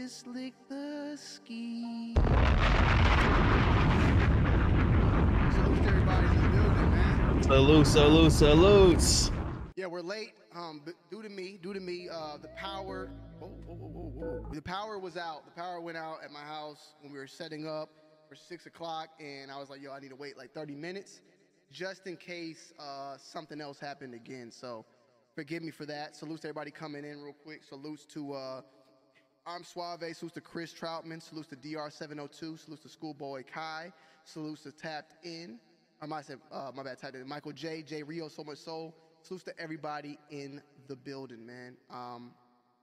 just lick the ski. Salute to everybody in the building, man. Salute, salute, salutes. Yeah, we're late. Um, but due to me, due to me, uh, the power. Whoa, whoa, whoa. The power was out. The power went out at my house when we were setting up for six o'clock, and I was like, "Yo, I need to wait like 30 minutes, just in case uh, something else happened again." So, forgive me for that. Salutes to everybody coming in real quick. Salutes to uh, I'm Suave. Salutes to Chris Troutman. Salutes to DR702. Salutes to Schoolboy Kai. Salutes to Tapped In. I might say, uh, my bad, Tapped In. Michael J. J. Rio, So Much Soul. Salutes to everybody in the building, man. Um,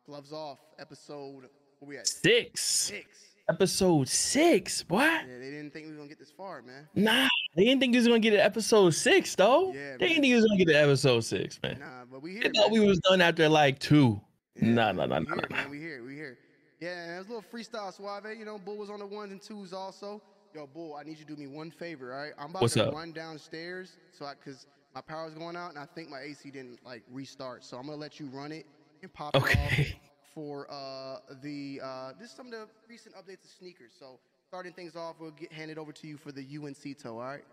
gloves off. Episode, where we at? Six. Six. Episode six. What? Yeah, they didn't think we were gonna get this far, man. Nah, they didn't think he was gonna get to episode six, though. Yeah, they man. didn't think he was gonna get to episode six, man. Nah, but we here. They thought man. we was done after like two. Yeah, Nah, nah, nah, nah, nah. We here. We here. Yeah, and it was a little freestyle suave. You know, Bull was on the ones and twos also. Yo, Bull, I need you to do me one favor, all right? I'm about What's to up? run downstairs so I, cause my power's going out and I think my AC didn't like restart. So I'm gonna let you run it and pop it Okay. off for uh the uh this is some of the recent updates of sneakers. So starting things off, we'll get handed over to you for the UNC toe, all right?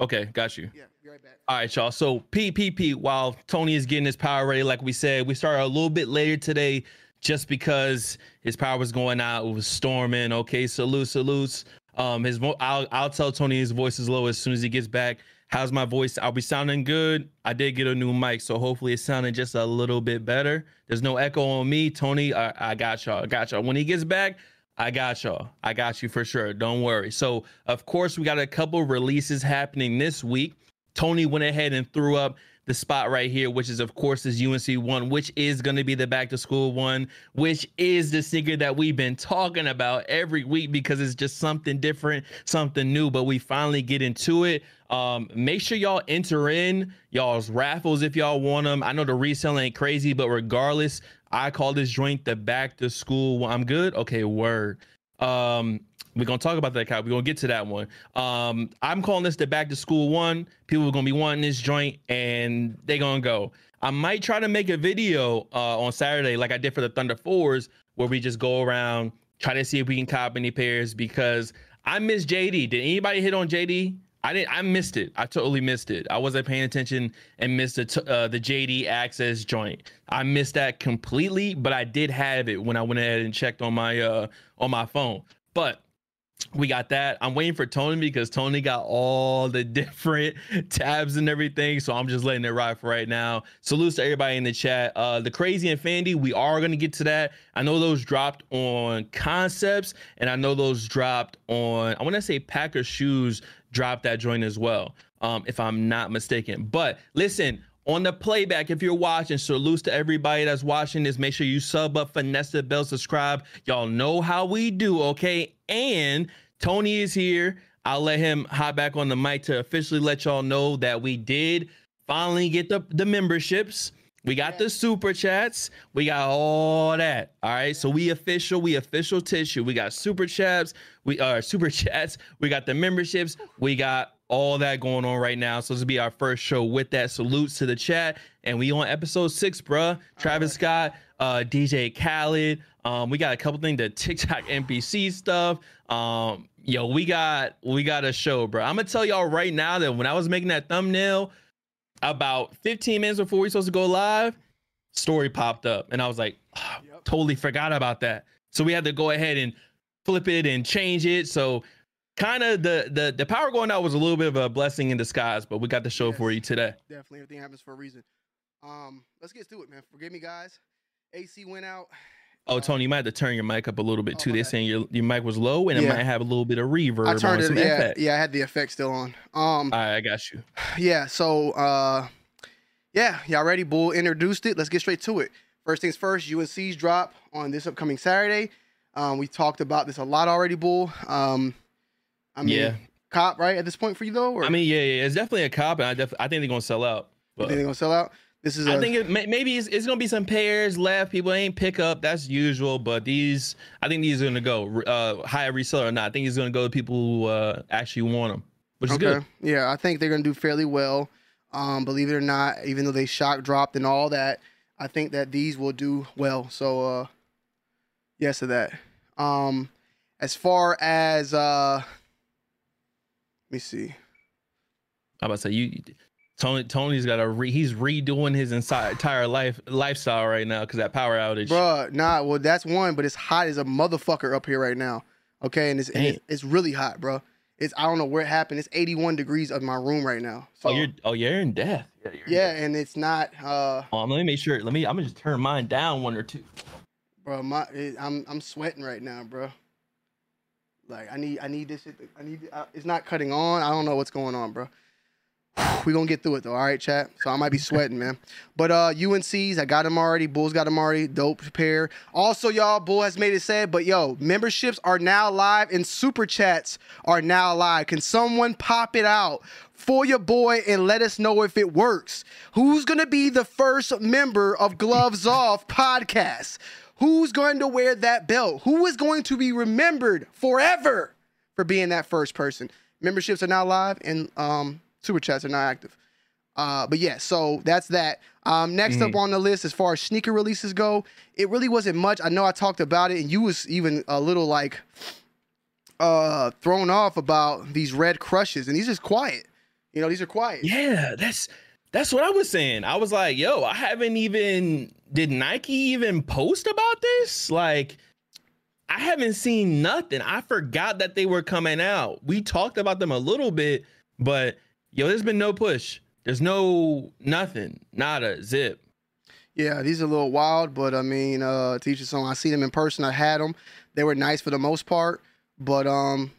Okay, got you. Yeah, be right back. All right, y'all. So PPP, while Tony is getting his power ready, like we said, we started a little bit later today just because his power was going out. It was storming. Okay, salute, salutes. Um, his vo- I'll I'll tell Tony his voice is low as soon as he gets back. How's my voice? I'll be sounding good. I did get a new mic, so hopefully it's sounding just a little bit better. There's no echo on me, Tony. I, I got y'all. I got y'all. When he gets back, I got y'all. I got you for sure. Don't worry. So, of course, we got a couple releases happening this week. Tony went ahead and threw up the spot right here, which is, of course, this UNC one, which is going to be the back to school one, which is the sneaker that we've been talking about every week because it's just something different, something new. But we finally get into it. Um, make sure y'all enter in y'all's raffles if y'all want them. I know the resale ain't crazy, but regardless, I call this joint the back to school. I'm good. Okay, word. Um, we're gonna talk about that, Kyle. We're gonna get to that one. Um, I'm calling this the back to school one. People are gonna be wanting this joint, and they're gonna go. I might try to make a video uh, on Saturday, like I did for the Thunder Fours, where we just go around, try to see if we can cop any pairs because I miss JD. Did anybody hit on JD? I didn't. I missed it. I totally missed it. I wasn't paying attention and missed the t- uh, the JD access joint. I missed that completely, but I did have it when I went ahead and checked on my uh on my phone. But we got that. I'm waiting for Tony because Tony got all the different tabs and everything. So I'm just letting it ride for right now. Salutes to everybody in the chat. Uh the crazy and Fandy, we are gonna get to that. I know those dropped on concepts, and I know those dropped on I want to say Packer shoes dropped that joint as well. Um, if I'm not mistaken. But listen, on the playback, if you're watching, salutes to everybody that's watching this. Make sure you sub up, finesse the bell, subscribe. Y'all know how we do, okay? And Tony is here. I'll let him hop back on the mic to officially let y'all know that we did finally get the, the memberships. We got the super chats. We got all that. All right. So we official, we official tissue. We got super chats. We are super chats. We got the memberships. We got all that going on right now. So this will be our first show with that. Salutes to the chat. And we on episode six, bruh. Travis Scott, uh, DJ Khaled. Um, we got a couple things, the TikTok NPC stuff. Um, yo, we got we got a show, bro. I'm gonna tell y'all right now that when I was making that thumbnail, about 15 minutes before we supposed to go live, story popped up, and I was like, "Ah, Yep. totally forgot about that. So we had to go ahead and flip it and change it. So kind of the the the power going out was a little bit of a blessing in disguise, but we got the show for you today. Definitely, everything happens for a reason. Um, let's get to it, man. Forgive me, guys. AC went out. Oh, Tony, you might have to turn your mic up a little bit Oh, too. my They're saying your your mic was low and it might have a little bit of reverb I on turned it. Yeah, effect. yeah, I had the effect still on. Um, All right, I got you. yeah. So, uh, yeah, y'all ready? Bull introduced it. Let's get straight to it. First things first. UNC's drop on this upcoming Saturday. Um, we talked about this a lot already, Bull. Um, I mean, Yeah. cop right at this point for you though, or I mean, yeah, yeah, it's definitely a cop, and I def- I think they're gonna sell out. you think they're gonna sell out? This is. I think it may, maybe it's, it's gonna be some pairs left. People ain't pick up. That's usual. But these, I think these are gonna go uh, higher reseller or not. I think he's gonna go to people who uh, actually want them, which is good. Yeah, I think they're gonna do fairly well. Um, believe it or not, even though they shock dropped and all that, I think that these will do well. So, uh, Yes to that. Um, as far as uh, me see. I'm about to say you. Tony Tony's got a re, he's redoing his inside, entire life lifestyle right now because that power outage. Bruh, nah, well that's one, but it's hot as a motherfucker up here right now. Okay, and it's and it's, it's really hot, bro. It's I don't know where it happened. It's 81 degrees of my room right now. So oh, you're oh you're in death. Yeah, you're in yeah, death. and it's not uh Um, let me make sure. Let me. I'm gonna just turn mine down one or two. bro, my it, I'm I'm sweating right now, bro. Like I need I need this shit. To, I need it's not cutting on. I don't know what's going on, bro. we gonna get through it though, all right, chat. So I might be sweating, man. But uh UNC's, I got them already. Bulls got them already. Dope pair. Also, y'all, Bull has made it said, but yo, memberships are now live and super chats are now live. Can someone pop it out for your boy and let us know if it works? Who's gonna be the first member of Gloves Off podcast? Who's going to wear that belt? Who is going to be remembered forever for being that first person? Memberships are not live and um super chats are not active. Uh, but yeah, so that's that. Um, next up on the list, as far as sneaker releases go, it really wasn't much. I know I talked about it, and you was even a little like uh thrown off about these red crushes, and these is quiet. You know, these are quiet. Yeah, that's that's what I was saying. I was like, yo, I haven't even did Nike even post about this? Like I haven't seen nothing. I forgot that they were coming out. We talked about them a little bit, but yo, there's been no push. There's no nothing. not a zip. Yeah, these are a little wild, but I mean, uh, each his. I see them in person. I had them. They were nice for the most part, but um,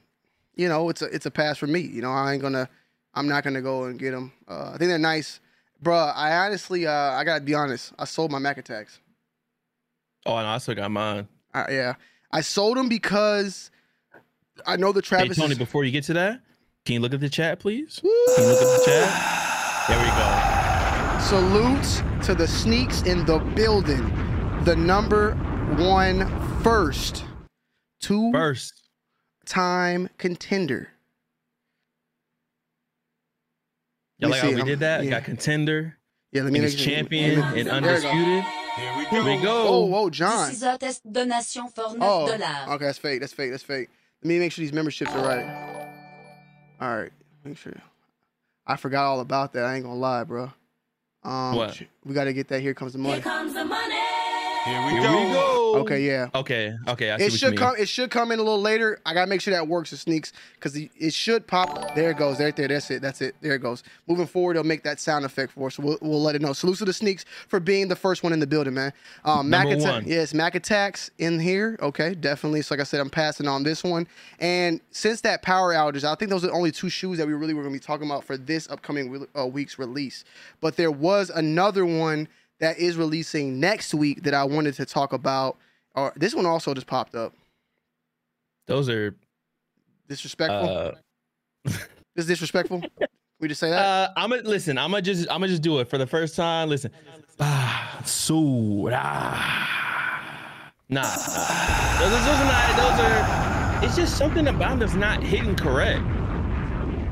you know, it's a it's a pass for me. You know, I ain't gonna, I'm not gonna go and get them. Uh, I think they're nice, Bruh, I honestly, uh, I gotta be honest. I sold my Mac attacks. Oh, and I still got mine. I, yeah, I sold them because I know the Travis. Hey Tony, is- before you get to that, can you look at the chat, please? Can you look at the chat? There we go. Salutes to the sneaks in the building. The number one first two First. time contender. Y'all Let like how see, we did that? yeah. Got contender, Yeah, let me niggas make champion, let me- and there we go. undisputed. Here we Here we go. go. Oh, whoa, John. This is a test donation for 9 Oh, okay, that's fake. That's fake. That's fake. Let me make sure these memberships are right. All right, make sure. I forgot all about that. I ain't gonna lie, bro. Um, What? We got to get that. Here comes the money. Here comes the money. Here we go. Here go. we go. Okay, yeah. Okay, okay. I see It what you should mean. come. It should come in a little later. I gotta make sure that works. It sneaks because it should pop. There it goes. Right there. That's it. That's it. There it goes. Moving forward, it'll make that sound effect for us. We'll, we'll let it know. Salute to the sneaks for being the first one in the building, man. Um, Mac Number Attack. one. Yes, Mac attacks in here. Okay, definitely. So like I said, I'm passing on this one. And since that power outage, I think those are the only two shoes that we really were gonna be talking about for this upcoming re- uh, week's release. But there was another one that is releasing next week that I wanted to talk about. Or this one also just popped up. Those are Disrespectful. uh is disrespectful. we just say that. uh I'm gonna listen, I'm gonna just I'm gonna just do it for the first time. Listen. Ah, so ah. Nah. Those, are- those are not those are it's just something about that's not hitting correct.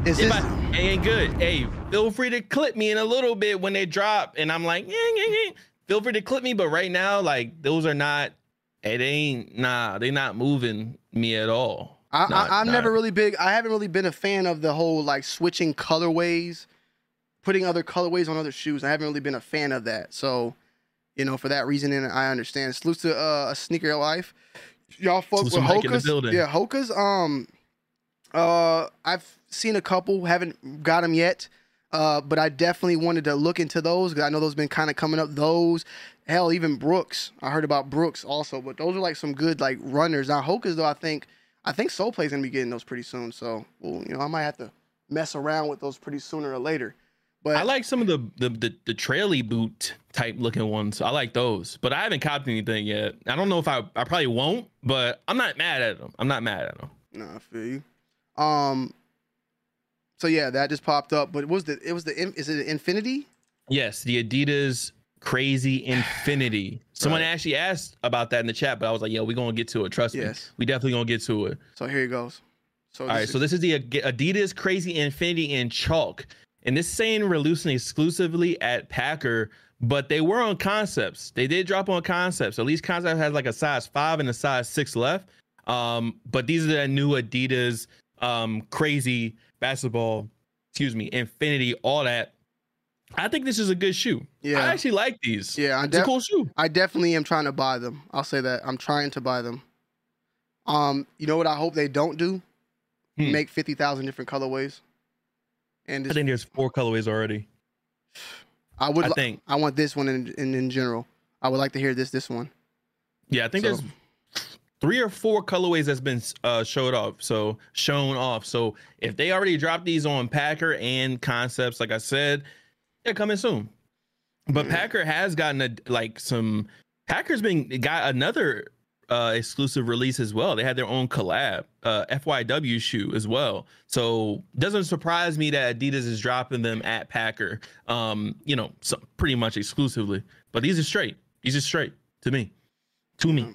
is If this? I, it ain't good. Hey, feel free to clip me in a little bit when they drop, and I'm like, yeah, yeah, yeah. Feel free to clip me, but right now, like those are not. It ain't nah. They're not moving me at all. I, Not- I, I'm not- never really big. I haven't really been a fan of the whole like switching colorways, putting other colorways on other shoes. I haven't really been a fan of that. So, you know, for that reason, and I understand. Salute to uh, a sneaker life. Y'all fuck with to Mike in the Hoka's. Yeah, Hoka's. Um, uh, I've seen a couple. Haven't got them yet. Uh, but I definitely wanted to look into those because I know those been kind of coming up. Those, hell, even Brooks. I heard about Brooks also, but those are like some good like runners. Now Hoka's though, I think, I think Soul Play's gonna be getting those pretty soon. So, well, you know, I might have to mess around with those pretty sooner or later. But I like some of the the the, the traily boot type looking ones. I like those, but I haven't copped anything yet. I don't know if I I probably won't, but I'm not mad at them. I'm not mad at them. No, I feel you. Um. So yeah, that just popped up. But it was the it was the is it Infinity? Yes, the Adidas Crazy Infinity. Someone Right. actually asked about that in the chat, but I was like, "Yo, we're gonna get to it. Trust me. We definitely gonna get to it." So here he goes. So All right, so this is the Adidas Crazy Infinity in chalk, and this is saying releasing exclusively at Packer, but they were on concepts. They did drop on concepts. At least concept has like a size five and a size six left. Um, but these are the new Adidas um crazy basketball, excuse me, infinity, all that. I think this is a good shoe. Yeah. I actually like these. Yeah, I It's a cool shoe. I definitely am trying to buy them. I'll say that. I'm trying to buy them. Um, you know what I hope they don't do? Hmm. Make 50,000 different colorways. And I think there's four colorways already. I would I li- think. I want this one in, in in general. I would like to hear this this one. Yeah, I think So- there's three or four colorways that's been uh, showed off. So shown off. So if they already dropped these on Packer and Concepts, like I said, they're coming soon. But Mhm. Packer has gotten a like some. Packer's been got another uh, exclusive release as well. They had their own collab, uh, FYW shoe as well. So doesn't surprise me that Adidas is dropping them at Packer. Um, you know, so pretty much exclusively. But these are straight. These are straight to me. To me.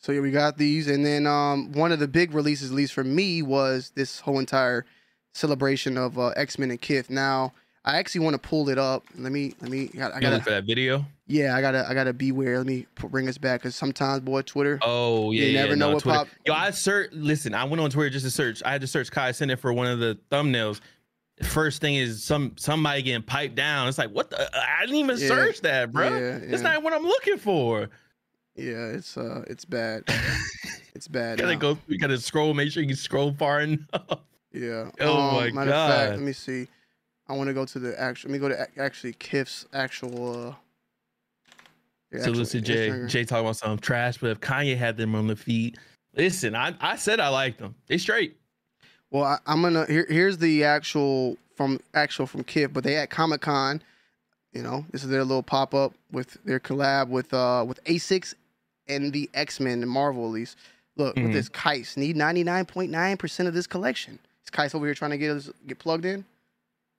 So yeah, we got these, and then um, one of the big releases, at least for me, was this whole entire celebration of uh, X Men and Kith. Now, I actually want to pull it up. Let me, let me. I gotta, for that video. yeah, I gotta, I gotta beware. Let me bring us back because sometimes, boy, Twitter. Oh yeah, You yeah, never no, know what Twitter. pop- Yo, I search. Listen, I went on Twitter just to search. I had to search Kai Cenat for one of the thumbnails. First thing is some somebody getting piped down. It's like what the? I didn't even Yeah, search that, bro. yeah, It's not what I'm looking for. Yeah, it's uh, it's bad. it's bad. gotta now. go. You gotta scroll. Make sure you scroll far enough. Yeah. Oh my matter of fact, God. let me see. I want to go to the actual. Let me go to actually Kith's actual. Uh, so listen, Jay. Instagram. Jay talking about some trash, but if Kanye had them on the feet, listen, I I said I liked them. They straight. Well, I, I'm gonna here. Here's the actual from actual from Kif, but they at Comic Con. You know, this is their little pop up with their collab with uh with Asics and the X Men and Marvel at least. Look Mhm. with this Kais need 99.9 percent of this collection. Is Kais over here trying to get us get plugged in?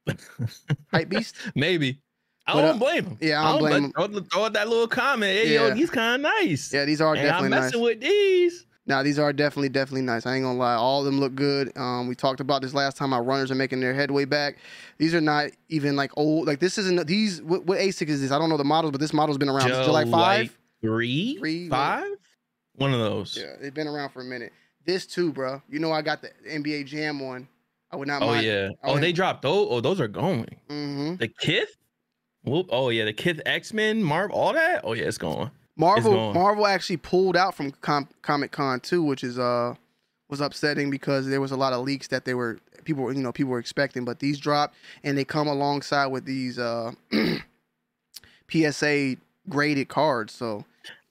Hype Beast. Maybe. I But, don't uh, blame him. yeah, I don't blame him. Throw, out that little comment. Hey, yo, Yeah. these kind of nice. Yeah, these are and I'm definitely nice. messing with these. Now these are definitely definitely nice. I ain't gonna lie, all of them look good. Um, we talked about this last time. Our runners are making their headway back. These are not even like old. Like this isn't these. What, what ASIC is this? I don't know the models, but this model's been around since July five. White, three, Three, five, one of those. Yeah, they've been around for a minute. This too, bro. You know I got the NBA Jam one. I would not Oh mind. yeah. I Oh, they dropped those. Oh, those are going. Mm-hmm. The Kith. Whoop. Oh yeah, the Kith X Men, Marv, all that. Oh yeah, it's going. Marvel gone. Marvel actually pulled out from Com- Comic Con too, which is uh was upsetting because there was a lot of leaks that they were people were you know people were expecting, but these dropped and they come alongside with these uh PSA graded cards. So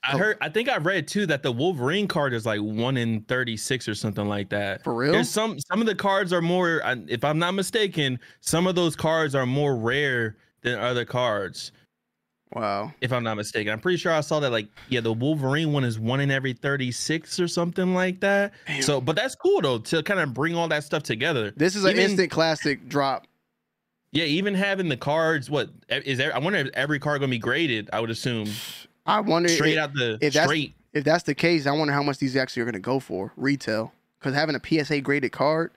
I Oh. heard. I think I read too that the Wolverine card is like one in thirty six or something like that. for real, There's some. Some of the cards are more. If I'm not mistaken, some of those cards are more rare than other cards. wow. If I'm not mistaken, I'm pretty sure I saw that. Like, yeah, the Wolverine one is one in every 36 or something like that. Damn. So, but that's cool though to kind of bring all that stuff together. This is an even- instant classic drop. Yeah, even having the cards. What is there? I wonder if every card gonna be graded. I would assume I wonder straight if, out the if that's- straight. if that's the case. I wonder how much these actually are going to go for retail because having a PSA graded card.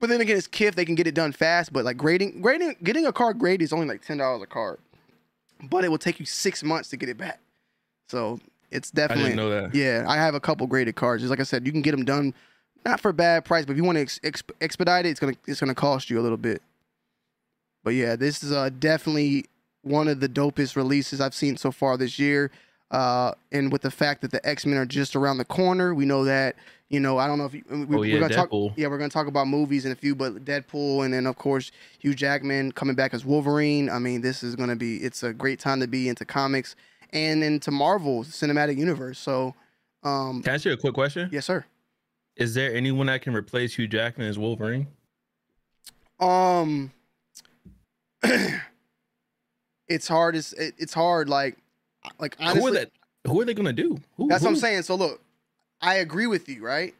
But then again, it's Kith. They can get it done fast. But like grading, grading, getting a card graded is only like ten dollars a card. But it will take you six months to get it back. So it's I definitely didn't know that. yeah. I have a couple graded cards. Just like I said, you can get them done, not for a bad price, but if you want to ex- ex- expedite it, it's gonna it's gonna cost you a little bit. But yeah, this is uh, definitely one of the dopest releases I've seen so far this year. Uh, and with the fact that the X Men are just around the corner, we know that you know I don't know if you, we, Oh, yeah, are gonna talk. Yeah, we're gonna talk about movies in a few, but Deadpool, and then of course Hugh Jackman coming back as Wolverine. I mean, this is gonna be it's a great time to be into comics and into Marvel cinematic universe. So, um, Can I ask you a quick question? yes, sir. Is there anyone that can replace Hugh Jackman as Wolverine? Um, it's hard. It's it, it's hard. Like, like honestly, who are that? Who are they gonna do? Who, that's what I'm saying. So look, I agree with you, right?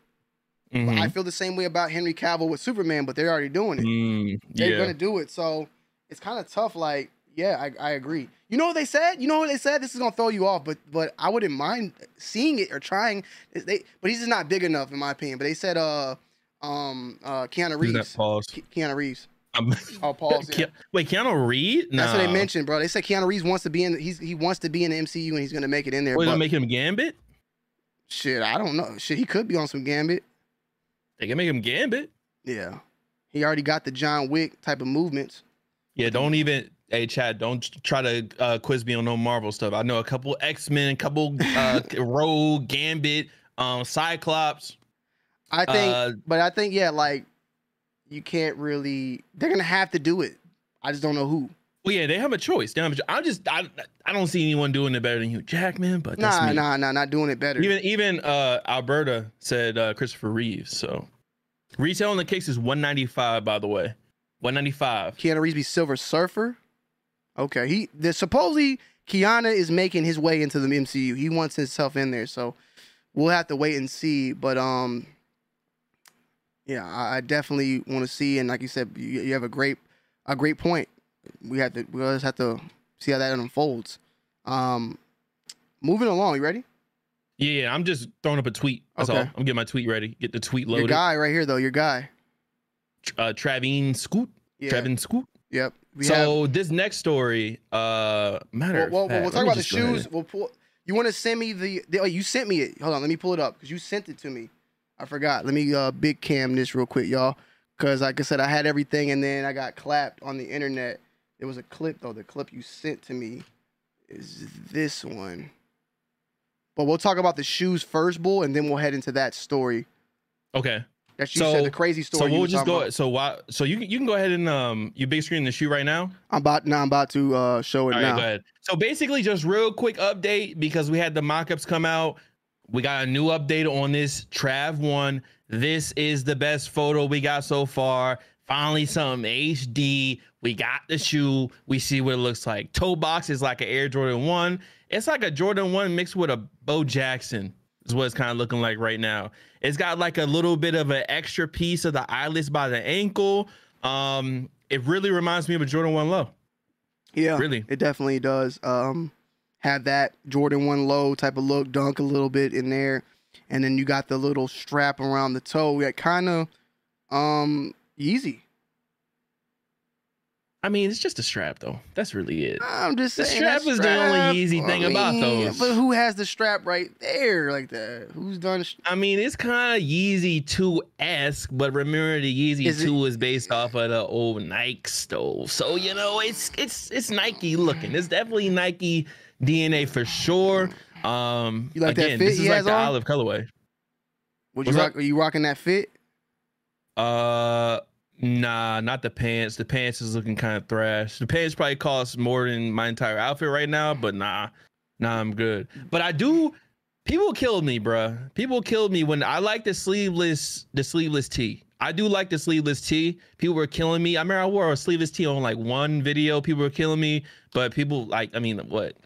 But Mhm. I feel the same way about Henry Cavill with Superman, but they're already doing it. Mm, They're yeah. gonna do it. So it's kind of tough. Like, yeah, I, I agree. You know what they said? You know what they said? This is gonna throw you off, but but I wouldn't mind seeing it or trying. They, but he's just not big enough in my opinion. But they said, uh, um, uh, Keanu Reeves. Keanu Reeves. Um, Oh, pause. Yeah. Ke- Wait, Keanu Reed? That's what they mentioned, bro. They said Keanu Reeves wants to be in. He's he wants to be in the MCU and he's gonna make it in there. What, gonna make him Gambit? shit, I don't know. Shit, he could be on some Gambit. They can make him Gambit. Yeah, he already got the John Wick type of movements. Yeah, don't even. Hey, Chad, don't try to uh, quiz me on no Marvel stuff. I know a couple X Men, a couple uh, Rogue, Gambit, um, Cyclops. I think, Uh, but I think yeah, like you can't really. They're gonna have to do it. I just don't know who. Well, yeah, they have a choice. They have a cho- I just, I, I don't see anyone doing it better than Hugh Jackman. But that's Nah, me. nah, nah, not doing it better. Even, even uh, Alberta said uh, Christopher Reeves. So, retail in the case is one ninety five. By the way, one ninety five. Keanu Reeves be Silver Surfer. Okay, he the supposedly Keanu is making his way into the MCU. He wants himself in there, so we'll have to wait and see. But um, yeah, I, I definitely want to see. And like you said, you, you have a great a great point. We have to we just have to see how that unfolds. Um, moving along, you ready? Yeah, yeah, I'm just throwing up a tweet. That's all. I'm getting my tweet ready. Get the tweet loaded. Your guy right here, though. Your guy. Uh, Traveen Scoot. Yeah. Travin Scoot. Yep. We have, so this next story, uh, matter. well, of well, fact, we'll talk about the just go ahead shoes. We'll pull. You want to send me the, the? Oh, you sent me it. Hold on, let me pull it up because you sent it to me. I forgot. Let me uh big cam this real quick, y'all. Because like I said, I had everything and then I got clapped on the internet. There was a clip though. The clip you sent to me is this one. But we'll talk about the shoes first, bull, and then we'll head into that story. Okay. That you So- said the crazy story. So we'll just go. about. So why? So you can you can go ahead and um you big screen the shoe right now. I'm about now. I'm about to uh show it All right, now. go ahead. So basically, just real quick update because we had the mock-ups come out. We got a new update on this Trav one. This is the best photo we got so far. Finally, something HD. We got the shoe. We see what it looks like. Toe box is like an Air Jordan One. It's like a Jordan One mixed with a Bo Jackson. Is what it's kind of looking like right now. It's got like a little bit of an extra piece of the eyelets by the ankle. Um, it really reminds me of a Jordan One Low. Yeah, Really? it definitely does. Um, have that Jordan One low type of look, dunk a little bit in there, and then you got the little strap around the toe. Yeah, kind of, um, easy. I mean, it's just a strap though. That's really it. I'm just The saying. strap is the only easy thing about those. But who has the strap right there like that? Who's done? sh- I mean, it's kind of Yeezy 2 esque, but remember the Yeezy Is 2 is based off of the old Nike stove. So you know, it's it's it's Nike looking. It's definitely Nike DNA for sure. Um, You like that again, fit this is like the on? olive colorway. Would you What's rock? Are you rocking that fit? Uh, nah, not the pants. The pants is looking kind of thrash. The pants probably cost more than my entire outfit right now, but nah, nah, I'm good. But I do. People killed me, bruh. People killed me when I like the sleeveless, the sleeveless tee. I do like the sleeveless tee. People were killing me. I remember I wore a sleeveless tee on like one video. People were killing me, but people like, I mean, what?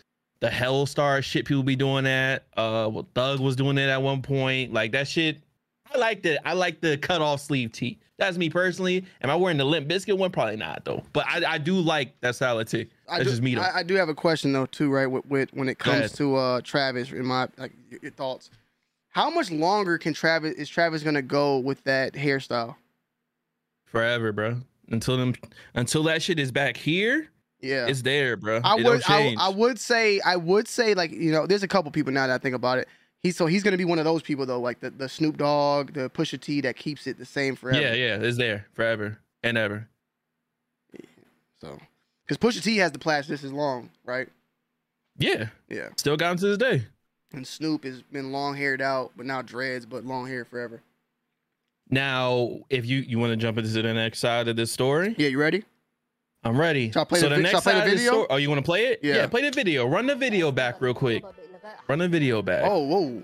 The Hell Star shit people be doing that. Uh, well, Thug was doing it at one point. Like that shit. I like the I like the cut off sleeve tee. That's me personally. Am I wearing the Limp Bizkit one? Probably not though. But I, I do like that style of tee. I That's do, just me though. I, I do have a question though too, right? With, with when it comes to uh Travis, in my like your, your thoughts, how much longer can Travis is Travis gonna go with that hairstyle? Forever, bro. Until them until that shit is back here, Yeah, it's there, bro. I it would don't I, change. I would say I would say like you know there's a couple people now that I think about it. He's so he's gonna be one of those people though, like the, the Snoop Dogg, the Pusha T that keeps it the same forever. yeah, yeah, it's there forever and ever. So because Pusha T has the plaits just as long, right? Yeah, Yeah. still got 'em to this day. And Snoop has been long haired out, but now dreads, but long hair forever. Now, if you you want to jump into the next side of this story, Yeah, you ready? I'm ready. Shall I play so the the vi- shall I next play the video? story, oh, you want to play it? Yeah. play the video. Run the video back real quick. Run the video back. Oh, whoa.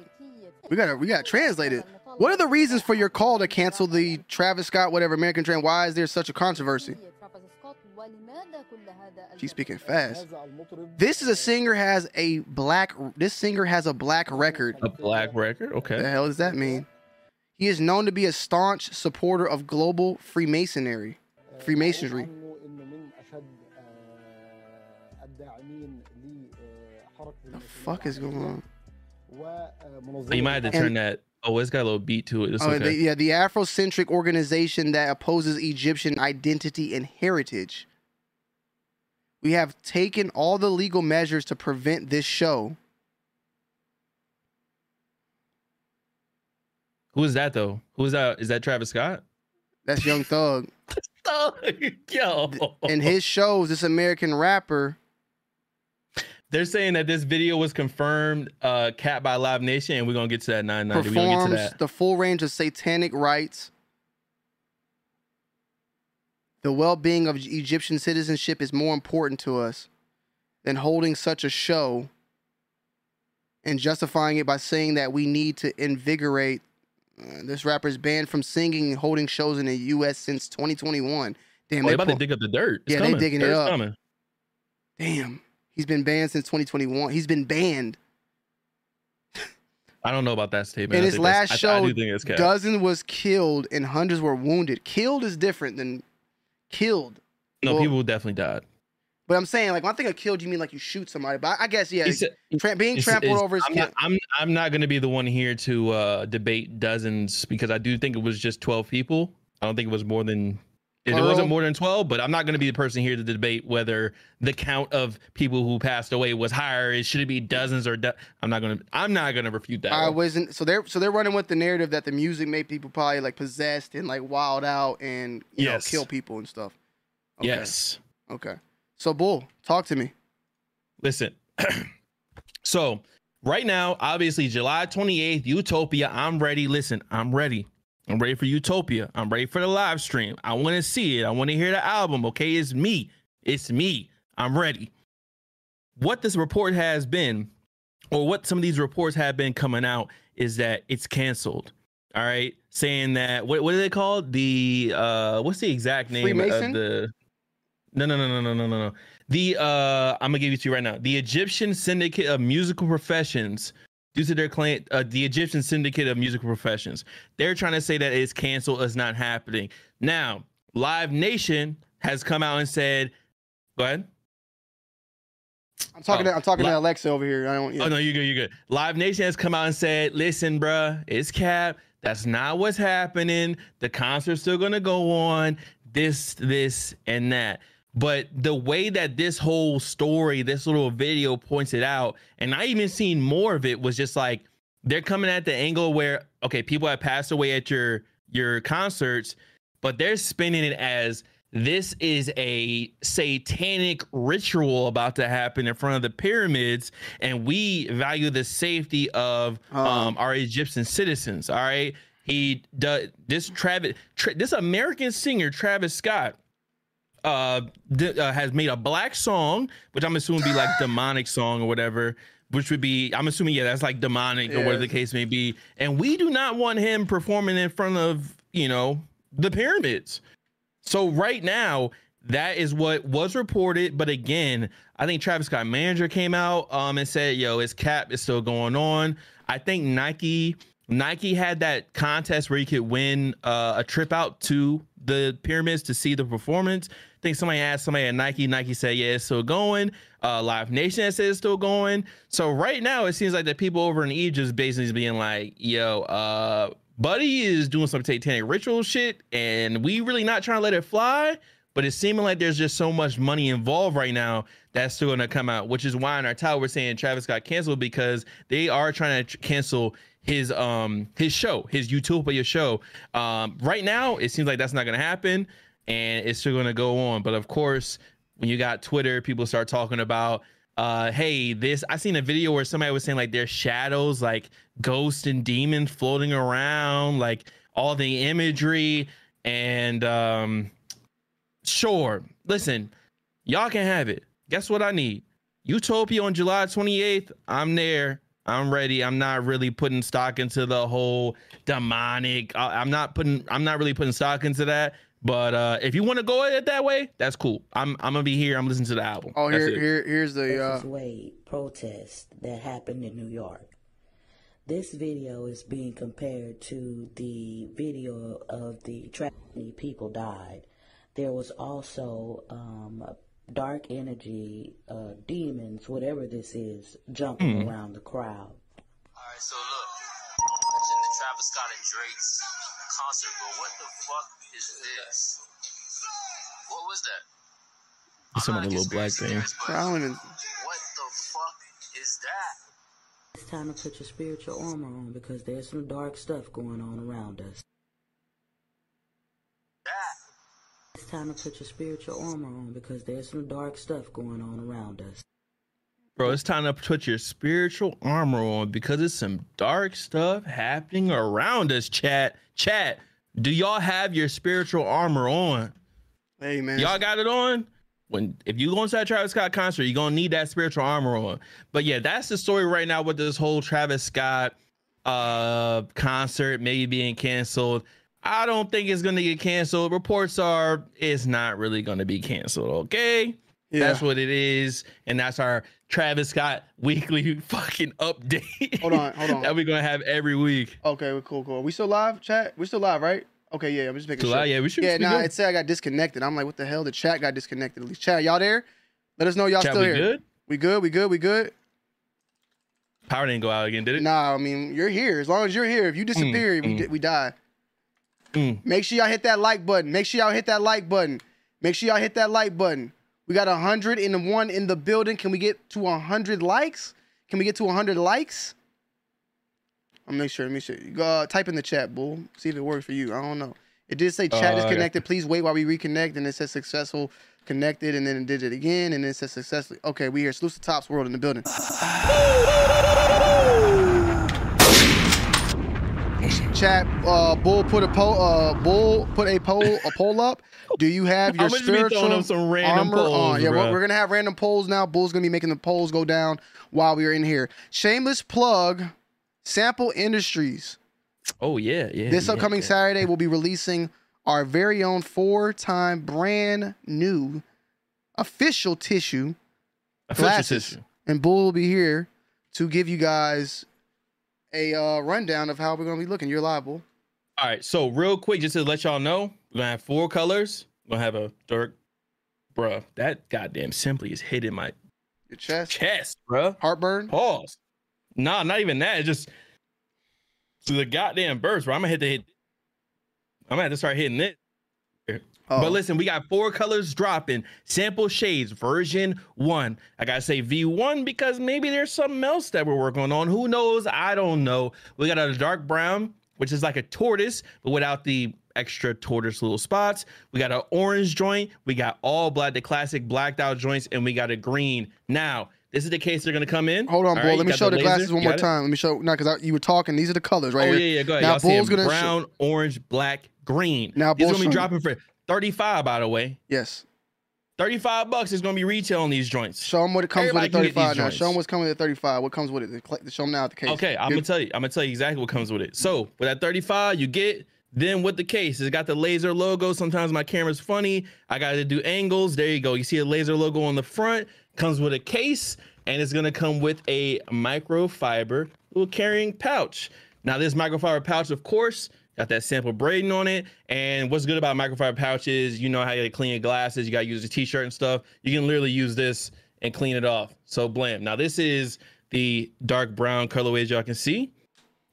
We gotta we gotta translate it. What are the reasons for your call to cancel the Travis Scott whatever American Train? Why is there such a controversy? She's speaking fast. This is a singer has a black. This singer has a black record. A black record. Okay. The hell does that mean? He is known to be a staunch supporter of global Freemasonry. Freemasonry. Fuck is going on? Oh, you might have to turn that Oh, it's got a little beat to it. It's Oh, okay. the, yeah, the Afrocentric organization that opposes Egyptian identity and heritage. We have taken all the legal measures to prevent this show. Who is that though? Who is that? Is that Travis Scott? That's Young Thug. Yo. In his shows, this American rapper, They're saying that this video was confirmed uh cat by Live Nation, and we're gonna get to that 990. We're get to performs that. the full range of satanic rites. The well being of Egyptian citizenship is more important to us than holding such a show and justifying it by saying that we need to invigorate. Uh, this rapper is banned from singing and holding shows in the U.S. since 2021. Damn, Oh, they they about pull- to dig up the dirt. It's Yeah, they coming. digging it up. Coming. damn, he's been banned since 2021. He's been banned. I don't know about that statement. In I his last show, I, do it's cat. Dozen was killed and hundreds were wounded. Killed is different than killed. no, well- people definitely died. But I'm saying, like, when I think of killed, you mean like you shoot somebody. But I, I guess, yeah, tra- being It's- trampled it's- over is I'm not, I'm I'm not going to be the one here to uh, debate dozens because I do think it was just 12 people. I don't think it was more than it wasn't more than 12, but I'm not going to be the person here to debate whether the count of people who passed away was higher. It should it be dozens or do- I'm not going to I'm not going to refute that. I one. wasn't. So they're so they're running with the narrative that the music made people probably like possessed and like wild out and you Yes. know kill people and stuff. Okay. Yes. Okay. So bull, talk to me. Listen. so right now, obviously July 28th, Utopia. I'm ready. Listen, I'm ready. I'm ready for Utopia. I'm ready for the live stream. I want to see it. I want to hear the album. Okay, it's me. It's me. I'm ready. What this report has been, or what some of these reports have been coming out, is that it's canceled. All right, saying that what what are they called? The uh, what's the exact name Freemason? of the? No, no, no, no, no, no, no, no. The uh, I'm gonna give it to you right now. The Egyptian Syndicate of Musical Professions, due to their claim, uh, the Egyptian Syndicate of Musical Professions, they're trying to say that it's canceled, it's not happening. Now, Live Nation has come out and said, "Go ahead." I'm talking. Oh, to, I'm talking li- to Alexa over here. I don't. Yeah. Oh no, you're good. You're good. Live Nation has come out and said, "Listen, bruh, it's cap. That's not what's happening. The concert's still gonna go on. This, this, and that." But the way that this whole story, this little video points it out, and I even seen more of it was just like they're coming at the angle where okay, people have passed away at your your concerts, but they're spinning it as this is a satanic ritual about to happen in front of the pyramids, and we value the safety of Oh. um, our Egyptian citizens. All right, he does this. Travis, tra- this American singer Travis Scott, uh, d- uh, has made a black song, which I'm assuming be like demonic song or whatever. Which would be, I'm assuming, yeah, that's like demonic or whatever the case may be. And we do not want him performing in front of, you know, the pyramids. So right now, that is what was reported. But again, I think Travis Scott manager came out um and said, "Yo, his cap is still going on." I think Nike Nike had that contest where you could win uh, a trip out to the pyramids to see the performance. I think somebody asked somebody at Nike. Nike said, "Yeah, it's still going." Uh, Live Nation said it's still going. So right now, it seems like the people over in Egypt is basically being like, "Yo, uh, Buddy is doing some satanic ritual shit, and we really not trying to let it fly." But it's seeming like there's just so much money involved right now that's still going to come out, which is why in our title we're saying Travis got canceled because they are trying to cancel his um his show, his Utopia show. Um, right now it seems like that's not going to happen, and it's still going to go on. But of course, when you got Twitter, people start talking about. Uh, hey, this I seen a video where somebody was saying like there's shadows, like ghosts and demons floating around, like all the imagery, and um, sure. Listen, y'all can have it. Guess what I need? Utopia on July 28th. I'm there. I'm ready. I'm not really putting stock into the whole demonic. I, I'm not putting. I'm not really putting stock into that. But uh, if you want to go at it that way, that's cool. I'm. I'm gonna be here. I'm listening to the album. Oh, That's here, it. here, here's the. versus Uh, Wade protest that happened in New York. This video is being compared to the video of the tragedy people died. There was also um, dark energy, uh, demons, whatever this is, jumping around the crowd. Alright, so look, I was in the Travis Scott and Drake's concert, but what the fuck is this? What was that? I'm Some not other a little black conspiracy thing. theorist, but I don't even. What the fuck is that? It's time to put your spiritual armor on because there's some dark stuff going on around us. That. It's time to put your spiritual armor on because there's some dark stuff going on around us. Bro, it's time to put your spiritual armor on because it's some dark stuff happening around us, chat. Chat, do y'all have your spiritual armor on? Hey man. Y'all got it on? When if you go inside Travis Scott concert, you're gonna need that spiritual armor on. But yeah, that's the story right now with this whole Travis Scott uh concert maybe being canceled. I don't think it's gonna get canceled. Reports are it's not really gonna be canceled, okay? yeah. That's what it is, and that's our Travis Scott weekly fucking update. Hold on, hold on. that we're gonna have every week. Okay, cool, cool. We still live, chat? We still live, right? Okay, yeah, I'm just making sure. uh, yeah, we should. yeah, nah, it said I got disconnected. I'm like, what the hell? The chat got disconnected. At least, chat, y'all there? Let us know y'all Chat, still we here. good? We good? We good? We good? Power didn't go out again, did it? Nah, I mean, you're here. As long as you're here. If you disappear, we, mm. di- we die. Mm. Make sure y'all hit that like button. Make sure y'all hit that like button. Make sure y'all hit that like button. We got 101 in the building. Can we get to 100 likes? Can we get to 100 likes? I'll make sure. Let me sure. Go, uh, type in the chat, bull. See if it works for you. I don't know. It did say chat Uh, is I got- connected. Please wait while we reconnect. And it says successful connected. And then it did it again. And then it says successfully. Okay, we here. Salute to Tops World in the building. Chat. Uh, bull put a poll. Uh, bull put a poll. A poll up. Do you have your spiritual some random armor polls, on? Yeah, we're, we're gonna have random polls now. Bull's gonna be making the polls go down while we are in here. Shameless plug. Sample Industries. Oh yeah, yeah. This yeah, upcoming yeah. Saturday, we'll be releasing our very own four-time brand new official tissue Official glasses. tissue. and Bull will be here to give you guys a uh, rundown of how we're gonna be looking. You're liable. All right, so real quick, just to let y'all know, we're gonna have four colors. We're gonna have a dark, bruh. That goddamn simply is hitting my Your chest, chest, bruh. heartburn. Pause. Nah, not even that. It's just to the goddamn burst, bro. I'm gonna hit the hit. I'm gonna have to start hitting it. Oh, But listen, we got four colors dropping. Sample shades version one. I gotta say V1 because maybe there's something else that we're working on. Who knows? I don't know. We got a dark brown, which is like a tortoise, but without the extra tortoise little spots. We got an orange joint. We got all black, the classic blacked out joints, and we got a green. Now, this is the case they're gonna come in. Hold on, Bull. right, Let me show the, laser. glasses one more it? time. Let me show. No, because you were talking. These are the colors right Oh here. yeah, yeah. Go ahead. Now Bull's gonna brown, orange, black, green. Now Bull's gonna be dropping for 35, by the way. Yes. 35 bucks is gonna be retail on these joints. Show them what it comes Everybody with at 35 now. Show them what's coming at 35. What comes with it? The- Show them now at the case. Okay, I'm gonna tell you. I'm gonna tell you exactly what comes with it. So with that 35, you get then with the case, it's got the laser logo. Sometimes my camera's funny. I gotta do angles. There you go. You see a laser logo on the front. Comes with a case, and it's gonna come with a microfiber little carrying pouch. Now this microfiber pouch, of course, got that sample braiding on it. And what's good about microfiber pouches, you know how you clean your glasses. You gotta use a t-shirt and stuff. You can literally use this and clean it off. So blam. Now this is the dark brown colorway as y'all can see.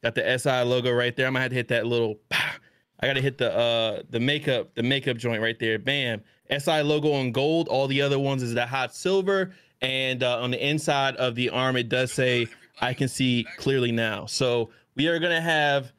Got the SI logo right there. I'm gonna have to hit that little. I gotta hit the uh the makeup the makeup joint right there. Bam. SI logo on gold. All the other ones is the hot silver. And uh, on the inside of the arm, it does say I can see clearly now. So we are gonna have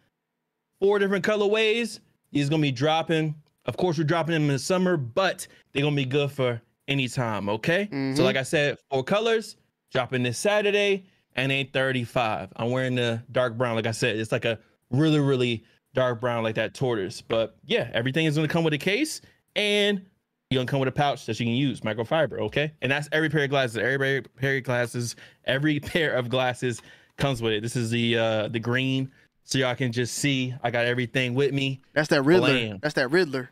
four different colorways. These gonna be dropping. Of course, we're dropping them in the summer, but they're gonna be good for any time. Okay. Mhm. So like I said, four colors dropping this Saturday and a 35. I'm wearing the dark brown. Like I said, it's like a really, really dark brown, like that tortoise. But yeah, everything is gonna come with a case and you're gonna come with a pouch that you can use, microfiber. Okay. And that's every pair of glasses. Every pair of glasses, every pair of glasses comes with it. This is the uh the green. So y'all can just see I got everything with me. That's that Riddler. Blam. That's that Riddler.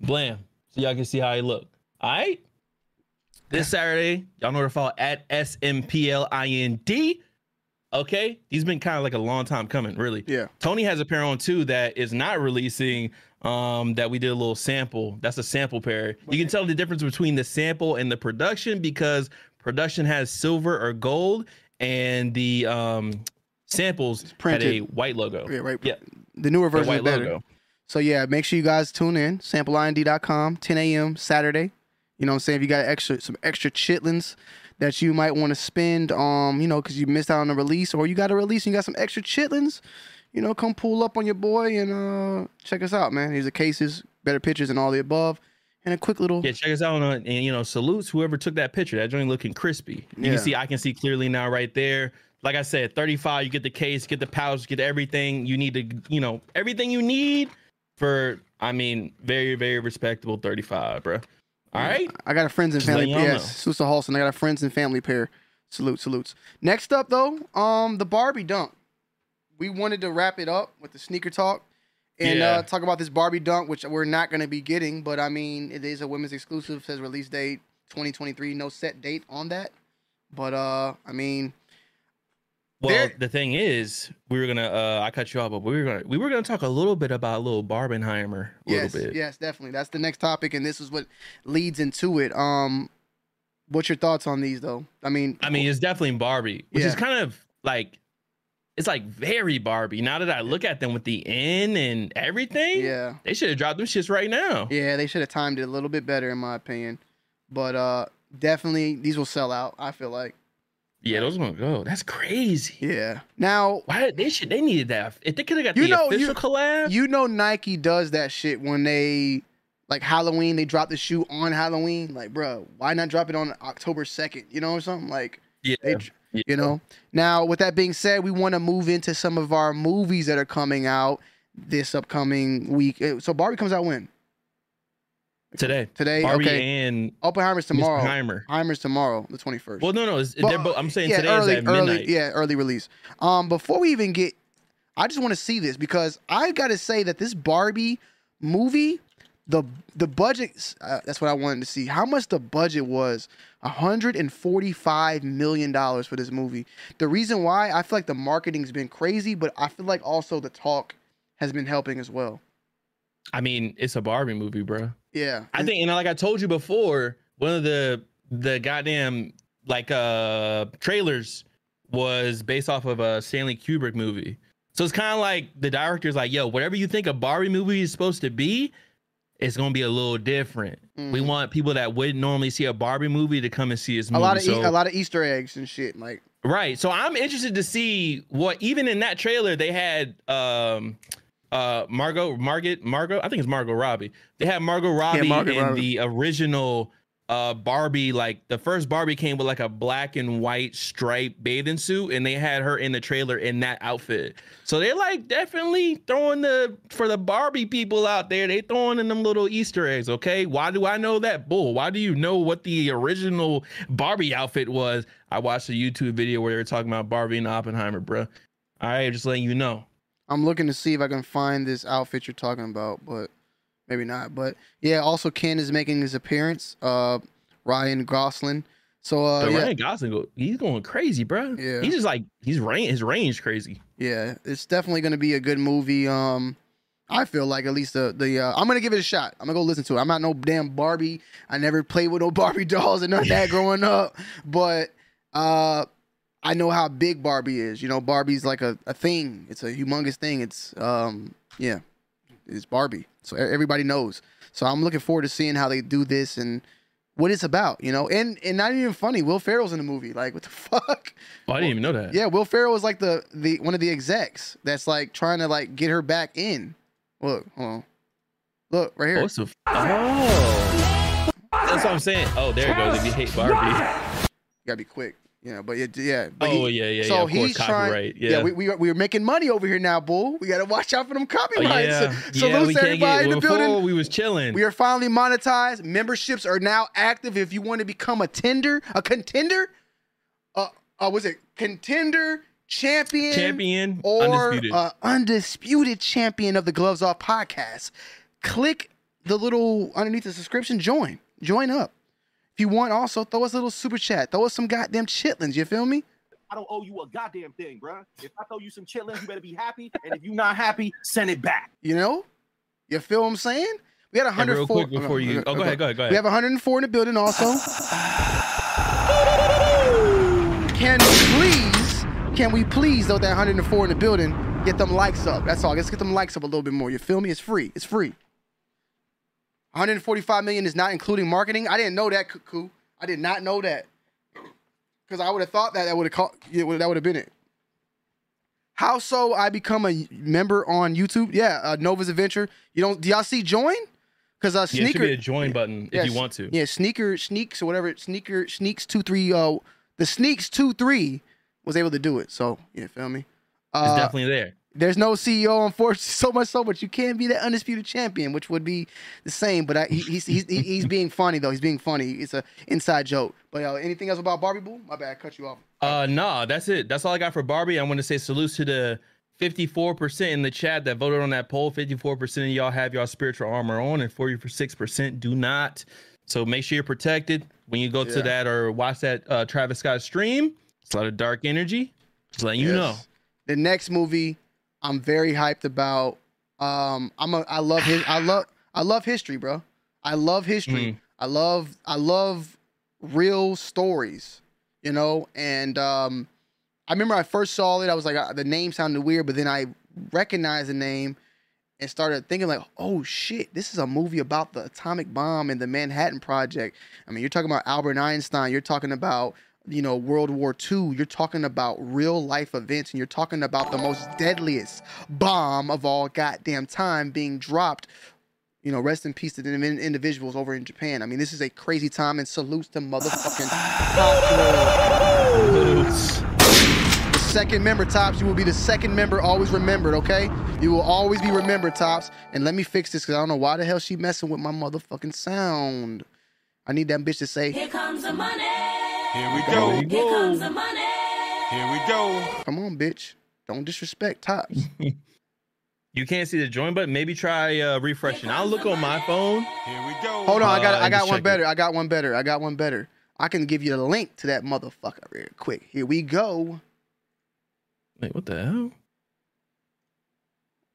Blam. So y'all can see how he look. All right. This Saturday, y'all know to follow at SMPLIND. Okay. He's been kind of like a long time coming, really. Yeah. Tony has a pair on too that is not releasing. Um, that we did a little sample. That's a sample pair. You can tell the difference between the sample and the production because production has silver or gold, and the um samples had printed. a white logo. Yeah, right. Yeah, The newer the version is white better. logo. So yeah, make sure you guys tune in. SampleInd.com, 10 a.m. Saturday. You know what I'm saying? If you got extra some extra chitlins that you might want to spend, um, you know, because you missed out on a release, or you got a release and you got some extra chitlins, you know, come pull up on your boy and uh check us out, man. Here's the cases, better pictures, and all the above, and a quick little Yeah, check us out on uh, and you know salutes whoever took that picture. That joint looking crispy. You Yeah. can see I can see clearly now right there. Like I said, 35. You get the case, get the pouch, get everything you need to you know everything you need for. I mean, very very respectable 35, bro. All right. I got a friends and Just family. y'all Yes, Susa Halson. I got a friends and family pair. Salute, salutes. Next up though, um, the Barbie dunk. We wanted to wrap it up with the sneaker talk and Yeah. uh, talk about this Barbie dunk, which we're not going to be getting, but I mean, it is a women's exclusive. Says release date 2023. No set date on that, but uh, I mean, Well, There- the thing is, we were gonna. uh I cut you off, but we were gonna we were gonna talk a little bit about little Barbenheimer. A yes, little bit. yes, definitely. That's the next topic, and this is what leads into it. Um, what's your thoughts on these though? I mean, I mean, it's definitely Barbie, which is kind of like it's like very Barbie. Now that I look at them with the N and everything, yeah. they should have dropped them shits right now. Yeah, they should have timed it a little bit better, in my opinion. But uh, definitely these will sell out. I feel like. Yeah, those gonna go. That's crazy. Yeah. Now Why did they should they needed that? If they could have got You the know, official you- collab, you know Nike does that shit when they like Halloween. They drop the shoe on Halloween. Like, bro, why not drop it on October second? You know or something like. yeah, They, yeah. You know. Now, with that being said, we want to move into some of our movies that are coming out this upcoming week. Uh, So Barbie comes out when? Today. Today. Barbie okay. and Oppenheimer's tomorrow. Heimer. Heimer's tomorrow, the twenty first. Well, no, no, But, they're both, I'm saying yeah, today early, is at midnight. early, yeah, early release. Um, before we even get, I just want to see this because I got to say that this Barbie movie, the the budget, uh, that's what I wanted to see. How much the budget was? hundred and forty five million dollars for this movie. The reason why I feel like the marketing's been crazy, but I feel like also the talk has been helping as well. I mean, it's a Barbie movie, bro. Yeah, I think, and like I told you before, one of the the goddamn like uh trailers was based off of a Stanley Kubrick movie. So it's kind of like the director's like, yo, whatever you think a Barbie movie is supposed to be, it's gonna be a little different. We Mhm. want people that wouldn't normally see a Barbie movie to come and see this a movie. lot of so, e- a lot of Easter eggs and shit. Like, Right. So I'm interested to see what even in that trailer they had um uh Margot Margot Margot I think it's Margot Robbie. They had Margot Robbie Margot in Robbie. the original uh Barbie like the first Barbie came with like a black and white striped bathing suit and they had her in the trailer in that outfit. So they're like definitely throwing the for the Barbie people out there, they throwing in them little Easter eggs, okay? Why do I know that bull? Why do you know what the original Barbie outfit was? I watched a YouTube video where they were talking about Barbie and Oppenheimer, bro. All right, just letting you know. I'm looking to see if I can find this outfit you're talking about, but maybe not. But yeah, also Ken is making his appearance. Uh, Ryan Gosling. So uh, yeah, Ryan Gosling, he's going crazy, bro. Yeah. he's just like he's range, his range crazy. yeah, it's definitely gonna be a good movie. Um, I feel like at least the the uh, I'm gonna give it a shot. I'm gonna go listen to it. I'm not no damn Barbie. I never played with no Barbie dolls and none of that growing up, but uh. I know how big Barbie is. You know, Barbie's like a, a thing. It's a humongous thing. It's um yeah, it's Barbie. So everybody knows. So I'm looking forward to seeing how they do this and what it's about. You know, and and not even funny. Will Ferrell's in the movie. Like what the fuck? Oh, I didn't even know that. Yeah, Will Ferrell is like the the one of the execs that's like trying to like get her back in. Look, hold on. Look right here. what's the f- oh. That's what I'm saying. Oh, there it goes. If you hate Barbie. You gotta be quick. You know, but yeah, yeah. But Oh he- yeah, yeah, so yeah. Of course, he's trying. copyright. Yeah, Yeah. we, we we are making money over here now, bull. We gotta watch out for them Oh, copyrights. yeah. So, yeah, to everybody in the Before building. we was chilling. We are finally monetized. Memberships are now active. If you want to become a tender, a contender, uh, uh was it contender champion, champion, or undisputed. uh, undisputed champion of the Gloves Off podcast? Click the little underneath the subscription. Join, join up. If you want, also throw us a little super chat. Throw us some goddamn chitlins. You feel me? I don't owe you a goddamn thing, bruh. If I throw you some chitlins, you better be happy. And if you're not happy, send it back. You know? You feel what I'm saying? We got And 104. real quick before you. Uh, oh, go ahead. Go ahead. Go ahead. We ahead. have 104 in the building also. Can we please, can we please, though, that 104 in the building, get them likes up? That's all. Let's get them likes up a little bit more. You feel me? It's free. It's free. 145 million is not including marketing. I didn't know that, Cuckoo. I did not know that. Because I would have thought that that would have caught, yeah, that would have been it. How so? I become a member on YouTube. Yeah, uh, Nova's Adventure. You don't? Do y'all see join? Because uh, Yeah, it should sneaker. be a join button if you want to. Yeah, sneaker sneaks or whatever. Sneaker sneaks two three. Uh, the sneaks two three was able to do it. So you feel me? It's Uh, definitely there. There's no CEO, unfortunately, so much so, but you can't be the undisputed champion, which would be the same. But I, he, he's, he's he's being funny though. He's being funny. It's a inside joke. But uh, anything else about Barbie Boo? My bad, I cut you off. Uh, nah, that's it. That's all I got for Barbie. I want to say salutes to the 54% in the chat that voted on that poll. 54% of y'all have y'all spiritual armor on, and 46% do not. So make sure you're protected when you go Yeah. to that or watch that uh, Travis Scott stream. It's a lot of dark energy. Just letting you know. The next movie, I'm very hyped about. Um, I'm a. I love his. I love. I love history, bro. I love history. Mhm. I love. I love real stories. You know, and um, I remember I first saw it. I was like, uh, the name sounded weird, but then I recognized the name and started thinking like, oh shit, this is a movie about the atomic bomb and the Manhattan Project. I mean, you're talking about Albert Einstein. You're talking about you know World War II. You're talking about real life events, and you're talking about the most deadliest bomb of all goddamn time being dropped. You know, rest in peace to the individuals over in Japan. I mean, this is a crazy time, and salutes to motherfucking Top Dog. Salutes. The second member, Tops. You will be the second member, always remembered, okay? You will always be remembered, Tops. And let me fix this because I don't know why the hell she messing with my motherfucking sound. I need that bitch to say, Here comes the money. Here we go. Here comes the money. Here we go. come on, bitch. Don't disrespect Tops. You can't see the join button. Maybe try uh, refreshing. I'll look on my phone. Here we go. Hold on, I got Uh, I got one check it. better. I got one better. I got one better. I can give you a link to that motherfucker real quick. Here we go. Wait, what the hell?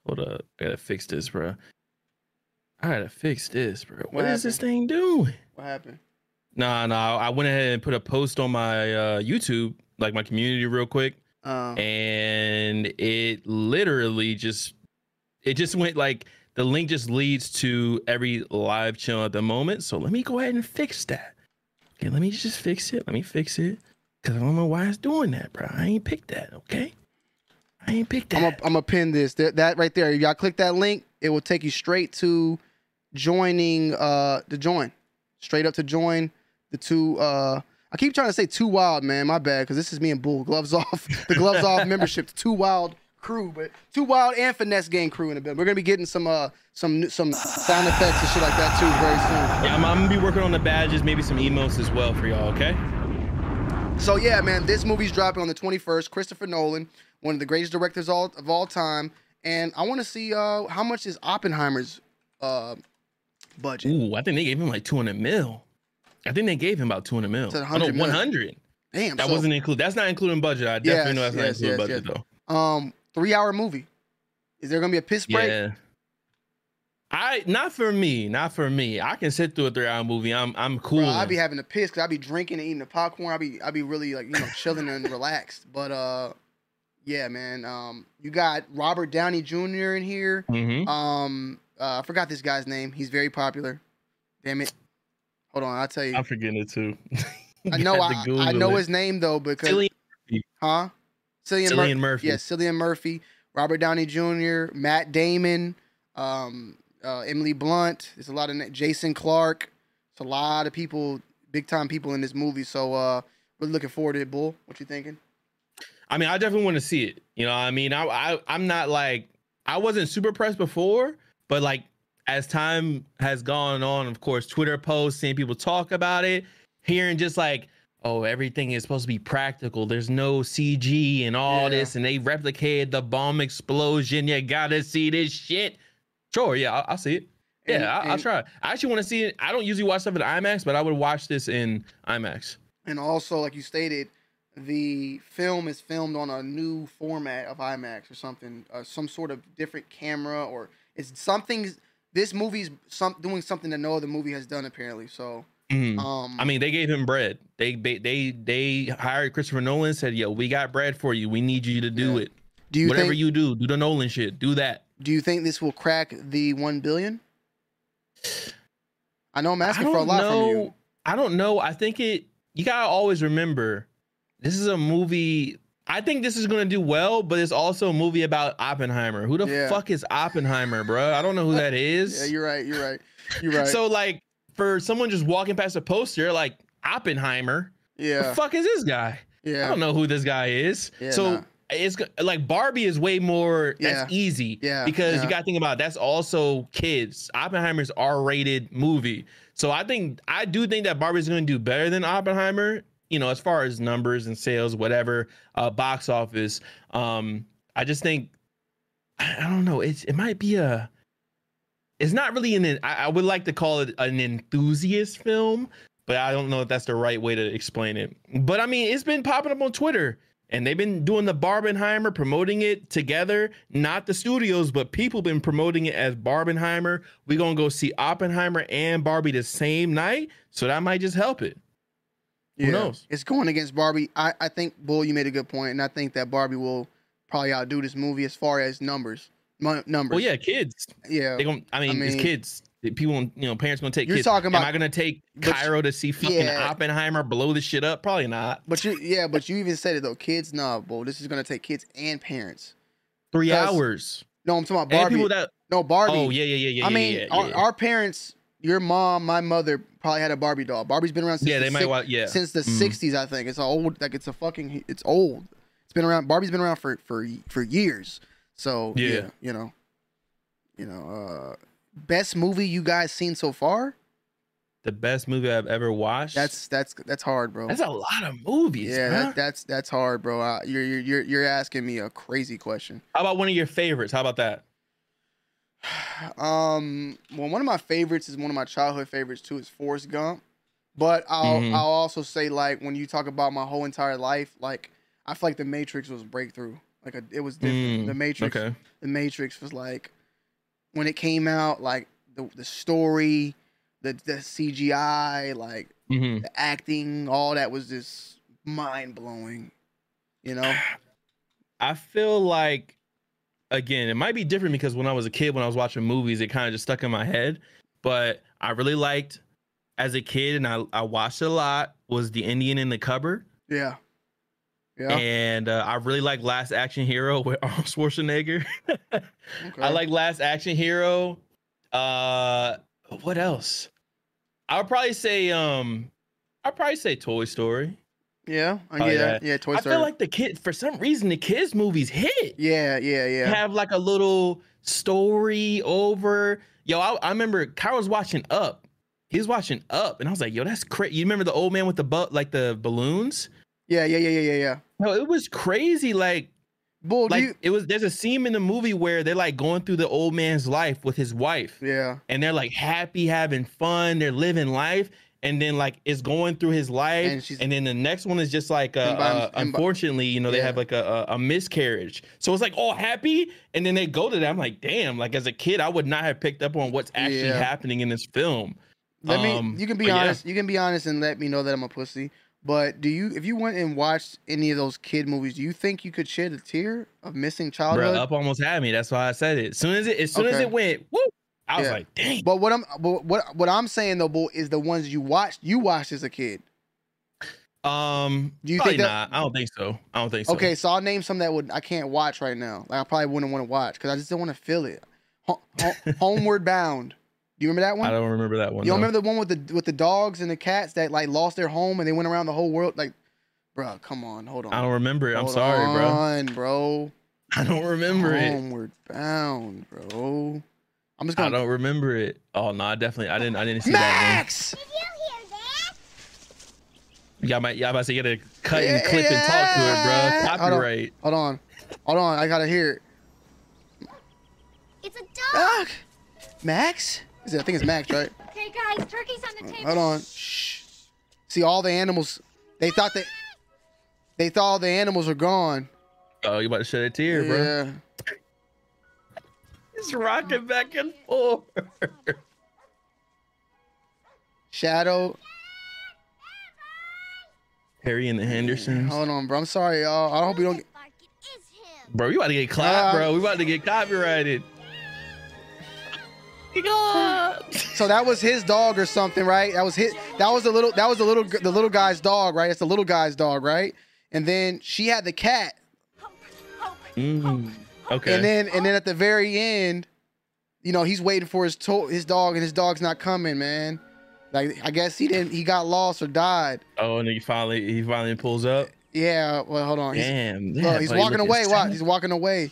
Hold up. I gotta fix this, bro. I gotta fix this, bro. What what is this thing doing? What happened? Nah, nah. I went ahead and put a post on my uh, YouTube, like my community, real quick, Um, and it literally just, it just went like the link just leads to every live channel at the moment. So let me go ahead and fix that. Okay, let me just fix it. Let me fix it, cause I don't know why it's doing that, bro. I ain't picked that. Okay, I ain't picked that. I'm gonna I'm gonna pin this. That, that right there. If y'all click that link, it will take you straight to joining uh the join. Straight up to join the two uh I keep trying to say two wild, man. My bad, because this is me and Bull. Gloves off. The gloves off membership. The two wild crew, but two wild and finesse gang crew in a bit. We're gonna be getting some uh some some sound effects and shit like that too very soon. Yeah, I'm, I'm gonna be working on the badges, maybe some emotes as well for y'all. Okay. So yeah, man, this movie's dropping on the 21st. Christopher Nolan, one of the greatest directors all, of all time, and I want to see uh, how much is Oppenheimer's uh, budget. Ooh, I think they gave him like 200 mil. I think they gave him about 200 mil. Said Oh, 100 no, mil. 100. Damn, That so, wasn't included. That's not including budget. I definitely know that's Yes, not yes, including yes, budget yes. though. um three hour movie. Is there gonna be a piss break? Yeah. I not for me, not for me. I can sit through a three hour movie. I'm I'm cool. Bro, I'd be having a piss because I'd be drinking and eating the popcorn. I'd be I'd be really like you know chilling and relaxed. But uh, yeah, man. Um, you got Robert Downey Jr. in here. Mhm. Um, uh, I forgot this guy's name. He's very popular. Damn it. Hold on, I'll tell you. I'm forgetting it too. I know Got to I, I know it. his name though because Cillian, huh? Cillian, Cillian Mur- Murphy. Yes, Cillian Murphy, Robert Downey Jr., Matt Damon, um, uh, Emily Blunt. There's a lot of Jason Clarke. It's a lot of people, big time people in this movie. So uh, really looking forward to it. Bull, what you thinking? I mean, I definitely want to see it. You know, what I mean, I, I I'm not like I wasn't super pressed before, but like as time has gone on, of course, Twitter posts, seeing people talk about it, hearing just like, oh, everything is supposed to be practical. There's no CG and all Yeah. this, and they replicated the bomb explosion. You gotta see this shit. Sure, yeah, I'll, I'll see it. Yeah, And- I, I'll try. I actually want to see it. I don't usually watch stuff in IMAX, but I would watch this in IMAX. And also, like you stated, the film is filmed on a new format of IMAX or something, uh, some sort of different camera, or it's something. This movie's some doing something that no other movie has done apparently. So Mhm. Um, I mean, they gave him bread. They they they, hired Christopher Nolan. Said, "Yo, we got bread for you. We need you to do Yeah. it. do you Whatever think you do, do the Nolan shit. Do that." do you think this will crack the one billion? I know I'm asking for a lot know. from you. I don't know. I think it. You gotta always remember, this is a movie. I think this is gonna do well, but it's also a movie about Oppenheimer. Who the Yeah. fuck is Oppenheimer, bro? I don't know who that is. Yeah, you're right. You're right. You're right. So like, for someone just walking past a poster like Oppenheimer, yeah, the fuck is this guy? Yeah. I don't know who this guy is. Yeah, so nah. it's like Barbie is way more. Yeah. That's easy. Yeah, Because yeah. you got to think about it, that's also kids. Oppenheimer's R-rated movie. So I think I do think that Barbie's going to do better than Oppenheimer. You know, as far as numbers and sales, whatever, uh, box office. Um, I just think I don't know. It's it might be a. It's not really an. I, I would like to call it an enthusiast film, but I don't know if that's the right way to explain it. But I mean, it's been popping up on Twitter, and they've been doing the Barbenheimer, promoting it together. Not the studios, but people been promoting it as Barbenheimer. We're gonna go see Oppenheimer and Barbie the same night, so that might just help it. Yeah. Who knows? It's going against Barbie. I, I think Bull, you made a good point, and I think that Barbie will probably outdo this movie as far as numbers. Mu- numbers. Well, yeah, kids. yeah. They gon' I mean, it's mean- kids. People, you know, parents gonna take You're kids. talking about. Am I gonna take Cairo to see fucking yeah. Oppenheimer blow the shit up? Probably not. But you, yeah, but you even said it though. Kids, nah, Bull. This is gonna take kids and parents. Three hours. No, I'm talking about And Barbie. people that no, Barbie. oh yeah yeah yeah yeah I yeah, mean, yeah, our, yeah. our parents, your mom, my mother probably had a Barbie doll. Barbie's been around since yeah the they might six- wa- yeah since the Mhm. 60s, I think. It's old, like it's a fucking, it's old. It's been around. Barbie's been around for for for years. So yeah, Yeah. you know, you know, uh, best movie you guys seen so far? the best movie I've ever watched. That's that's that's hard, bro. that's a lot of movies. yeah, that, that's that's hard, bro. You're you're you're you're asking me a crazy question. How about one of your favorites? How about that? Um, well, one of my favorites is one of my childhood favorites too. Is Forrest Gump, but I'll Mhm. I'll also say like when you talk about my whole entire life, like I feel like The Matrix was a breakthrough. Like a, it was different. Mm, the Matrix, Okay. The Matrix was like when it came out, like the the story, the the CGI, like hmm the acting, all that was just mind blowing. You know? I feel like again, it might be different because when I was a kid, when I was watching movies, it kind of just stuck in my head. But I really liked as a kid, and I, I watched a lot. Was the Indian in the cupboard, Yeah. Yeah. and uh, I really like Last Action Hero with Arnold Schwarzenegger. I like Last Action Hero. Uh, what else? I would probably say um, I'd probably say Toy Story. Yeah. Oh, yeah. yeah. Yeah. Toy I feel like the kid for some reason the kids movies hit. yeah. Yeah. Yeah. have like a little story over. Yo, I, I remember Kyle was watching Up. He was watching Up, and I was like, "Yo, that's crazy." You remember the old man with the butt, like the balloons? Yeah. Yeah. Yeah. Yeah. Yeah. Yeah. No, it was crazy. Like, Bull, like you? it was. There's a scene in the movie where they're like going through the old man's life with his wife, Yeah. and they're like happy, having fun, they're living life. And then like it's going through his life, And and, then the next one is just like uh, uh, unfortunately, you know, they Yeah. have like a, a a miscarriage. So it's like all happy, and then they go to that. I'm like, damn! Like as a kid, I would not have picked up on what's actually Yeah. happening in this film. Let Um, me. You can be but yeah. honest. You can be honest and let me know that I'm a pussy. But do you, if you went and watched any of those kid movies, do you think you could shed a tear of missing childhood? Bro, up almost had me. That's why I said it. As soon as it, as soon as it went, whoop, I was Yeah. like, dang. But what I'm, but what what I'm saying though, bull, is the ones you watched. You watched as a kid. Um, Do you think that- not. I don't think so. I don't think so. Okay, so I'll name some that would I can't watch right now. Like I probably wouldn't want to watch because I just don't want to feel it. Ho- ho- Homeward Bound. Do you remember that one? I don't remember that one. You no. remember the one with the with the dogs and the cats that like lost their home and they went around the whole world? Like, bro, come on, hold on. I don't remember it. I'm sorry, bro. on, bro. I don't remember it. Homeward Bound, bro. I'm just gonna. don't remember it. Oh no, I definitely I didn't I didn't see that Max. one. Y'all might y'all about to say you gotta cut and clip and talk to it, bro. Yeah. Hold on. Copyright. Hold on, hold on. I gotta hear it. It's a dog. Ah, Max. Is it, I think it's Max, right? Okay, guys, turkey's on the table. Hold on. Shh. See all the animals. They thought they. They thought all the animals were gone. Oh, you about to shed a tear, bro. Yeah. It's rocking back and forth. Shadow. Harry and the Hendersons. Hold on, bro. I'm sorry, y'all. I hope we don't. Get... Bark, it is him. Bro, we about to get clapped, Uh, bro. We about to get copyrighted. So that was his dog or something, right? That was his. That was the little. That was the little. The little guy's dog, right? It's the little guy's dog, right? And then she had the cat. Mm, okay. And then and then at the very end, you know, he's waiting for his to- his dog, and his dog's not coming, man. Like I guess he didn't. He got lost or died. oh, and then he finally he finally pulls up. Yeah. Well, hold on. He's, Damn. look, yeah, he's walking away. it's Watch. He's walking away.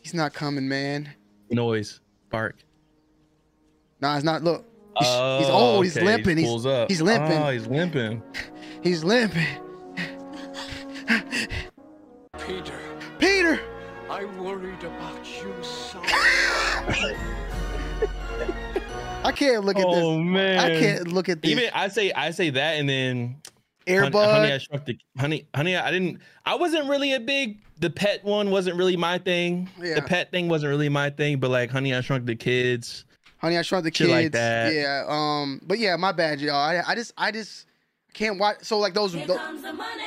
He's not coming, man. Noise. Bark. Nah, it's not. Look. He's, he's Oh, old. He's limping. He He's up. he's limping. Oh, he's limping. He's limping. Peter, Peter. I worried about you so. I can't look at Oh this. man. I can't look at this. Even I say I say that, and then Air Bud. Honey, honey, I shrunk the honey. Honey, I didn't. I wasn't really a big. The pet one wasn't really my thing. Yeah. The pet thing wasn't really my thing. But like, honey, I shrunk the kids. Honey, I Shrunk the Kids. like that. Yeah. Um. But yeah, my bad, y'all. I, I just I just can't watch. So like those. Here comes the money.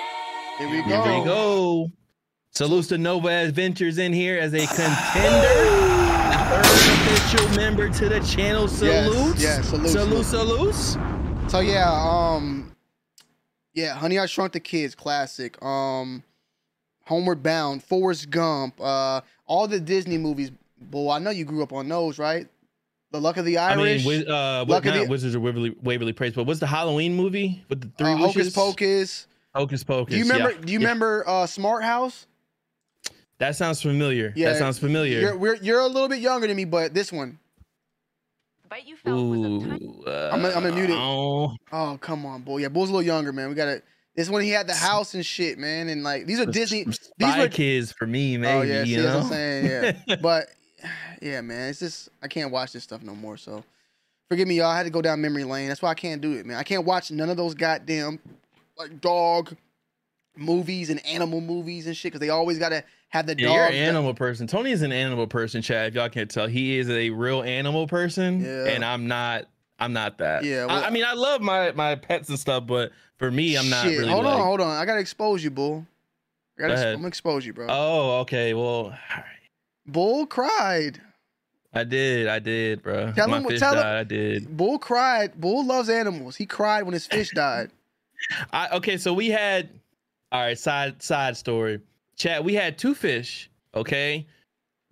Here we go. Here we go. Salutes to Nova Adventures in here as a contender. Third official member to the channel. Salutes. yes, salute, Salute, salutes. So yeah. Um. Yeah, Honey, I Shrunk the Kids. Classic. Um. Homeward Bound, Forrest Gump, uh, all the Disney movies. Boy, I know you grew up on those, right? The Luck of the Irish. I mean, uh, Luck what, of not the- Wizards of Waverly, Waverly Place, but what's the Halloween movie with the three uh, Hocus wishes? Pocus. Hocus Pocus. Do you remember? yeah. Do you Yeah. remember uh, Smart House? That sounds familiar. Yeah, that sounds familiar. You're we're, you're a little bit younger than me, but this one. bite you felt was a Ooh, uh, I'm gonna- mute it. oh, Oh come on, boy. Yeah, Bull's a little younger, man. We gotta. This when he had the house and shit, man, and like these are Disney. These were. Kids for me, maybe. oh yeah, see, you that's know? what I'm saying. Yeah, but yeah, man, it's just I can't watch this stuff no more. So forgive me, y'all. I had to go down memory lane. That's why I can't do it, man. I can't watch none of those goddamn like dog movies and animal movies and shit because they always gotta have the Yeah, dog. you're an animal person. Tony is an animal person, Chad. If y'all can't tell, he is a real animal person, Yeah. and I'm not. I'm not that. Yeah, I- well- I, mean, I love my my pets and stuff, but for me, I'm not Shit, really. hold like, on, hold on. I gotta expose you, Bull. I gotta, Go ex- ahead. I'm gonna expose you, bro. Oh, okay. Well, all right. Bull cried. I did. I did, bro. Tell my him- fish tell him- died. I did. Bull cried. Bull loves animals. He cried when his fish died. I okay, so we had all right, side side story. Chat, we had two fish, okay?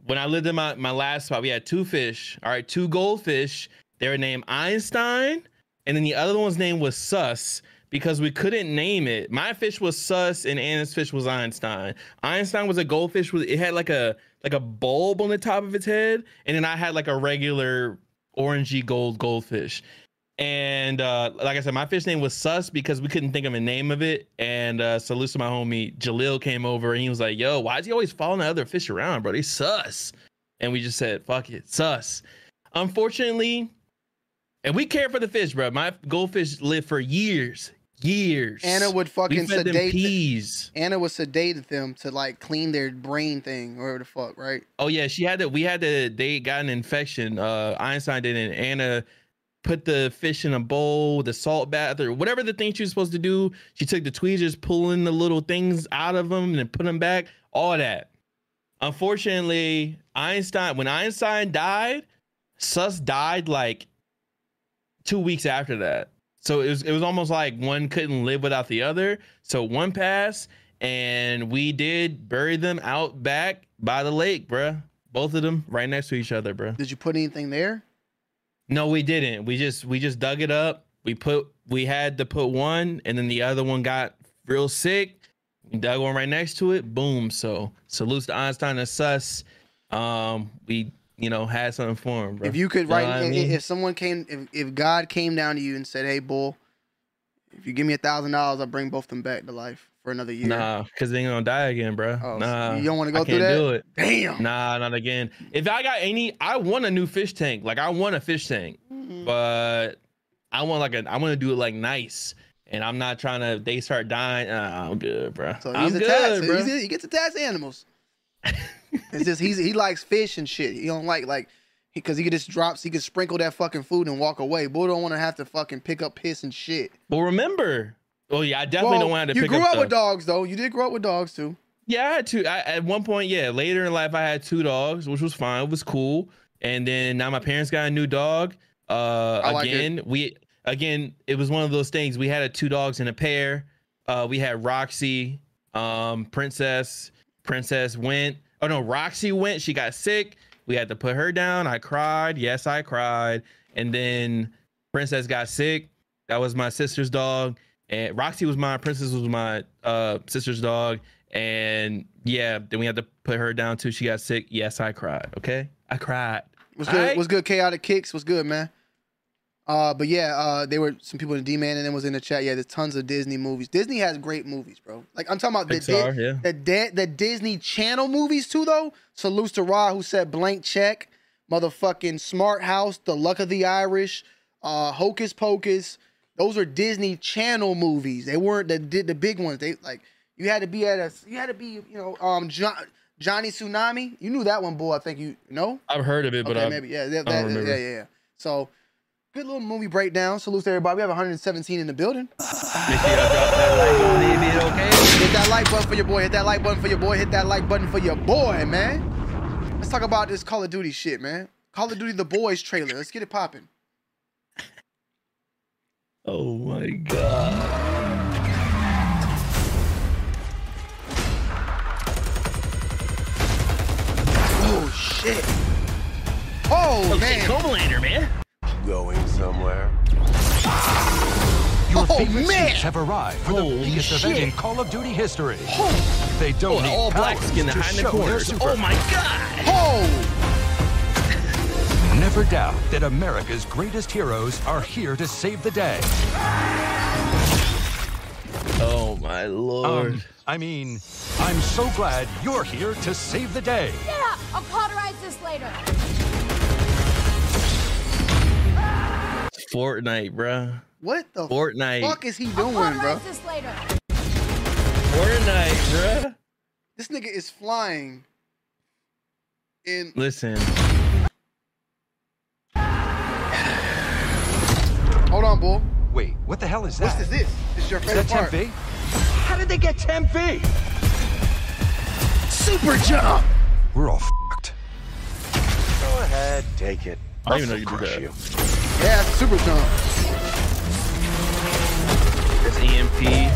When I lived in my, my last spot, we had two fish. All right, two goldfish. They were named Einstein, and then the other one's name was Sus because we couldn't name it. My fish was Sus and Anna's fish was Einstein. Einstein was a goldfish with it had like a like a bulb on the top of its head, and then I had like a regular orangey gold goldfish. And uh, like I said, my fish name was Sus because we couldn't think of a name of it. And uh, salute to my homie Jalil came over and he was like, "Yo, why is he always following the other fish around, bro? They sus." And we just said, "Fuck it, sus." Unfortunately, and we care for the fish, bro. My goldfish lived for years, years. Anna would fucking them sedate. peas. Anna would sedate them to like clean their brain thing, or whatever the fuck, right? Oh yeah, she had to. We had to. They got an infection. Uh, Einstein did, and Anna put the fish in a bowl, the salt bath, or whatever the thing she was supposed to do. She took the tweezers, pulling the little things out of them, and put them back. All that. Unfortunately, Einstein. When Einstein died, Sus died like two weeks after that. So it was it was almost like one couldn't live without the other. So one passed, and we did bury them out back by the lake, bruh. Both of them right next to each other, bruh. Did you put anything there? No, we didn't. We just we just dug it up. We put we had to put one, and then the other one got real sick. We dug one right next to it. Boom. So salutes to Einstein and Sus. Um, we you know had something for him, bro. If you could know write, what I i- mean? if someone came, if, if God came down to you and said, "Hey, bull, if you give me a thousand dollars, I'll bring both them back to life for another year." Nah, because they ain't gonna die again, bro. Oh, so nah, you don't wanna I go through can't that? do it. Damn. Nah, not again. If I got any, I want a new fish tank. Like I want a fish tank, Mm-hmm. but I want like a. I want to do it like nice, and I'm not trying to. They start dying. Uh, I'm good, bro. So I'm he's good, attached. bro. He's, he gets attached to animals. it's just he's he likes fish and shit. He don't like like because he, could just drops. He could sprinkle that fucking food and walk away. Bull don't want to have to fucking pick up piss and shit. But remember, Oh yeah, I definitely Well, don't want to you grew up up with dogs though. You did grow up with dogs too. Yeah, I had two. I, at one point, yeah, later in life, I had two dogs, which was fine. It was cool. And then now my parents got a new dog. Uh, like it. again, we again, it was one of those things. We had a two dogs in a pair. Uh, we had Roxy, um, Princess. Princess went. Oh no, Roxy went. She got sick. We had to put her down. I cried. Yes, I cried. And then Princess got sick. That was my sister's dog. And Roxy was my Princess was my uh sister's dog. And yeah, then we had to put her down too. She got sick. Yes, I cried. Okay, I cried. What's good? Alright? What's good? Chaotic kicks. What's good, man? Uh, but yeah, uh, there were some people in D man and then was in the chat. Yeah, there's tons of Disney movies. Disney has great movies, bro. Like I'm talking about the Pixar, Di- yeah. the Di- the Disney Channel movies too, though. Salutes to Ra who said blank check, motherfucking Smart House, The Luck of the Irish, uh, Hocus Pocus. Those are Disney Channel movies. They weren't the did the big ones. They like you had to be at a you had to be you know um jo- Johnny Tsunami. You knew that one, boy. I think you know. I've heard of it, but okay, I maybe yeah, that, I don't that- yeah, yeah, yeah. So good little movie breakdown. Salutes to everybody. We have 117 in the building. Make sure y'all drop that like on the video, okay? Hit that like button for your boy. Hit that like button for your boy. Hit that like button for your boy, man. Let's talk about this Call of Duty shit, man. Call of Duty The Boys trailer. Let's get it popping. Oh my god. Oh shit. Oh, man. Homelander, man. Going somewhere. Your Oh, favorite man. suits have arrived for Holy the biggest event shit. in Call of Duty history. They don't Oh, need all black skin to behind the corners. Oh my god. Oh, Never doubt that America's greatest heroes are here to save the day. Oh my lord. Um, I mean, I'm so glad you're here to save the day. Yeah, I'll cauterize this later. Fortnite, bruh. what the Fortnite. fuck is he I'll doing, bro? this later. Fortnite, bruh. This nigga is flying in. Listen. On, bull. Wait, what the hell is What's that? this? This, this is your Is favorite that part. Tempe? How did they get Tempe? Super jump. We're all fucked. Go ahead, take it. I don't even know you do that. you. Yeah, it's super jump. There's EMP.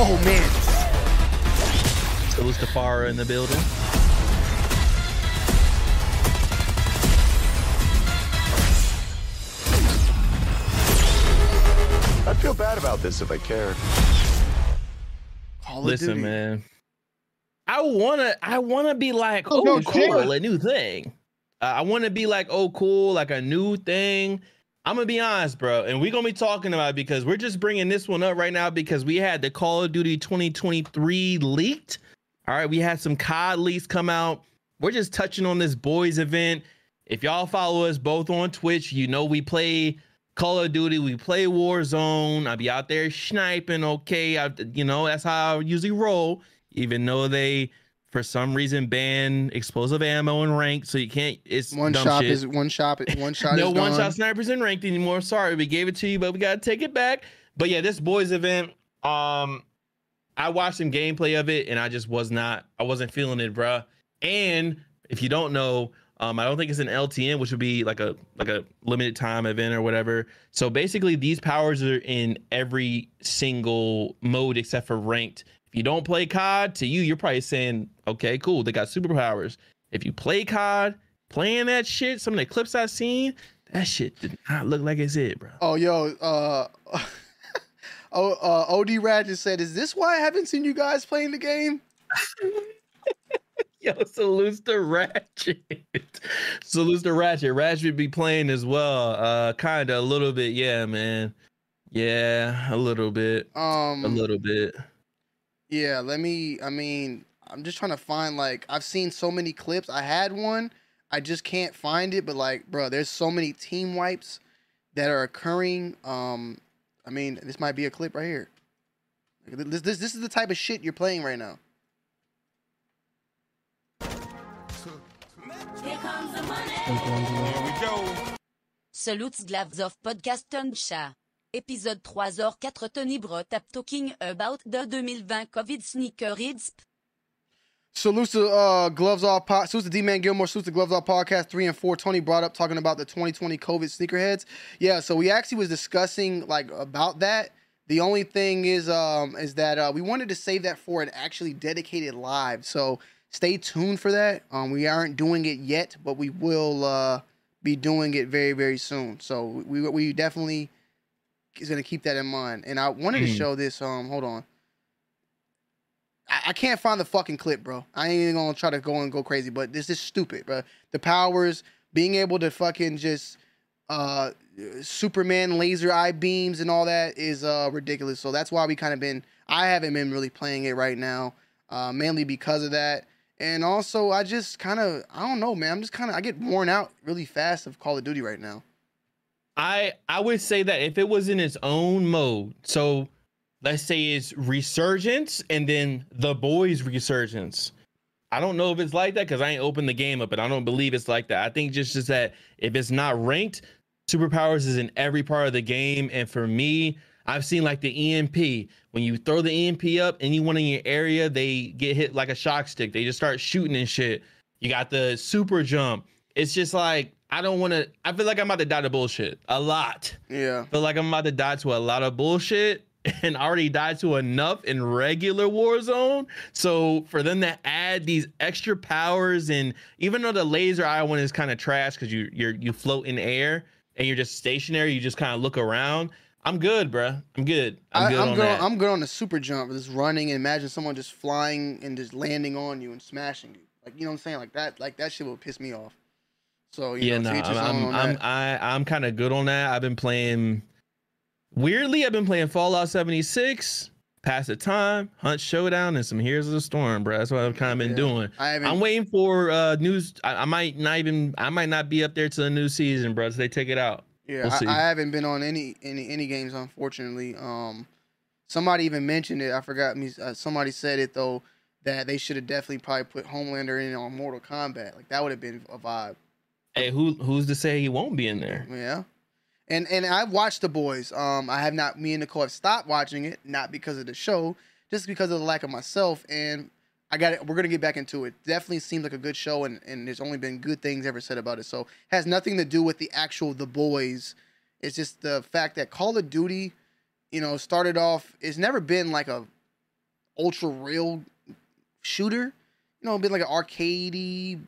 Oh man. Salute to Farah in the building. I'd feel bad about this if I cared. Call of Listen, Duty. man. I wanna, I wanna be like, Oh, oh, no, cool, Jalen. a new thing. Uh, I want to be like, oh, cool, like a new thing. I'm gonna be honest, bro, and we're gonna be talking about it because we're just bringing this one up right now because we had the Call of Duty 2023 leaked. All right, we had some COD leaks come out. We're just touching on this boys event. If y'all follow us both on Twitch, you know we play Call of Duty, we play Warzone. I be out there sniping, okay? I, you know that's how I usually roll. Even though they, for some reason, ban explosive ammo in ranked, so you can't. It's One dumb shot shit. is one shot. One shot no one gone. shot snipers in ranked anymore. Sorry, we gave it to you, but we gotta take it back. But yeah, this boys event, um, I watched some gameplay of it and I just was not, I wasn't feeling it, bruh. And if you don't know, um, I don't think it's an LTN, which would be like a like a limited time event or whatever. So basically, these powers are in every single mode except for ranked. If you don't play COD, to you, you're probably saying, okay, cool, they got superpowers. If you play COD, playing that shit, some of the clips I've seen, that shit did not look like it's it, bro. Oh, yo, uh, oh, uh, OD Ratchet said, "Is this why I haven't seen you guys playing the game?" Yo, salutes to Ratchet. salutes to Ratchet. Ratchet be playing as well. Uh kinda a little bit, yeah, man. Yeah, a little bit. Um, A little bit. Yeah, let me. I mean, I'm just trying to find like I've seen so many clips. I had one, I just can't find it. But like, bro, there's so many team wipes that are occurring. Um, I mean, this might be a clip right here. This this this is the type of shit you're playing right now. Salutes Gloves of Podcast. Épisode 3h4 Tony Brotap talking about the 2020 COVID sneaker hits. Salutes to uh, Gloves Off, po- salutes to D-Man Gilmore, salutes to Gloves Off Podcast 3 and 4. Tony brought up talking about the 2020 COVID sneakerheads. Yeah, so we actually was discussing like about that. The only thing is um is that uh, we wanted to save that for an actually dedicated live. So stay tuned for that. Um, we aren't doing it yet, but we will uh, be doing it very very soon. So we we definitely is gonna keep that in mind. And I wanted to Hmm. show this. Um, hold on. I, I can't find the fucking clip, bro. I ain't even gonna try to go and go crazy, but this is stupid, bro. The powers, being able to fucking just uh Superman laser eye beams and all that is uh ridiculous. So that's why we kind of been I haven't been really playing it right now, uh mainly because of that. And also I just kind of I don't know, man. I'm just kind of I get worn out really fast of Call of Duty right now. I I would say that if it was in its own mode, so let's say it's resurgence and then the boys resurgence. I don't know if it's like that because I ain't opened the game up, and I don't believe it's like that. I think just just that if it's not ranked, superpowers is in every part of the game. And for me, I've seen like the EMP. When you throw the EMP up, anyone in your area, they get hit like a shock stick. They just start shooting and shit. You got the super jump. It's just like I don't want to. I feel like I'm about to die to bullshit a lot. Yeah. feel like I'm about to die to a lot of bullshit and already died to enough in regular Warzone. So for them to add these extra powers and even though the laser eye one is kind of trash because you you're you float in air and you're just stationary, you just kind of look around. I'm good, bruh. I'm good. I'm I, good I'm on good. that. I'm good on the super jump, just running and imagine someone just flying and just landing on you and smashing you. Like you know what I'm saying? Like that. Like that shit will piss me off. So you yeah, know, no, to each his I'm I'm, I'm. I I'm kind of good on that. I've been playing. Weirdly, I've been playing Fallout 76, Pass the Time, Hunt Showdown, and some Heroes of the Storm, bro. That's what I've kind of been Yeah. doing. I I'm waiting for uh news. I, I might not even. I might not be up there to the new season, bro. So they take it out. Yeah, We'll. I, I haven't been on any any any games, unfortunately. Um, somebody even mentioned it. I forgot me. Uh, somebody said it though that they should have definitely probably put Homelander in on Mortal Kombat. Like that would have been a vibe. Hey, who who's to say he won't be in there? Yeah. And and I've watched the boys. Um, I have not. Me and Nicole have stopped watching it, not because of the show, just because of the lack of myself. And I got it. We're gonna get back into it. Definitely seems like a good show, and and there's only been good things ever said about it. So it has nothing to do with the actual the boys. It's just the fact that Call of Duty, you know, started off. It's never been like a ultra real shooter. You know, been like an arcadey.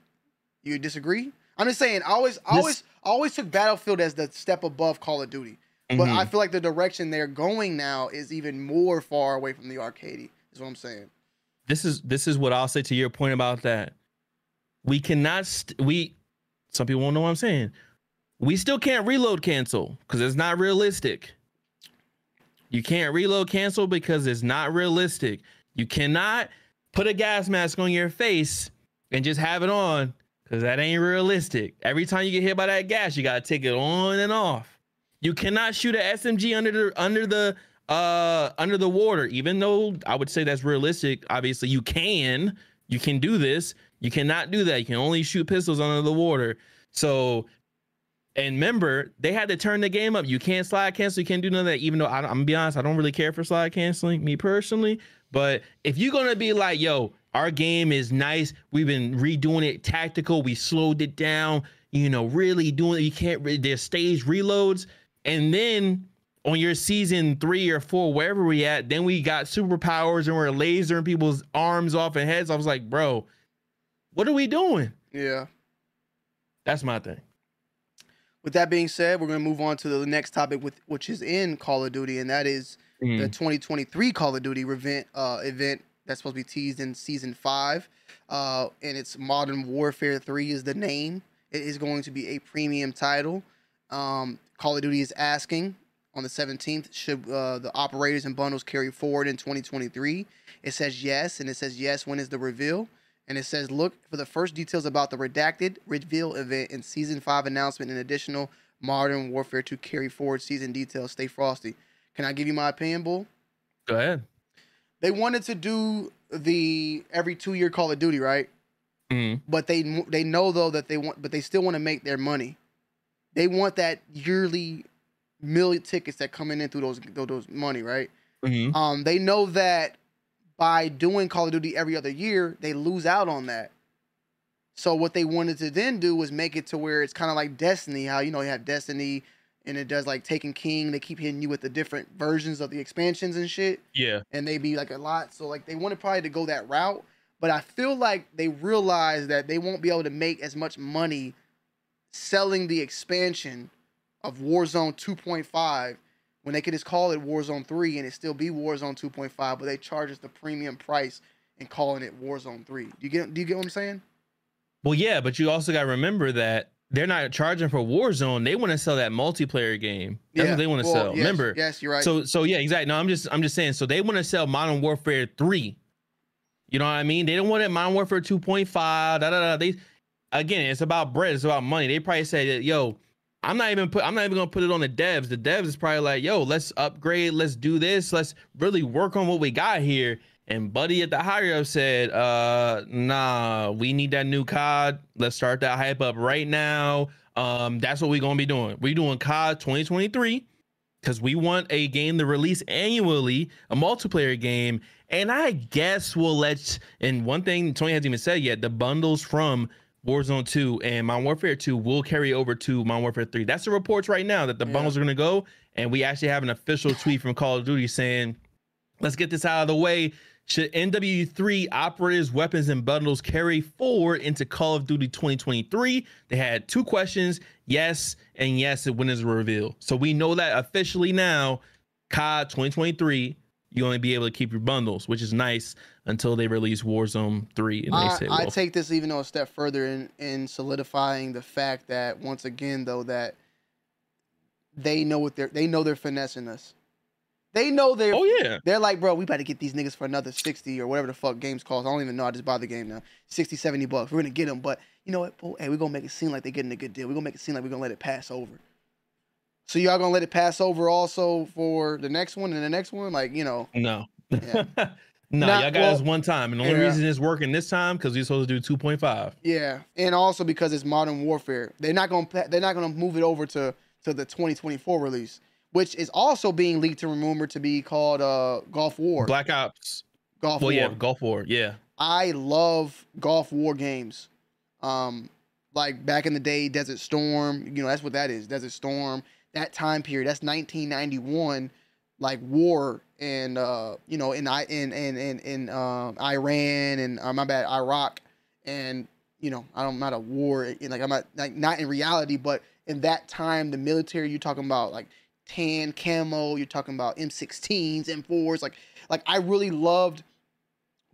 You disagree? I'm just saying. I always, I always, I always took Battlefield as the step above Call of Duty. But Mhm. I feel like the direction they're going now is even more far away from the arcadey. Is what I'm saying. This is this is what I'll say to your point about that. We cannot st- we some people won't know what I'm saying. We still can't reload cancel because it's not realistic. You can't reload cancel because it's not realistic. You cannot put a gas mask on your face and just have it on because that ain't realistic. Every time you get hit by that gas, you gotta take it on and off. You cannot shoot an SMG under the under the uh under the water, even though I would say that's realistic. Obviously, you can you can do this. You cannot do that. You can only shoot pistols under the water. So, and remember, they had to turn the game up. You can't slide cancel. You can't do none of that. Even though I, I'm gonna be honest, I don't really care for slide canceling, me personally. But if you're gonna be like, yo, our game is nice. We've been redoing it tactical. We slowed it down. You know, really doing. You can't. re- There's stage reloads, and then on your season three or four, wherever we at, then we got superpowers and we're lasering people's arms off and heads. I was like, bro, what are we doing? Yeah. That's my thing. With that being said, we're gonna move on to the next topic, with which is in Call of Duty, and that is the Mhm. 2023 Call of Duty event. Uh, event that's supposed to be teased in season five, uh, and it's Modern Warfare 3 is the name. It is going to be a premium title. Um, Call of Duty is asking on the 17th should uh, the operators and bundles carry forward in 2023. It says yes, and it says yes. When is the reveal? And it says look for the first details about the redacted reveal event and season five announcement and additional Modern Warfare to carry forward season details. Stay frosty. Can I give you my opinion, Bull? Go ahead. They wanted to do the every two year Call of Duty, right? Mhm. But they they know though that they want, but they still want to make their money. they want that yearly million tickets that coming in through those those, those money, right? Mhm. Um, they know that by doing Call of Duty every other year, they lose out on that. So what they wanted to then do was make it to where it's kind of like Destiny, how you know you have Destiny and it does like Taken King, they keep hitting you with the different versions of the expansions and shit Yeah. and they be like a lot. So like they wanted probably to go that route, but I feel like they realize that they won't be able to make as much money selling the expansion of Warzone 2.5 when they could just call it Warzone 3 and it still be Warzone 2.5, but they charge us the premium price and calling it Warzone 3. Do you get do you get what I'm saying? Well, yeah, but you also got to remember that they're not charging for Warzone. They want to sell that multiplayer game. That's Yeah, what they want to well, sell. yes, remember? yes, you're right. So, so yeah, exactly. No, I'm just, I'm just saying. So they want to sell Modern Warfare three. You know what I mean? They don't want it Modern Warfare 2.5. Da da da. They, again, it's about bread. It's about money. They probably say, that "Yo, I'm not even put. I'm not even gonna put it on the devs. The devs is probably like, "Yo, let's upgrade. Let's do this. Let's really work on what we got here." And Buddy at the higher up said, "Uh, nah, we need that new COD. Let's start that hype up right now. Um, that's what we're gonna be doing. We're doing COD 2023." because we want a game to release annually, a multiplayer game. And I guess we'll let. And one thing Tony hasn't even said yet: the bundles from Warzone 2 and Modern Warfare 2 will carry over to Modern Warfare 3. That's the reports right now that the bundles are going to go. And we actually have an official tweet from Call of Duty saying, "Let's get this out of the way." Should NW3 operators, weapons, and bundles carry forward into Call of Duty 2023? They had two questions yes and yes when is revealed. So we know that officially now, COD 2023, you only be able to keep your bundles, which is nice until they release Warzone 3. And they I, say, I take this even though a step further in in solidifying the fact that once again though that they know what they're they know they're finessing us. They know they're Oh, yeah. they're like bro we better get these niggas for another 60 or whatever the fuck games cost. I don't even know I just bought the game now. 60 70 bucks. We're gonna get them but you know what? Bro, hey, we're gonna make it seem like they're getting a good deal. We're gonna make it seem like we're gonna let it pass over. So y'all gonna let it pass over also for the next one and the next one? Like, you know. no. Yeah. no, Not- y'all got well, us one time. And the only yeah. reason it's working this time because we're supposed to do 2.5. Yeah, and also because it's Modern Warfare, they're not gonna they're not gonna move it over to to the 2024 release, which is also being leaked and rumored to be called uh Gulf War. Black Ops. Golf well, War. yeah, Gulf War. Yeah. I love Gulf War games. Um, like back in the day, Desert Storm. You know that's what that is. Desert Storm. That time period. That's 1991. Like war and uh, you know in I in in in, in um, Iran and uh, my bad Iraq and you know I don't I'm not a war like I'm not like not in reality, but in that time the military you're talking about like tan camo. You're talking about M16s, M4s. Like like I really loved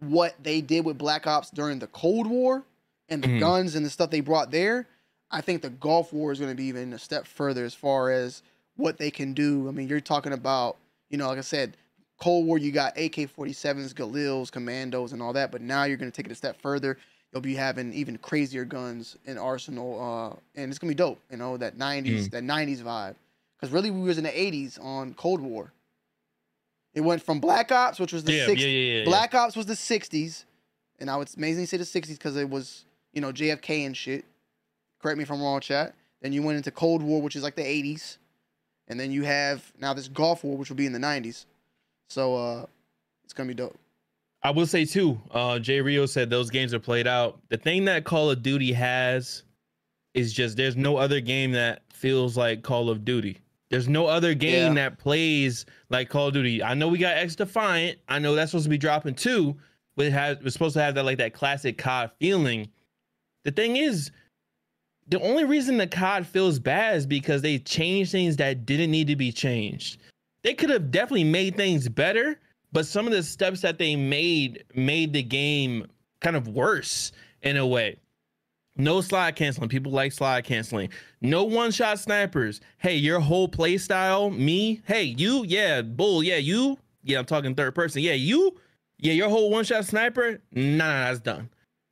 what they did with Black Ops during the Cold War and the Mhm. guns and the stuff they brought there, I think the Gulf War is going to be even a step further as far as what they can do. I mean, you're talking about, you know, like I said, Cold War, you got AK 47s, Galils, Commandos, and all that, but now you're going to take it a step further. You'll be having even crazier guns in Arsenal, uh, and it's going to be dope, you know, that 90s, Mm. that 90s vibe. Because really, we was in the 80s on Cold War. It went from Black Ops, which was the Yeah, 60s. yeah, yeah, yeah, yeah. Black Ops was the 60s, and I would amazingly say the 60s because it was, you know, JFK and shit. Correct me if I'm wrong, chat. Then you went into Cold War, which is like the 80s, and then you have now this Gulf War, which will be in the 90s. So uh, it's gonna be dope. I will say too, uh, Jay Rio said those games are played out. The thing that Call of Duty has is just there's no other game that feels like Call of Duty. There's no other game Yeah. that plays like Call of Duty. I know we got X Defiant. I know that's supposed to be dropping too, but it has it's supposed to have that like that classic COD feeling. The thing is, the only reason the COD feels bad is because they changed things that didn't need to be changed. They could have definitely made things better, but some of the steps that they made made the game kind of worse in a way. No slide canceling. People like slide canceling. No one shot snipers. Hey, your whole play style, me, hey, you, yeah, bull, yeah, you, yeah, I'm talking third person. Yeah, you, yeah, your whole one shot sniper, nah, nah, that's done.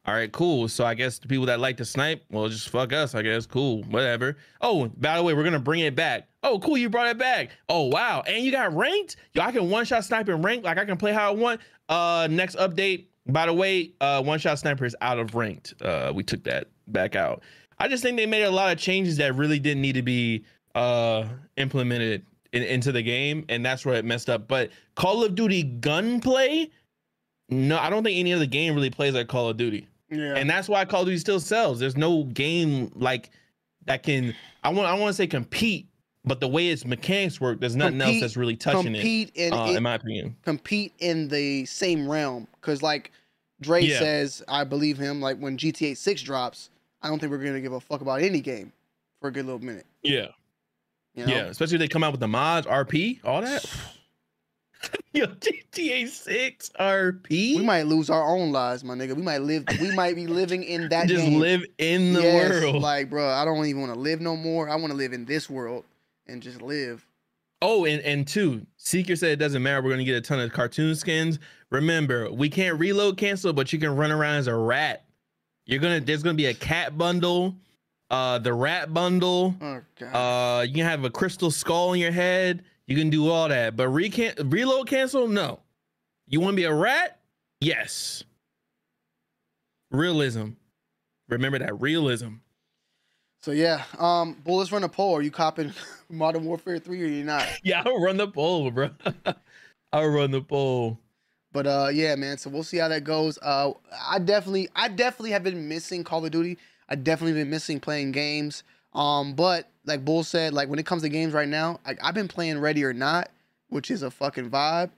All right, cool. So I guess the people that like to snipe, well, just fuck us. I guess cool, whatever. Oh, by the way, we're gonna bring it back. Oh, cool, you brought it back. Oh, wow, and you got ranked. Yo, I can one shot snipe and rank. Like I can play how I want. Uh, next update. By the way, uh, one shot sniper is out of ranked. Uh, we took that back out. I just think they made a lot of changes that really didn't need to be uh implemented in, into the game, and that's where it messed up. But Call of Duty gunplay, no, I don't think any other game really plays like Call of Duty. Yeah. And that's why Call of Duty still sells. There's no game like that can I want I want to say compete, but the way its mechanics work, there's nothing else that's really touching compete it. in uh, it- in my opinion. compete in the same realm. Because like Dre Yeah. says, I believe him. Like when GTA Six drops, I don't think we're gonna give a fuck about any game for a good little minute. Yeah. You know? Yeah. Especially if they come out with the mods, RP, all that. Yo, GTA 6 RP. We might lose our own lives, my nigga. We might live. We might be living in that. just game. live in the Yes, world. Like, bro, I don't even want to live no more. I want to live in this world and just live. Oh, and and two, Seeker said it doesn't matter. We're gonna get a ton of cartoon skins. Remember, we can't reload cancel, but you can run around as a rat. You're gonna there's gonna be a cat bundle, uh, the rat bundle. Oh god. Uh, you can have a crystal skull in your head. You can do all that, but reload cancel, no. You want to be a rat? Yes. Realism. Remember that realism. So yeah, um, Bull, let's run a poll. Are you copping Modern Warfare Three or you not? Yeah, I'll run the poll, bro. I'll run the poll. But uh, yeah, man. So we'll see how that goes. Uh, I definitely, I definitely have been missing Call of Duty. I definitely been missing playing games. Um, but like Bull said, like when it comes to games right now, I, I've been playing Ready or Not, which is a fucking vibe.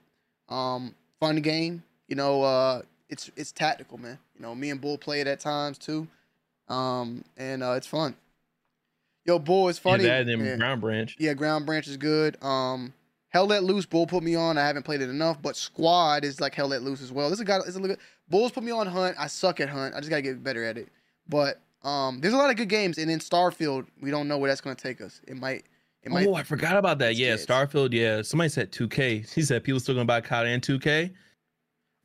Um, fun game. You know, uh, it's it's tactical, man. You know, me and Bull play it at times too. Um, and uh, it's fun. Yo, Bull, it's funny. Yeah, that and Yeah. Ground Branch. Yeah, Ground Branch is good. Um, Hell Let Loose, Bull put me on. I haven't played it enough, but Squad is like Hell Let Loose as well. This is a guy. This is a little. Bulls put me on Hunt. I suck at Hunt. I just gotta get better at it. But um, there's a lot of good games, and then Starfield, we don't know where that's gonna take us. It might. It might. Oh, I forgot about that. Yeah, Starfield. Yeah, somebody said 2K. He said people still gonna buy COD and 2K.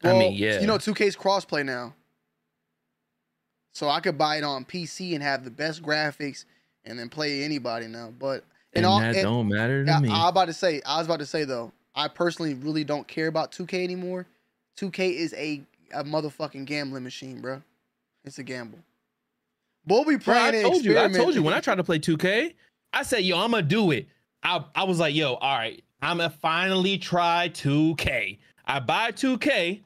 I Well, mean, yeah. You know, 2K's crossplay now. So I could buy it on PC and have the best graphics, and then play anybody now. But and all- that and- don't matter to Yeah, me. I was about to say. I was about to say though. I personally really don't care about 2K anymore. 2K is a a motherfucking gambling machine, bro. It's a gamble. Bull be Bro, I told you. I told you when I tried to play 2K, I said, "Yo, I'm gonna do it." I I was like, "Yo, all right, I'm gonna finally try 2K." I buy 2K.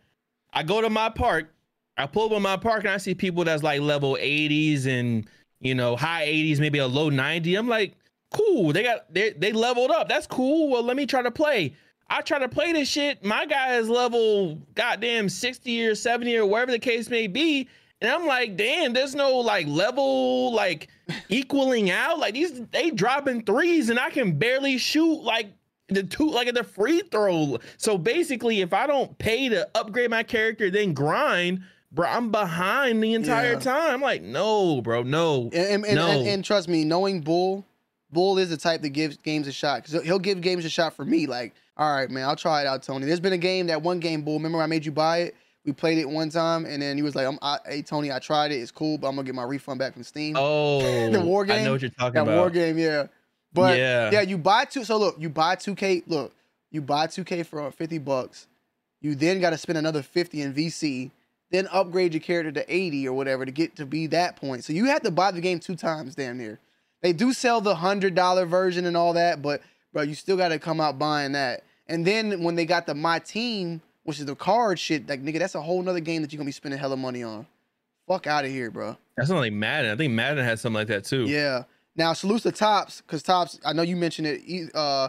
I go to my park. I pull up on my park and I see people that's like level 80s and you know high 80s, maybe a low 90. I'm like, cool. They got they they leveled up. That's cool. Well, let me try to play. I try to play this shit. My guy is level goddamn 60 or 70 or wherever the case may be. And I'm like, damn, there's no like level like equaling out. Like these they dropping threes and I can barely shoot like the two like at the free throw. So basically, if I don't pay to upgrade my character, then grind, bro, I'm behind the entire Yeah. time. I'm like, no, bro, no. And, and, no. and, and trust me, knowing Bull, Bull is the type that gives games a shot because he'll give games a shot for me. Like, all right, man, I'll try it out, Tony. There's been a game that one game, Bull. Remember I made you buy it? We played it one time, and then he was like, I'm, I, "Hey, Tony, I tried it. It's cool, but I'm gonna get my refund back from Steam." oh, the war game. I know what you're talking that about. war game, yeah. But Yeah. yeah, you buy two. So look, you buy two K. Look, you buy two K for uh, fifty bucks. You then got to spend another fifty in VC. Then upgrade your character to eighty or whatever to get to be that point. So you have to buy the game two times, damn near. They do sell the hundred dollar version and all that, but bro, you still got to come out buying that. And then when they got the My Team, which is the card shit, like nigga, that's a whole nother game that you're gonna be spending hella money on. Fuck out of here, bro. That's not like Madden. I think Madden has something like that too. Yeah. Now salute to Tops, because Tops, I know you mentioned it. Uh,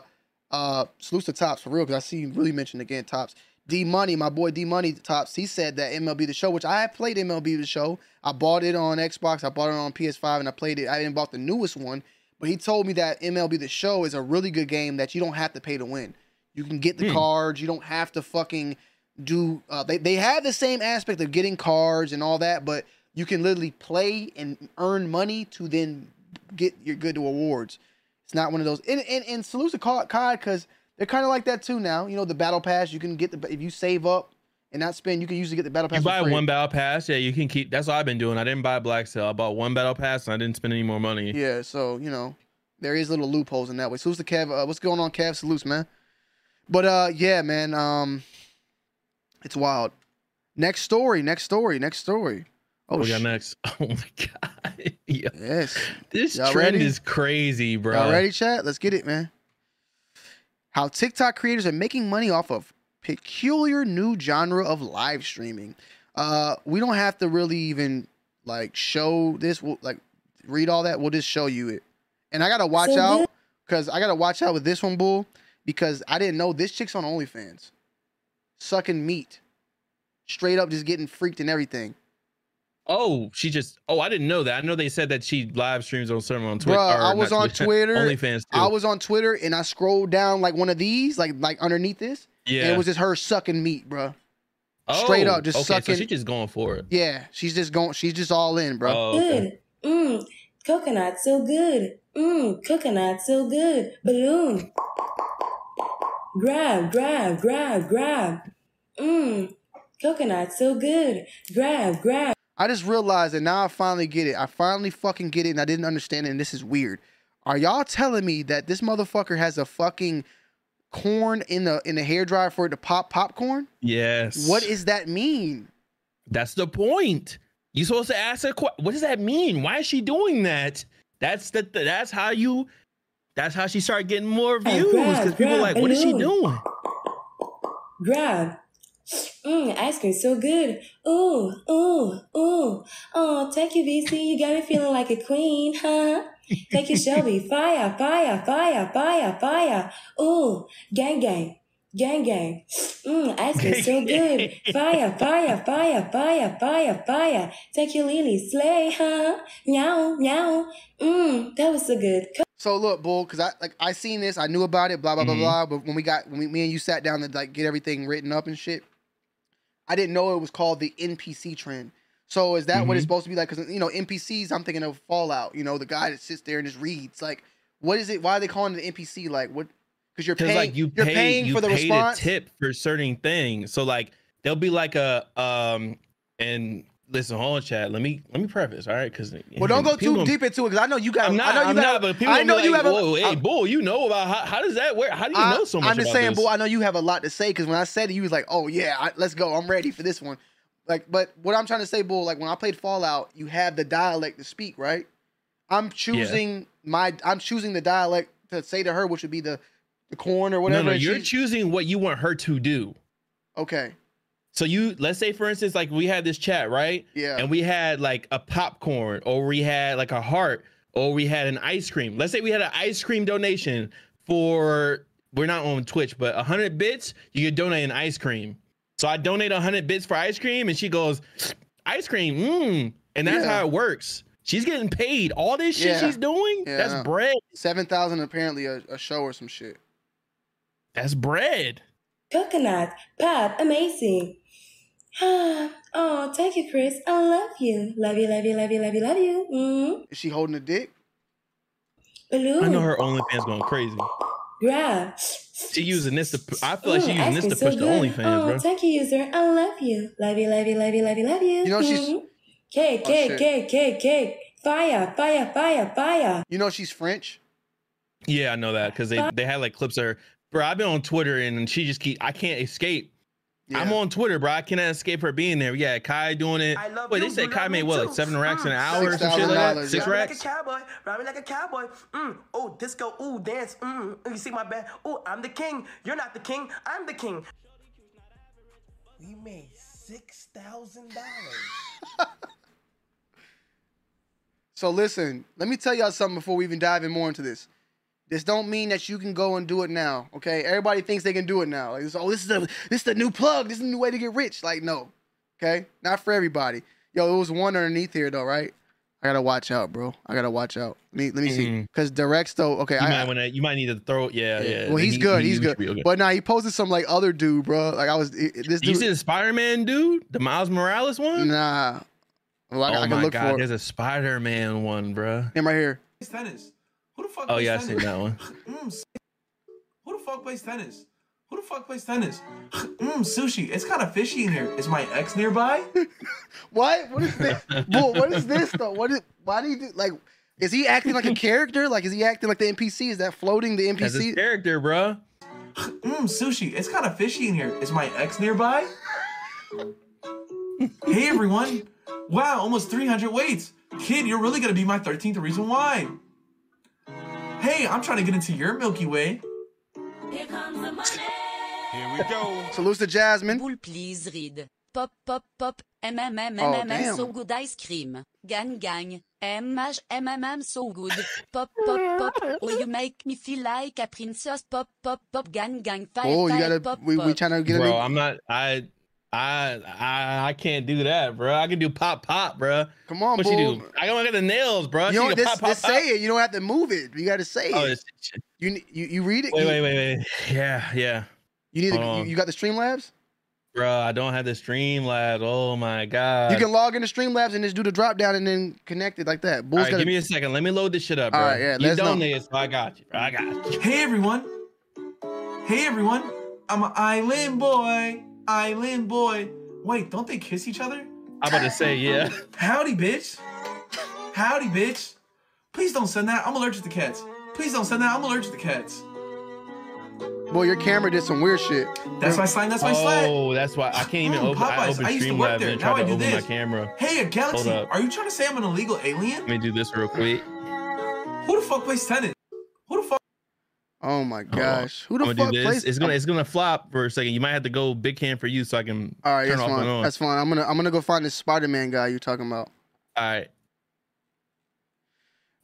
uh, salute to Tops for real, because I see you really mentioned again Tops. D Money, my boy D Money Tops, he said that MLB The Show, which I have played MLB The Show. I bought it on Xbox, I bought it on PS5, and I played it. I didn't bought the newest one, but he told me that MLB The Show is a really good game that you don't have to pay to win. You can get the Hmm. cards. You don't have to fucking do. Uh, they they have the same aspect of getting cards and all that, but you can literally play and earn money to then get your good to awards. It's not one of those. And and, and salute to COD because they're kind of like that too now. You know the battle pass. You can get the if you save up and not spend, you can usually get the battle pass. You buy one battle pass, yeah, you can keep. That's what I've been doing. I didn't buy Black Cell. I bought one battle pass and I didn't spend any more money. Yeah, so you know, there is little loopholes in that way. Salutes to Kev. Uh, what's going on, Kev? Salutes, man. But uh, yeah, man. Um, it's wild. Next story. Next story. Next story. Oh, What we got sh- next? Oh my god. Yeah. Yes. This Y'all trend ready? is crazy, bro. Y'all ready, chat? Let's get it, man. How TikTok creators are making money off of peculiar new genre of live streaming. Uh, we don't have to really even like show this. We'll, like read all that. We'll just show you it. And I gotta watch So out because I gotta watch out with this one, bull, because I didn't know this chick's on OnlyFans, sucking meat, straight up, just getting freaked and everything. Oh, she just. Oh, I didn't know that. I know they said that she live streams on server on Twitter. Bro, I was on Twitter. OnlyFans too. I was on Twitter and I scrolled down like one of these, like like underneath this. And Yeah. it was just her sucking meat, bro. straight oh, up, just Oh, okay, sucking- So she's just going for it. Yeah, she's just going. She's just all in, bro. Oh, mm, okay. Good. Mmm, coconut so good. Mmm, coconut so good. Balloon. Grab, grab, grab, grab. Mmm, coconut so good. Grab, grab. I just realized that now I finally get it. I finally fucking get it, and I didn't understand it. And this is weird. Are y'all telling me that this motherfucker has a fucking corn in the in the hair dryer for it to pop popcorn? Yes. What is that mean? That's the point. You supposed to ask her. que- What does that mean? Why is she doing that? That's the. That's how you. That's how she started getting more views because people grab, like, "What is she doing?" Grab. Mmm, ice cream so good. Ooh, ooh, ooh. Oh, take you, VC. You got me feeling like a queen, huh? Take you, Shelby. Fire, fire, fire, fire, fire. Ooh, gang, gang. Gang, gang. Mmm, ice cream so good. Fire, fire, fire, fire, fire, fire. Take you, Lily. Slay, huh? Meow, meow. Mmm, that was so good. So look, bull, because I like I seen this, I knew about it, blah blah blah blah. But when we got when we, me and you sat down to like get everything written up and shit, I didn't know it was called the NPC trend. So is that what it's Mhm. supposed to be like? Because you know NPCs, I'm thinking of Fallout. You know the guy that sits there and just reads. Like, what is it? Why are they calling it an NPC? Like, what? Because you're paying. like you are pay, paying you for the pay response. tip for certain things. So like there'll be like a um and listen, hold on, chat. Let me let me preface, all right? Because Well, don't go too deep into it because I know you got. I'm not. I know you not. But people I know you like, have. A, Whoa, hey, bull, you know about how, how does that work? How do you I- know so much I'm just saying, this? boy. I know you have a lot to say because when I said it, you was like, "Oh yeah, I, let's go. I'm ready for this one." Like, but what I'm trying to say, bull, like when I played Fallout, you have the dialect to speak, right? I'm choosing my. I'm choosing the dialect to say to her, which would be the the corn or whatever. no, no, you're choosing what you want her to do. okay. So you let's say for instance, like we had this chat, right? Yeah. And we had like a popcorn, or we had like a heart, or we had an ice cream. Let's say we had an ice cream donation for we're not on Twitch, but hundred bits, you could donate an ice cream. So I donate hundred bits for ice cream, and she goes, ice cream, mmm. And that's Yeah. how it works. She's getting paid. All this shit Yeah. she's doing, Yeah, that's bread. Seven thousand apparently a, a show or some shit. That's bread. Coconut, pop, amazing. oh, thank you, Chris. I love you. Love you, love you, love you, love you, love you. Mm. Is she holding a dick? Balloon. I know her OnlyFans going crazy. Grab. She using this to. I feel like Ooh, she using this to so push the. OnlyFans, oh, bro. thank you, user. I love you. Love you, love you, love you, love you, love you. You know she's- Mhm. Cake, Oh, cake, shit. cake, cake, cake. Fire, fire, fire, fire. You know she's French. Yeah, I know that because they they had like clips of her. Bro, I've been on Twitter and she just keep. I can't escape. I'm on Twitter, bro. I cannot escape her being there. Yeah, Kai doing it. I love Wait, they said Kai made what, like seven racks in an hour or some shit like that? Six Ride me like racks. a cowboy, ride me like a cowboy. Mm, oh, disco, ooh, dance. Mm, you see my band? Oh, I'm the king. You're not the king. I'm the king. We made six thousand dollars. So listen, let me tell y'all something before we even dive in more into this. This don't mean that you can go and do it now. Okay, everybody thinks they can do it now. Like, oh, this is the this is the new plug. This is the new way to get rich. Like, no, okay, not for everybody. Yo, it was one underneath here though, right? I gotta watch out, bro. I gotta watch out. Let me let me see, Mhm. because directs though. Okay, You I, might wanna, you might need to throw. Yeah, yeah. well, he's He- good. he- he's he good. okay. But now he posted some like other dude, bro. Like I was it- it- this you dude. see the Spider-Man dude, the Miles Morales one? Nah. Well, I, oh I can my look god, for there's a Spider-Man one, bro. him right here. He's tennis? Who the fuck Oh plays yeah, I seen that one. Mm, who the fuck plays tennis? Who the fuck plays tennis? Mmm, sushi. It's kind of fishy in here. Is my ex nearby? What? What is this? Bull, what is this though? What is? Why do you do like? Is he acting like a character? Like, is he acting like the NPC? Is that floating the That's his NPC? character, bro. Mmm, sushi. It's kind of fishy in here. Is my ex nearby? hey everyone. Wow, almost 300 weights. Kid, you're really gonna be my 13th reason why. Hey, I'm trying to get into your Milky Way. Here comes the money. Here we go. Salutes to Jasmine. Bull please read. Pop, pop, pop. MMM, MMM, so good ice cream. Gang, gang. MH, MMM, so good. Pop, pop, pop. Oh, you make me feel like a princess. Pop, pop, pop. Gang, gang. Fire, Oh, you gotta. pop, We, we trying to get a bro, I'm not. I, I, I, I can't do that, bro. I can do pop, pop, bro. Come on, what bull. you do? I don't got the nails, bro. You don't can just, pop, pop, just pop. say it. You don't have to move it. You got to say Oh, it. You, you you read it. wait, you, wait, wait, wait. Yeah, yeah. You need. Hold To, you, you got the Streamlabs. Bro, I don't have the Streamlabs. Oh my god. you can log into Streamlabs and just do the drop down and then connect it like that. All Bull's right, gotta, give me a second. Let me load this shit up, bro. All right, yeah, you let's know. donated, so I got you. Bro. I got you. Hey everyone. Hey everyone. I'm an island boy. Island boy. Wait, don't they kiss each other? I'm about to say, yeah. Howdy, bitch. Howdy, bitch. Please don't send that. I'm allergic to cats. Please don't send that. I'm allergic to cats. Boy, your camera did some weird shit. That's my slime. That's my slime. Oh, that's why I can't even Mm, open. I Popeyes. opened I used to work Streamlabs there. and Now tried I to do open my this. camera. Hey, a Galaxy. Are you trying to say I'm an illegal alien? Let me do this real quick. Who the fuck plays tennis? Who the fuck? Oh my gosh, who the I'm fuck do this. plays? It's gonna it's gonna flop for a second. You might have to go big hand for you so I can All right, turn that's off and fine. on. That's fine. I'm gonna I'm gonna go find this Spider Man guy you're talking about. All right.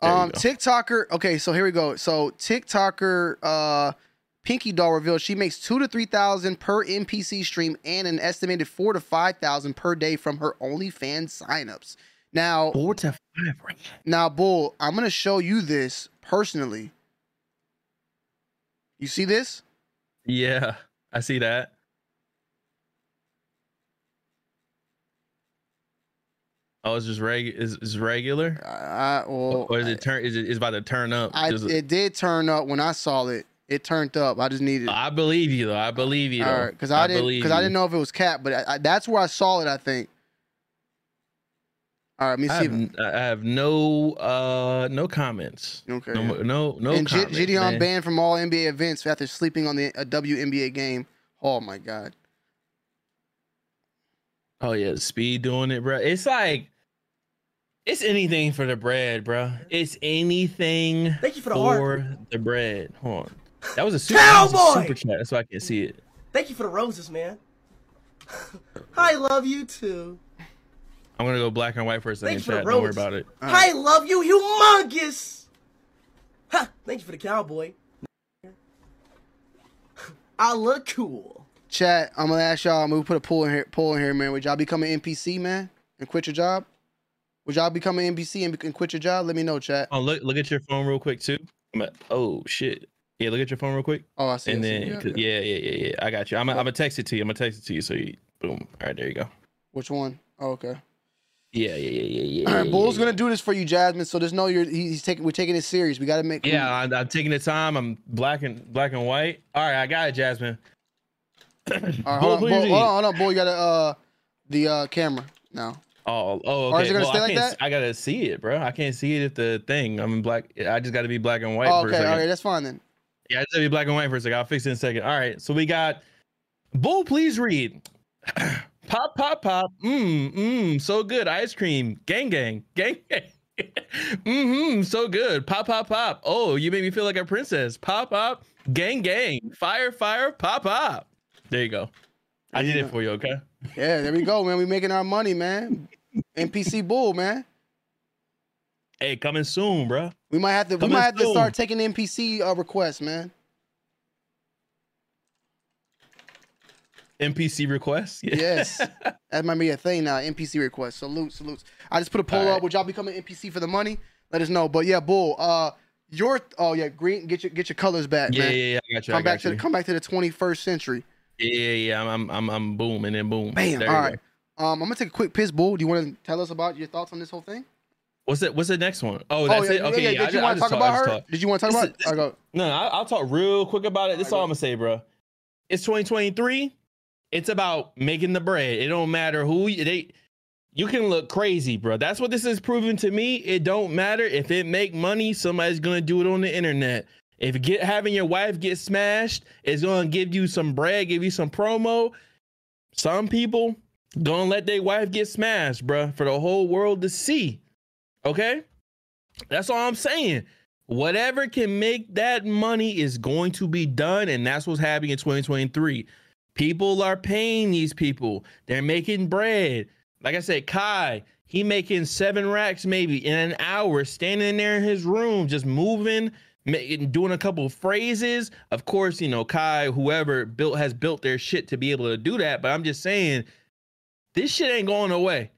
There you Um. TikToker. Okay, so here we go. So TikToker, uh, Pinky Doll revealed she makes two to three thousand per NPC stream and an estimated four to five thousand per day from her OnlyFans signups. Now, four to five. Now, Bull, I'm gonna show you this personally. You see this? Yeah, I see that. Oh, it's just reg is, is regular? I, well, or is it turn is it is about to turn up? I Just- it did turn up when I saw it. It turned up. I just needed. Oh, I believe you though. I believe you though. All right, because I, didn't because I didn't know if it was cap, but I, I, that's where I saw it. I think. All right, let me I have, if- n- I have no uh no comments. Okay. No no no and G- comments. Jidion man. banned from all NBA events after sleeping on the a WNBA game. Oh my god. Oh yeah, speed doing it, bro. It's like it's anything for the bread, bro. It's anything Thank you for the for heart. the bread. Hold on. That was a super, was a super chat. That's why I can't see it. Thank you for the roses, man. I love you too. I'm gonna go black and white for a second, Thanks for the chat. Don't worry about it. I love you, humongous. Ha! Thank you for the cowboy. I look cool. Chat. I'm gonna ask y'all. I'm gonna put a poll in here. Poll in here, man. Would y'all become an NPC, man, and quit your job? Would y'all become an NPC and, and quit your job? Let me know, chat. Oh, look look at your phone real quick too. I'm at, oh shit. Yeah, look at your phone real quick. Oh, I see. And I see. then, Yeah, 'cause- yeah, yeah, yeah, yeah. I got you. I'm, I'm gonna text it to you. I'm gonna text it to you. So you, boom. All right, there you go. Which one? Oh, okay. Yeah, yeah, yeah, yeah, yeah. All right, yeah, Bull's yeah. gonna do this for you, Jasmine. So there's no you're he's taking we're taking it serious. We gotta make Yeah, I, I'm taking the time. I'm black and black and white. All right, I got it, Jasmine. All right, Bull, hold on, Bull, hold on, hold on, Bull. You got to uh the uh camera now. Oh, oh, Or okay. is it gonna well, stay I like that? I gotta see it, bro. I can't see it if the thing. I'm in black. I just gotta be black and white Oh, okay, all right, that's fine then. Yeah, I just gotta be black and white for a second. I'll fix it in a second. All right, so we got Bull. Please read. pop, pop, pop. Mmm, mmm. So good. Ice cream. Gang, gang, gang, gang. mm-hmm. So good. Pop, pop, pop. Oh, you make me feel like a princess. Pop, pop. Gang, gang. Fire, fire. Pop, pop. There you go. I did it for you. Okay. Yeah, there we go, man. We making our money, man. NPC Bull, man. Hey, coming soon, bro. We might have to we might have to start taking NPC uh, requests, man. NPC requests. Yeah. Yes. that might be a thing now. NPC requests. Salute, salutes. I just put a poll All up. Would y'all become an NPC for the money? Let us know. But yeah, Bull. Uh, your oh yeah, green. Get your get your colors back, Yeah, man. yeah, yeah. I got you. I Come back to the come back to the 21st century. Yeah, yeah, yeah. I'm, I'm, I'm, I'm boom, and then boom. Bam. There All right. go. Um, I'm gonna take a quick piss, Bull. Do you want to tell us about your thoughts on this whole thing? What's it? What's the next one? Oh, that's yeah, it. Okay, yeah. yeah. I Did you ju- I want to talk talk- about her? Did you want to talk about? I. No, I, I'll talk real quick about it. This is all I'm gonna say, bro. It's 2023. It's about making the bread. It don't matter who you, they. You can look crazy, bro. That's what this is proving to me. It don't matter if it make money. Somebody's gonna do it on the internet. If get having your wife get smashed is gonna give you some bread, give you some promo. Some people gonna let their wife get smashed, bro, for the whole world to see. Okay? That's all I'm saying. Whatever can make that money is going to be done, and that's what's happening in 2023. People are paying these people. They're making bread. Like I said, Kai, he making seven racks maybe in an hour, standing there in his room, just moving, making, doing a couple of phrases. Of course, you know, Kai, whoever built has built their shit to be able to do that. But I'm just saying, this shit ain't going away.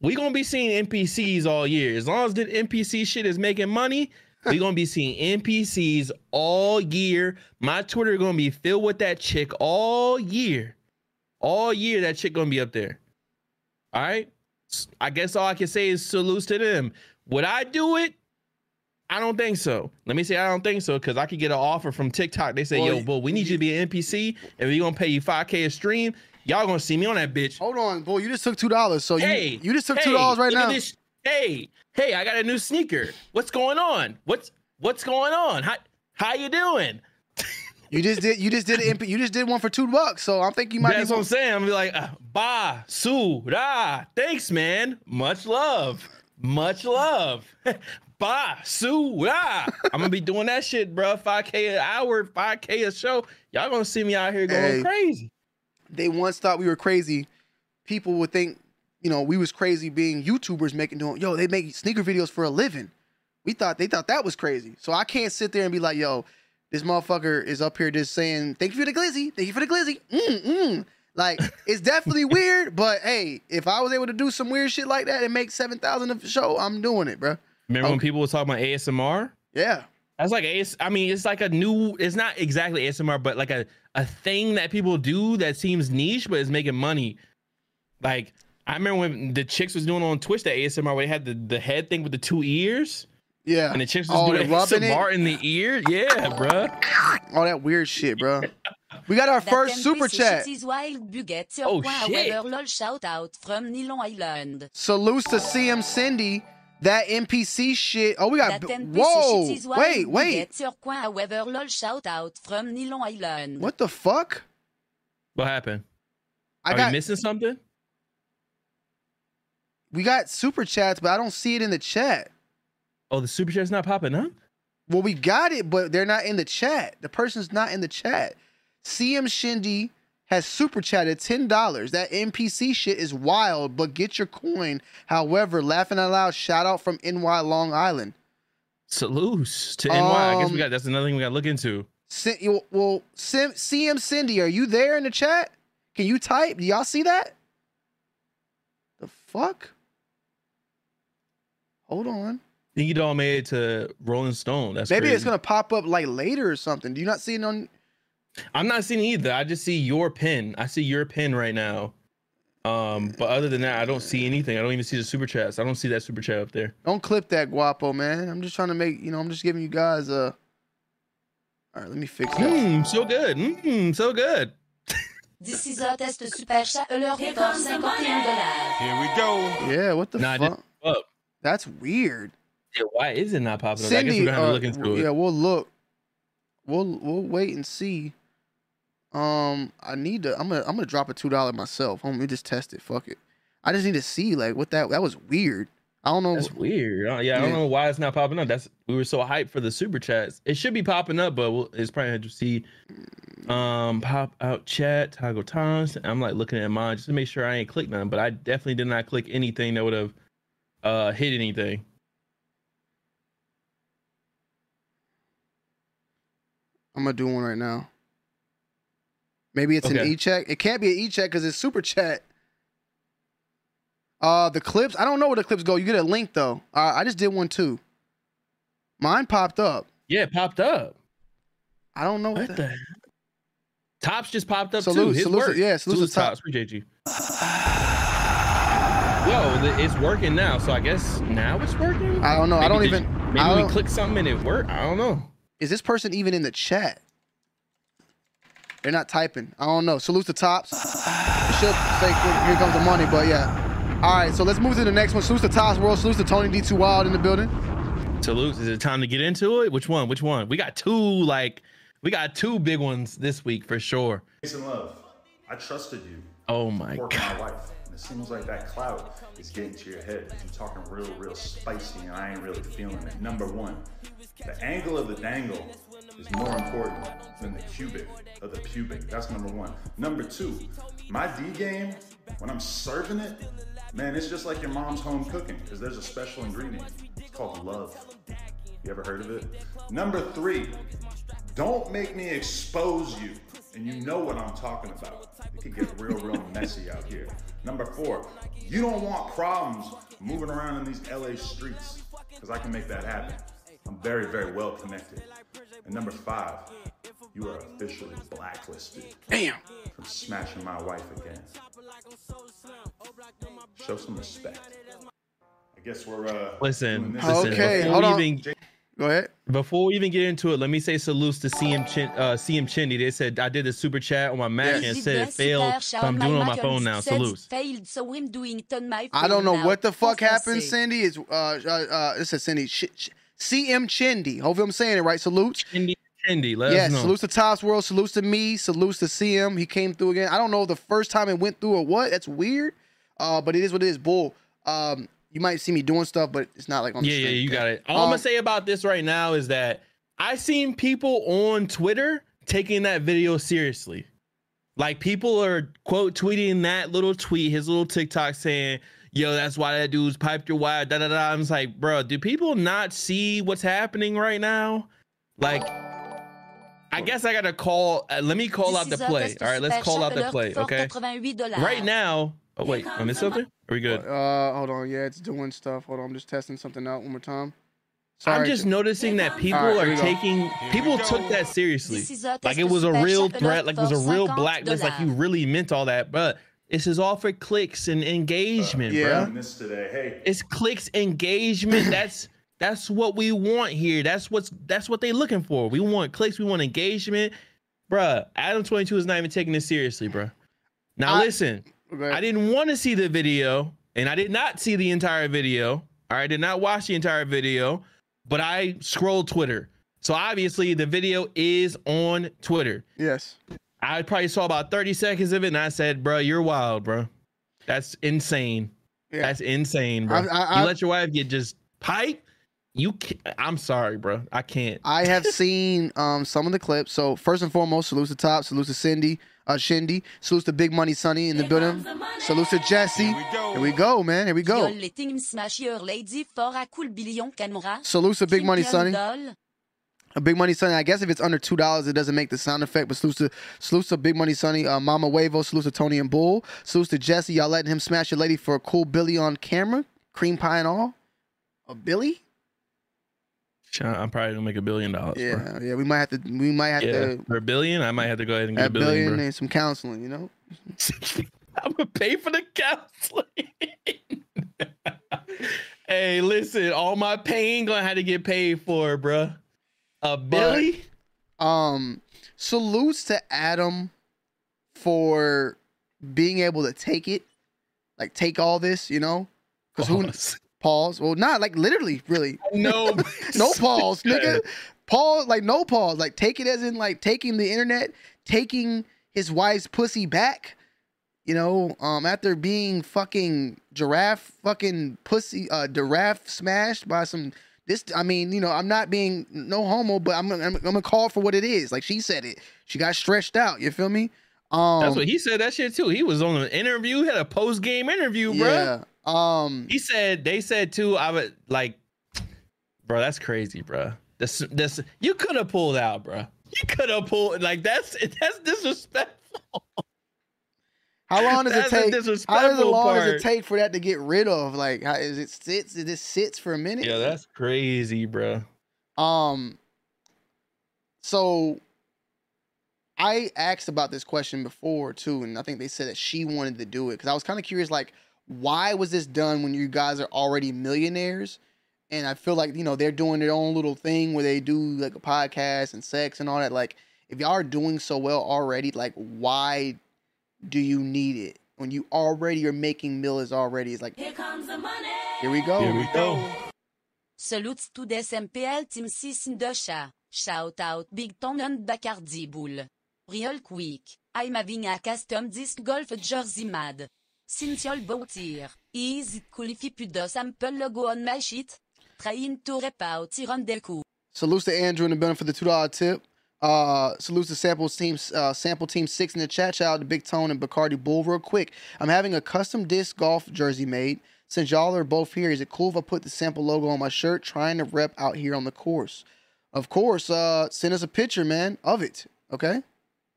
We gonna be seeing NPCs all year. As long as the NPC shit is making money, we gonna be seeing NPCs all year. My Twitter gonna be filled with that chick all year. All year, that chick gonna be up there. All right. I guess all I can say is salutes to them. Would I do it? I don't think so. Let me say I don't think so because I could get an offer from TikTok. They say, Well, "Yo, boy, we need you to be an NPC, and we gonna pay you 5K a stream. Y'all gonna see me on that bitch." Hold on, boy. You just took two dollars. So you hey, you just took hey, two dollars right now. Hey, hey, I got a new sneaker. What's going on? What's what's going on? How how you doing? You just did. You just did. An MP, you just did one for two bucks. So I think you might. That's what I'm saying. I'm be like, uh, ba, su, da. Thanks, man. Much love. Much love. ba, su, da. I'm gonna be doing that shit, bro. 5K an hour, 5K a show. Y'all gonna see me out here going Hey. crazy. They once thought we were crazy. People would think, you know, we was crazy being YouTubers making doing. Yo, they make sneaker videos for a living. We thought they thought that was crazy. So I can't sit there and be like, yo, this motherfucker is up here just saying, thank you for the glizzy, thank you for the glizzy. Mm mm. Like it's definitely weird, but hey, if I was able to do some weird shit like that and make seven thousand a show, I'm doing it, bro. Remember when people was talking about ASMR? Yeah. That's like AS. I mean, it's like a new. It's not exactly ASMR, but like a a thing that people do that seems niche, but is making money. Like I remember when the chicks was doing on Twitch the ASMR, where they had the the head thing with the two ears. Yeah. And the chicks was Oh, doing the rubbing it? In the ear. Yeah, bruh. All that weird shit, bro. We got our first super chat. Wild Buget Oh, point shit. Weather lol shout out from Nylon Island. Salutes to CM Cindy. That NPC shit. Oh, we got. Whoa. shit is wild Wait, wait. Buget sur point Weather lol shout out from Nylon Island. What the fuck? What happened? I Are got- we missing something? We got super chats, but I don't see it in the chat. Oh, the super chat's not popping up? Well, we got it, but they're not in the chat. The person's not in the chat. CM Shindy has super chatted $10. That NPC shit is wild, but get your coin. However, laughing out loud, shout out from NY Long Island. Salutes to NY. I guess we Um, got that's another thing we got to look into. Well, CM Cindy, are you there in the chat? Can you type? Do y'all see that? The fuck? Hold on. Think it all made it to Rolling Stone. That's Maybe it's gonna pop up like later or something. Do you not see it on? I'm not seeing either. I just see your pin. I see your pin right now. Um, but other than that, I don't see anything. I don't even see the super chats. I don't see that super chat up there. Don't clip that guapo, man. I'm just trying to make you know. I'm just giving you guys a. All right, let me fix that. Mmm, so good. Mmm, so good. This is a test super chat. Leur pour 51. Here we go. Yeah, what the Nah, it fuck? Didn't pop up. That's weird. Yeah, why is it not popping up? I guess we're gonna have uh, look into w- it. yeah, we'll look. We'll we'll wait and see. Um, I need to. I'm gonna I'm gonna drop a two dollar myself. Let me just test it. Fuck it. I just need to see like what that that was weird. I don't know. That's weird. Uh, yeah, I don't know why it's not popping up. That's we were so hyped for the super chats. It should be popping up, but we'll, it's probably to see. Um, pop out chat toggle times. I'm like looking at mine just to make sure I ain't clicked none, but I definitely did not click anything that would have uh hit anything. I'm gonna do one right now. Maybe it's an e check. It can't be an e check because it's super chat. Uh, the clips. I don't know where the clips go. You get a link though. Uh, I just did one too. Mine popped up. Yeah, it popped up. I don't know what, What the. the? Tops just popped up too. Salute- His salute- work. yeah, salute to Tops. Appreciate you. Yo, the- it's working now, so I guess now it's working. I don't know. I don't did even- you- I maybe we don't- clicked something and it worked. I don't know. Is this person even in the chat? They're not typing. I don't know. Salute the tops. It should say here comes the money, but yeah. All right, so let's move to the next one. Salute to Tops World. Salute to Tony D2 Wild in the building. Salute. Is it time to get into it? Which one? Which one? We got two like we got two big ones this week for sure. Peace and love. I trusted you. Oh my god. my It seems like that clout is getting to your head. You're talking real, real spicy, and I ain't really feeling it. Number one, the angle of the dangle is more important than the cubic of the pubic. That's number one. Number two, my D game, when I'm serving it, man, it's just like your mom's home cooking because there's a special ingredient. It's called love. You ever heard of it? Number three, don't make me expose you. And you know what I'm talking about. It could get real, real messy out here. Number four, you don't want problems moving around in these LA streets because I can make that happen. I'm very, very well connected. And number five, you are officially blacklisted. Damn. From smashing my wife again. Show some respect. I guess we're uh Listen, listen, Okay, hold on. even- Go ahead. Before we even get into it, let me say salutes to CM Chin, uh, CM Chindy. They said I did a super chat on my Mac and said it failed, so I'm doing it on my phone now. Salutes. Failed, so I'm doing it on my phone I don't know now. what the fuck Français. happened, Cindy. It's uh uh, uh it says Cindy Sh- Sh- CM Chindy. Hopefully I'm saying it right. Salutes. Chindy, Chindy, let yes, us know. salutes to Tops World, salutes to me, salutes to CM. He came through again. I don't know the first time it went through or what. That's weird. Uh, but it is what it is. Bull. Um, you might see me doing stuff, but it's not like on the Yeah, yeah, you got it. All I'm Um, gonna say about this right now is that I seen people on Twitter taking that video seriously. Like people are quote tweeting that little tweet, his little TikTok saying, "Yo, that's why that dude's piped your wire." Da da da. I'm just like, bro, do people not see what's happening right now? Like, I guess I gotta call. Uh, let me call out the play. All right, let's call out the play. Okay. Right now. Oh wait, I missed something. Are we good? Uh, hold on. Yeah, it's doing stuff. Hold on. I'm just testing something out one more time. I'm just noticing that people All right, here are we go. taking people took that seriously. This is a Like it was a real threat, like it was a real blacklist, like you really meant all that. But this is all for clicks and engagement, yeah. bro. This today. Hey, It's clicks engagement. That's that's what we want here. That's what's that's what they looking for. We want clicks, we want engagement. Bruh, Adam 22 is not even taking this seriously, bruh. Now I- listen, I didn't want to see the video, and I did not see the entire video. All right, I did not watch the entire video, but I scrolled Twitter. So obviously the video is on Twitter. Yes. I probably saw about 30 seconds of it and I said, bro, you're wild, bro. That's insane. Yeah. That's insane, bro. I- I- you let your wife get just pipe. You can I'm sorry, bro. I can't. I have seen um some of the clips. So first and foremost, salute to Top, salute to Cindy, uh Shindy, salutes to Big Money Sonny in the building, salutes to Jesse. Here we go, man. Here we go. Yo, les team smash your lady for a cool billion camera. Salutes to Big Money Triple Sonny. A Big Money Sonny. I guess if it's under two dollars, it doesn't make the sound effect. But salutes to salutes to Big Money Sonny, uh, Mama Wavo, salutes to Tony and Bull, salutes to Jesse. Y'all letting him smash your lady for a cool Billy on camera, cream pie and all. A Billy? I'm probably gonna make a billion dollars. bro. Yeah, yeah. We might have to. We might have Yeah, to. for a billion, I might have to go ahead and get A billion. billion bro. and some counseling, you know. I'm gonna pay for the counseling. hey, listen, all my pain gonna have to get paid for, bruh. A billy? Um, salutes to Adam for being able to take it, like take all this, you know. Because who pause? Well, not like literally, really. No, no pause, nigga. Pause, like no pause, like take it as in like taking the internet, taking his wife's pussy back. You know, um, after being fucking giraffe, fucking pussy, uh, giraffe smashed by some. This, I mean, you know, I'm not being no homo, but I'm, I'm, I'm gonna call for what it is. Like she said it, she got stretched out. You feel me? Um, That's what he said. That shit too. He was on an interview. Had a post game interview, bro. Yeah. Um. He said they said too. I would like, bro. That's crazy, bro. This this you could have pulled out, bro. You could have pulled like that's that's disrespectful. How long does it take? How long does it take for that to get rid of? Like, how, is it sits? Is it sits for a minute? Yeah, that's crazy, bro. Um. So, I asked about this question before too, and I think they said that she wanted to do it because I was kind of curious, like, why was this done when you guys are already millionaires? And I feel like you know they're doing their own little thing where they do like a podcast and sex and all that. Like, if y'all are doing so well already, like, why do you need it when you already are making millions already? It's like, here comes the money. Here we go. Here we go. Salutes to the SMPL Team 6 in the chat. Shout out Big Ton and Bacardi Bull. Real quick. I'm having a custom disc golf jersey mad. Sintiol Bautir. Easy qualify plus de sample logo on my sheet. Train to repout tiron del coup. Salutes to Andrew in the building for the two dollar tip. Uh, salutes to sample team uh, sample team six in the chat. Shout out to Big Tone and Bacardi Bull. Real quick, I'm having a custom disc golf jersey made. Since y'all are both here, is it cool if I put the sample logo on my shirt? Trying to rep out here on the course. Of course, uh, send us a picture, man, of it. Okay,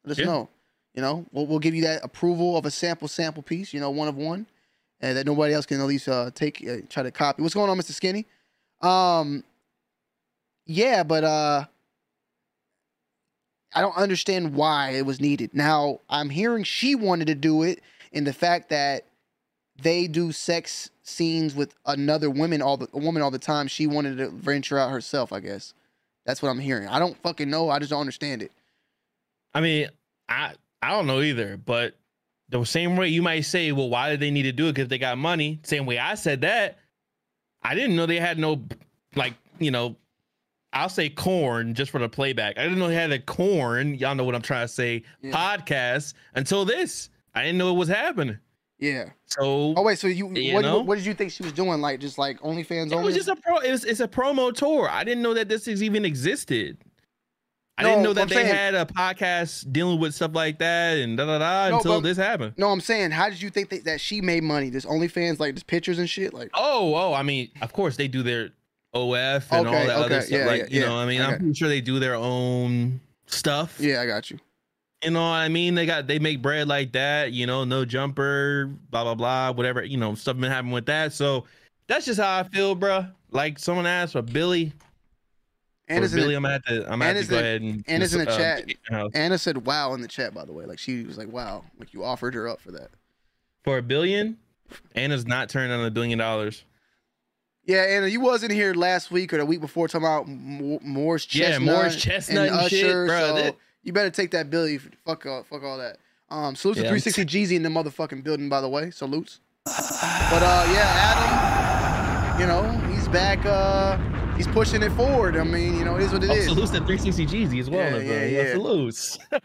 let us Yeah. know. You know, we'll, we'll give you that approval of a sample sample piece. You know, one of one, and that nobody else can at least uh, take uh, try to copy. What's going on, Mr. Skinny? Um, yeah, but uh, I don't understand why it was needed. Now I'm hearing she wanted to do it in the fact that they do sex scenes with another woman all the woman all the time. She wanted to venture out herself. I guess that's what I'm hearing. I don't fucking know. I just don't understand it. I mean, I I don't know either, but the same way you might say, well, why did they need to do it? Because they got money. Same way I said that. I didn't know they had no like, you know, I'll say corn just for the playback. I didn't know they had a corn. Y'all know what I'm trying to say. Podcast until this. I didn't know it was happening. Yeah. So Oh wait, so you, You what, know? what, what did you think she was doing? Like just like OnlyFans It only? was just a pro. It was, it's a promo tour. I didn't know that this is even existed. I didn't know that I'm they saying- had a podcast dealing with stuff like that and da da da No, until but- this happened. No, I'm saying, how did you think that, that she made money? This OnlyFans, like, just pictures and shit, like. Oh, oh, I mean, of course they do their OF and all Okay, that other stuff. yeah, like, yeah, you yeah, know, what I mean, okay. I'm pretty sure they do their own stuff. Yeah, I got you. You know what I mean? They got they make bread like that, you know, no jumper, blah blah blah, whatever, you know, stuff been happening with that. So that's just how I feel, bro. Like someone asked for Billy. And for it's in Billy, the- I'm gonna have to I'm Anna's to go in- ahead and Anna's in the chat. Anna said wow in the chat, by the way. Like, she was like, wow. Like, you offered her up for that. for a billion. Anna's not turning on a billion dollars. Yeah, Anna, you wasn't here last week or the week before talking about Mo- Moore's Yeah, Chestnut. Morris Chestnut and shit, Usher, bro. so That- you better take that Billy. Fuck all, fuck all that. Um, salutes Yeah, to I'm 360 Jeezy in the motherfucking building, by the way. Salutes. But uh, yeah, Adam, you know, he's back. Uh, he's pushing it forward. I mean, you know, it is what it is. salutes to 360 Jeezy as well. Yeah, yeah, yeah, yeah. Salutes.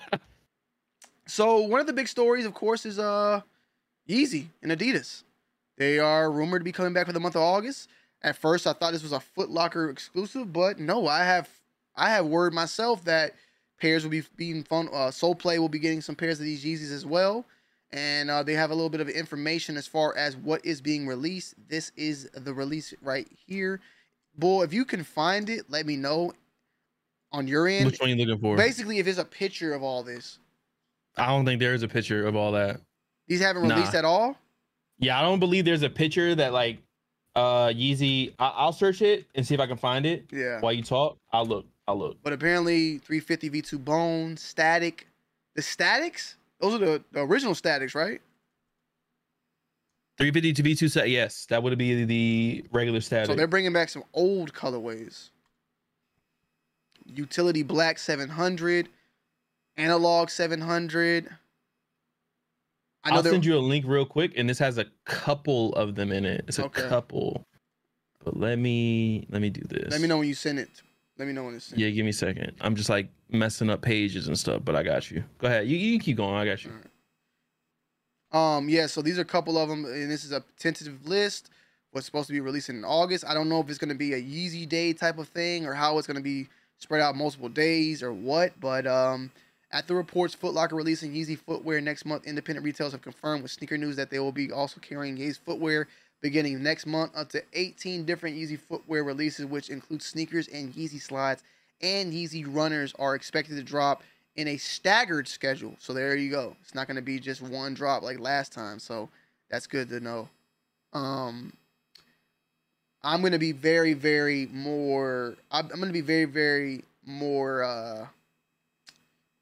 So one of the big stories, of course, is uh Yeezy and Adidas. They are rumored to be coming back for the month of August. At first, I thought this was a Foot Locker exclusive, but no, I have I have word myself that pairs will be being fun. Uh, Soul Play will be getting some pairs of these Yeezys as well, and uh, they have a little bit of information as far as what is being released. This is the release right here. Boy, if you can find it, let me know on your end. Which one you looking for? Basically, if there's a picture of all this, I don't think there is a picture of all that. these haven't Nah. released at all. Yeah, I don't believe there's a picture that like uh Yeezy. I- I'll search it and see if I can find it. Yeah. While you talk, I'll look. I'll look. But apparently, 350 V2 Bone, Static. The Statics? Those are the, the original Statics, right? 350 to V2 set. Yes, that would be the regular static. So they're bringing back some old colorways. Utility Black 700, Analog 700. I know I'll send you a link real quick, and this has a couple of them in it. It's a Okay. couple. But let me let me do this. Let me know when you send it. Let me know when it's sent. Yeah, give me a second. I'm just like messing up pages and stuff, but I got you. Go ahead. You, you keep going. I got you. Um, yeah, so these are a couple of them, and this is a tentative list. What's supposed to be releasing in August. I don't know if it's going to be a Yeezy Day type of thing or how it's going to be spread out multiple days or what. But um, at the reports, Foot Locker releasing Yeezy footwear next month. Independent retailers have confirmed with Sneaker News that they will be also carrying Yeezy footwear beginning next month. Up to 18 different Yeezy footwear releases, which include sneakers and Yeezy slides and Yeezy runners, are expected to drop in a staggered schedule. So there you go. It's not going to be just one drop like last time. So that's good to know. Um, I'm going to be very, very more. I'm, going to be very, very more uh,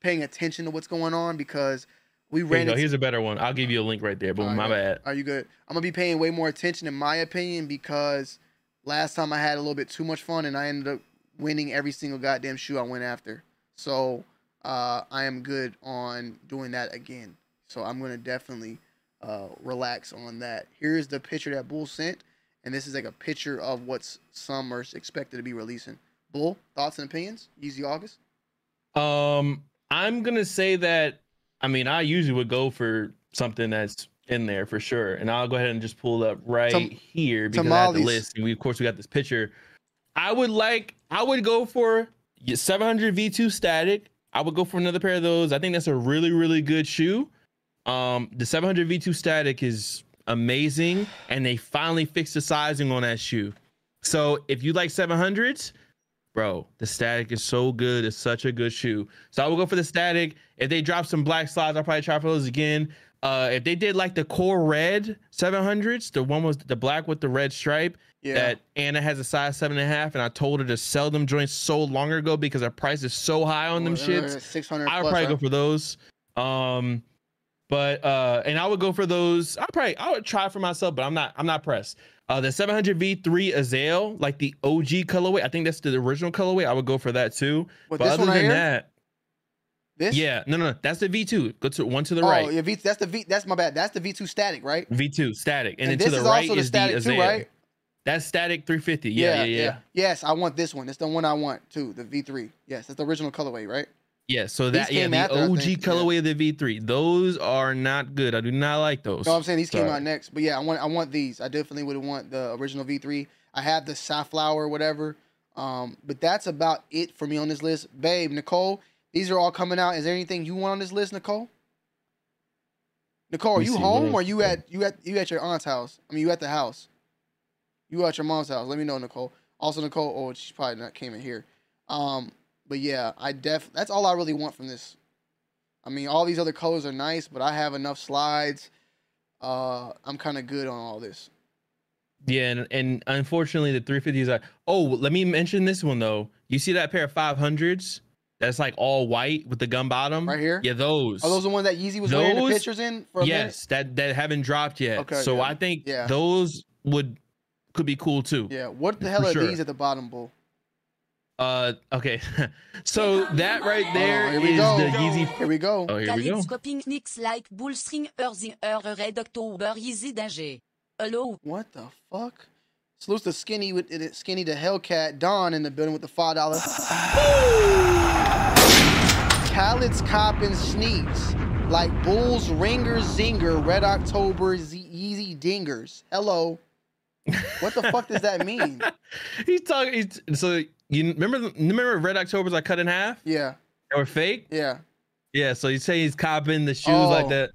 paying attention to what's going on because we Here you ran. go. Here's a better one. I'll give you a link right there. Boom. All my bad. Are you good? I'm gonna be paying way more attention, in my opinion, because last time I had a little bit too much fun and I ended up winning every single goddamn shoe I went after. So uh, I am good on doing that again. So I'm gonna definitely uh, relax on that. Here's the picture that Bull sent, and this is like a picture of what's some are expected to be releasing. Bull, thoughts and opinions? Easy August. Um, I'm gonna say that. I mean, I usually would go for something that's in there for sure. And I'll go ahead and just pull up right Tam- here because I have the list. And we, of course, we got this picture. I would like, I would go for 700 V2 static. I would go for another pair of those. I think that's a really, really good shoe. Um, the 700 V2 static is amazing, and they finally fixed the sizing on that shoe. So if you like 700s, bro, the static is so good. It's such a good shoe. So I will go for the static. If they drop some black slides, I'll probably try for those again. Uh, if they did like the core red 700s, the one was the black with the red stripe. Yeah. That Anna has a size seven and a half, and I told her to sell them joints so long ago because our price is so high on them shits. Six hundred. I would probably go for those. Um, but uh, and I would go for those. I probably I would try for myself, but I'm not I'm not pressed. Uh, the 700 V3 Azael, like the OG colorway, I think that's the original colorway. I would go for that too. What, but other right than here? that, This? yeah, no, no, no, that's the V2. Go to one to the oh, right. yeah, V. That's the V. That's my bad. That's the V two static, right? V2 static, and, And then to the is right also the is static the too, Azael. right? That's static 350. Yeah, yeah, yeah. Yes, I want this one. It's the one I want too. The V three. Yes, that's the original colorway, right? Yeah, so These that yeah, came the after, OG think, yeah. colorway of the V3. Those are not good. I do not like those. No, I'm saying these came out next. But yeah, I want I want these. I definitely would want the original V3. I have the safflower, whatever. Um, but that's about it for me on this list. Babe, Nicole, these are all coming out. Is there anything you want on this list, Nicole? Nicole, are you home or you at you at you at your aunt's house? I mean, you at the house. You at your mom's house. Let me know, Nicole. Also, Nicole. Oh, she's probably not came in here. Um, but yeah, I def. That's all I really want from this. I mean, all these other colors are nice, but I have enough slides. Uh, I'm kind of good on all this. Yeah, and, and unfortunately, the 350s are. Oh, let me mention this one though. You see that pair of 500s? That's like all white with the gum bottom. Right here? Yeah, those. Are those the ones that Yeezy was wearing the pictures in for a yes, that that haven't dropped yet. Okay, so yeah. I think Yeah. those would could be cool too. Yeah. What the hell are sure. these at the bottom, bull? Uh, okay. so that right there here is we go. the Yeezy. Here we go. Oh, here we go. Kaleidoscoping Knicks like Bullstring Earthy Red October Yeezy Danger. Hello. What the fuck? Salutes the skinny with skinny to Hellcat Don in the building with the five dollar. Khaled's copping sneaks like Bulls Ringer Zinger Red October Z- Yeezy Dingers. Hello. What the fuck does that mean? He's talking. He's, so you remember remember Red October's like cut in half? Yeah. They were fake. Yeah. Yeah. So you say he's copping the shoes Oh. like that.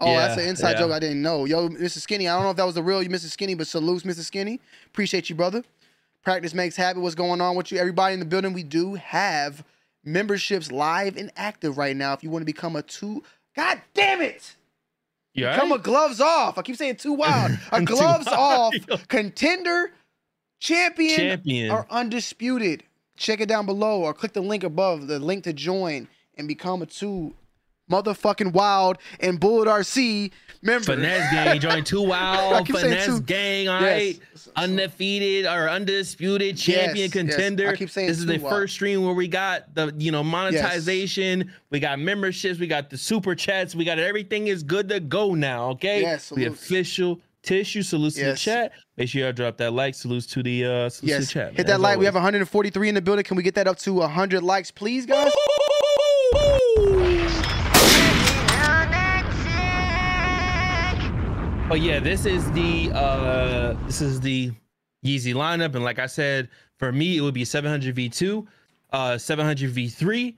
Oh, that's an inside yeah. joke I didn't know. Yo, Mr. Skinny, I don't know if that was the real you, Mr. Skinny, but salutes, Mr. Skinny. Appreciate you, brother. Practice makes habit. What's going on with you? Everybody in the building, we do have memberships live and active right now. If you want to become a two, God damn it! You Become a gloves off. I keep saying too wild. Uh, a gloves off contender, champion, Champion. or undisputed. Check it down below or click the link above, the link to join and become a two motherfucking wild and Bullet RC member. Finesse gang joined two wild finesse two. gang, all Yes. right. Undefeated or undisputed champion Yes, yes. contender. I keep saying this is the wild. first stream where we got the you know monetization, we got memberships, we got the super chats, we got everything is good to go now. Okay, Yes, the official tissue salutes to the chat. Make sure y'all drop that like. Salutes to the uh salutes to the chat. hit that as like. We have 143 in the building. Can we get that up to 100 likes, please, guys? But yeah, this is the uh this is the Yeezy lineup, and like I said, for me it would be 700 V2, uh 700 V3,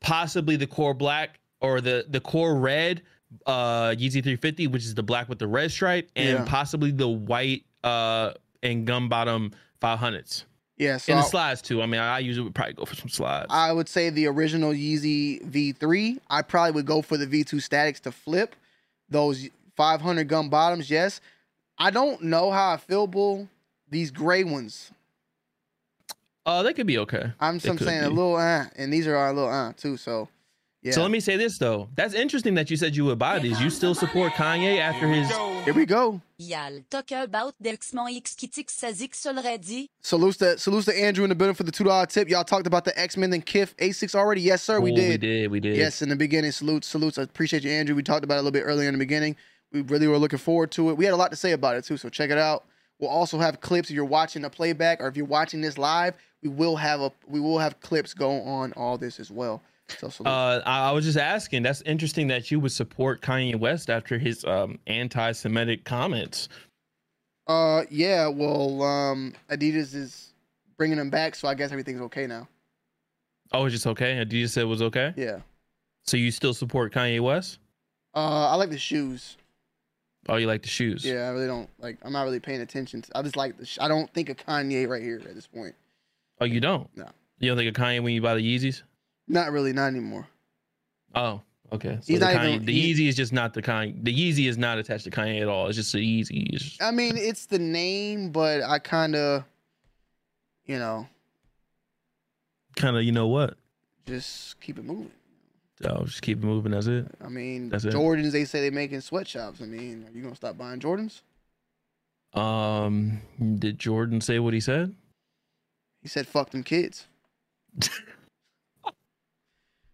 possibly the core black or the the core red uh Yeezy 350, which is the black with the red stripe, and Yeah. possibly the white uh and gum bottom 500s. Yeah, so and the slides too. I mean, I usually would probably go for some slides. I would say the original Yeezy V3. I probably would go for the V2 statics to flip those 500 gum bottoms. Yes, I don't know how I feel, bull. These gray ones. Uh, they could be okay. I'm, I'm could saying a little uh, and these are a little uh too. So yeah. So let me say this though. That's interesting that you said you would buy these. You still support Kanye after his Here we go. Y'all talk about Dexmon X Kitik Sazik Solredi. Salutes to salutes to Andrew in the building for the two dollar tip. Y'all talked about the X Men and Kif A6 already. Yes, sir, we Oh, did. We did. We did. Yes, in the beginning, salutes, salutes. I appreciate you, Andrew. We talked about it a little bit earlier in the beginning. We really were looking forward to it. We had a lot to say about it too, so check it out. We'll also have clips if you're watching a playback or if you're watching this live. We will have a we will have clips go on all this as well. So. Uh, I, was just asking. That's interesting that you would support Kanye West after his um, anti-Semitic comments. Uh, yeah. Well, um, Adidas is bringing them back, so I guess everything's okay now. Oh, it's just okay. Adidas said it was okay. Yeah. So you still support Kanye West? Uh, I like the shoes. Oh, you like the shoes? Yeah, I really don't like. I'm not really paying attention. To, I just like the. Sh- I don't think of Kanye right here at this point. Oh, you don't? No. You don't think of Kanye when you buy the Yeezys? Not really, not anymore. Oh, okay. So He's the, not Kanye, even- the he- Yeezy is just not the Kanye. The Yeezy is not attached to Kanye at all. It's just the Yeezy. Just- I mean, it's the name, but I kind of, you know, kind of, you know what? just keep it moving. Oh, just keep moving. That's it. I mean, That's it. Jordans. They say they make in sweatshops. I mean, are you gonna stop buying Jordans? Um, did Jordan say what he said? He said, "Fuck them kids."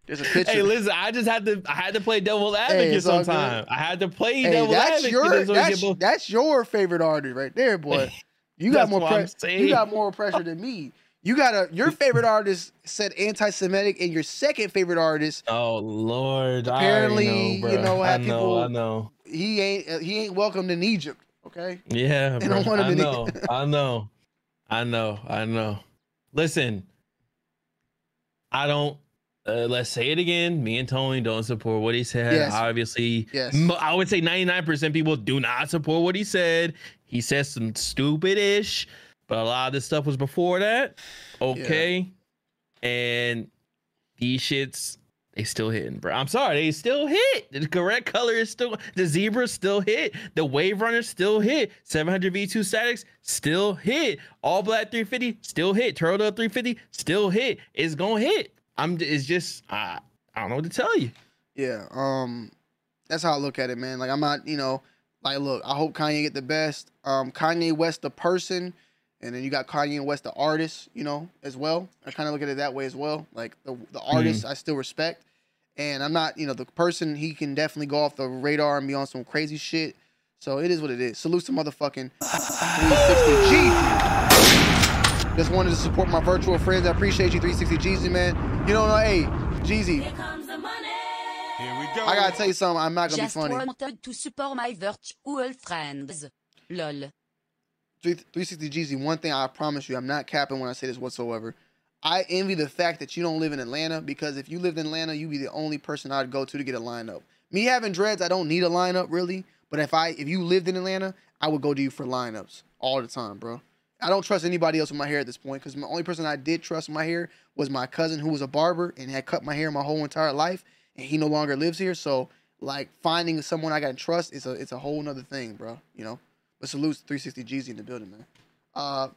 There's a picture. Hey, listen, I just had to. I had to play devil's advocate good. sometime. I had to play Hey, devil's that's advocate. your so we get that's, that's your favorite artist right there, boy. You got more pressure. You got more pressure than me. You got a your favorite artist said anti-Semitic, and your second favorite artist Oh Lord! Apparently, I know, you know, I have know, people- I know. he ain't uh, he ain't welcomed in Egypt. Okay. Yeah. I it. know. I know. I know. I know. Listen, I don't. Uh, let's say it again. Me and Tony don't support what he said. Yes. Obviously, Yes. I would say 99% people do not support what he said. He said some stupid ish, but a lot of this stuff was before that. Okay. And these shits, they still hitting, bro. I'm sorry, they still hit. The correct color is still the zebra still hit. The wave runner still hit. 700 V2 statics still hit. All black 350 still hit. Turtle 350 still hit. It's gonna hit. I'm. It's just I. I don't know what to tell you. Yeah. Um, that's how I look at it, man. Like I'm not, you know, like look, I hope Kanye get the best. Um, Kanye West the person, and then you got Kanye West the artist, you know, as well. I kind of look at it that way as well. Like the the mm-hmm. artist, I still respect, and I'm not, you know, the person. He can definitely go off the radar and be on some crazy shit. So it is what it is. Salute to motherfucking 360 G. Just wanted to support my virtual friends. I appreciate you, 360 Jeezy, man. You don't know, hey, Jeezy. Here we go. I gotta tell you something. I'm not gonna be Just funny. wanted to support my virtual friends. Lol. Three- 360 Jeezy, one thing I promise you, I'm not capping when I say this whatsoever. I envy the fact that you don't live in Atlanta because if you lived in Atlanta, you'd be the only person I'd go to to get a lineup. Me having dreads, I don't need a lineup really. But if I if you lived in Atlanta, I would go to you for lineups all the time, bro. I don't trust anybody else with my hair at this point because the only person I did trust with my hair was my cousin who was a barber and had cut my hair my whole entire life, and he no longer lives here. So like finding someone I can trust is a it's a whole nother thing, bro. You know. But salute 360 Jeezy in the building, man. Uh,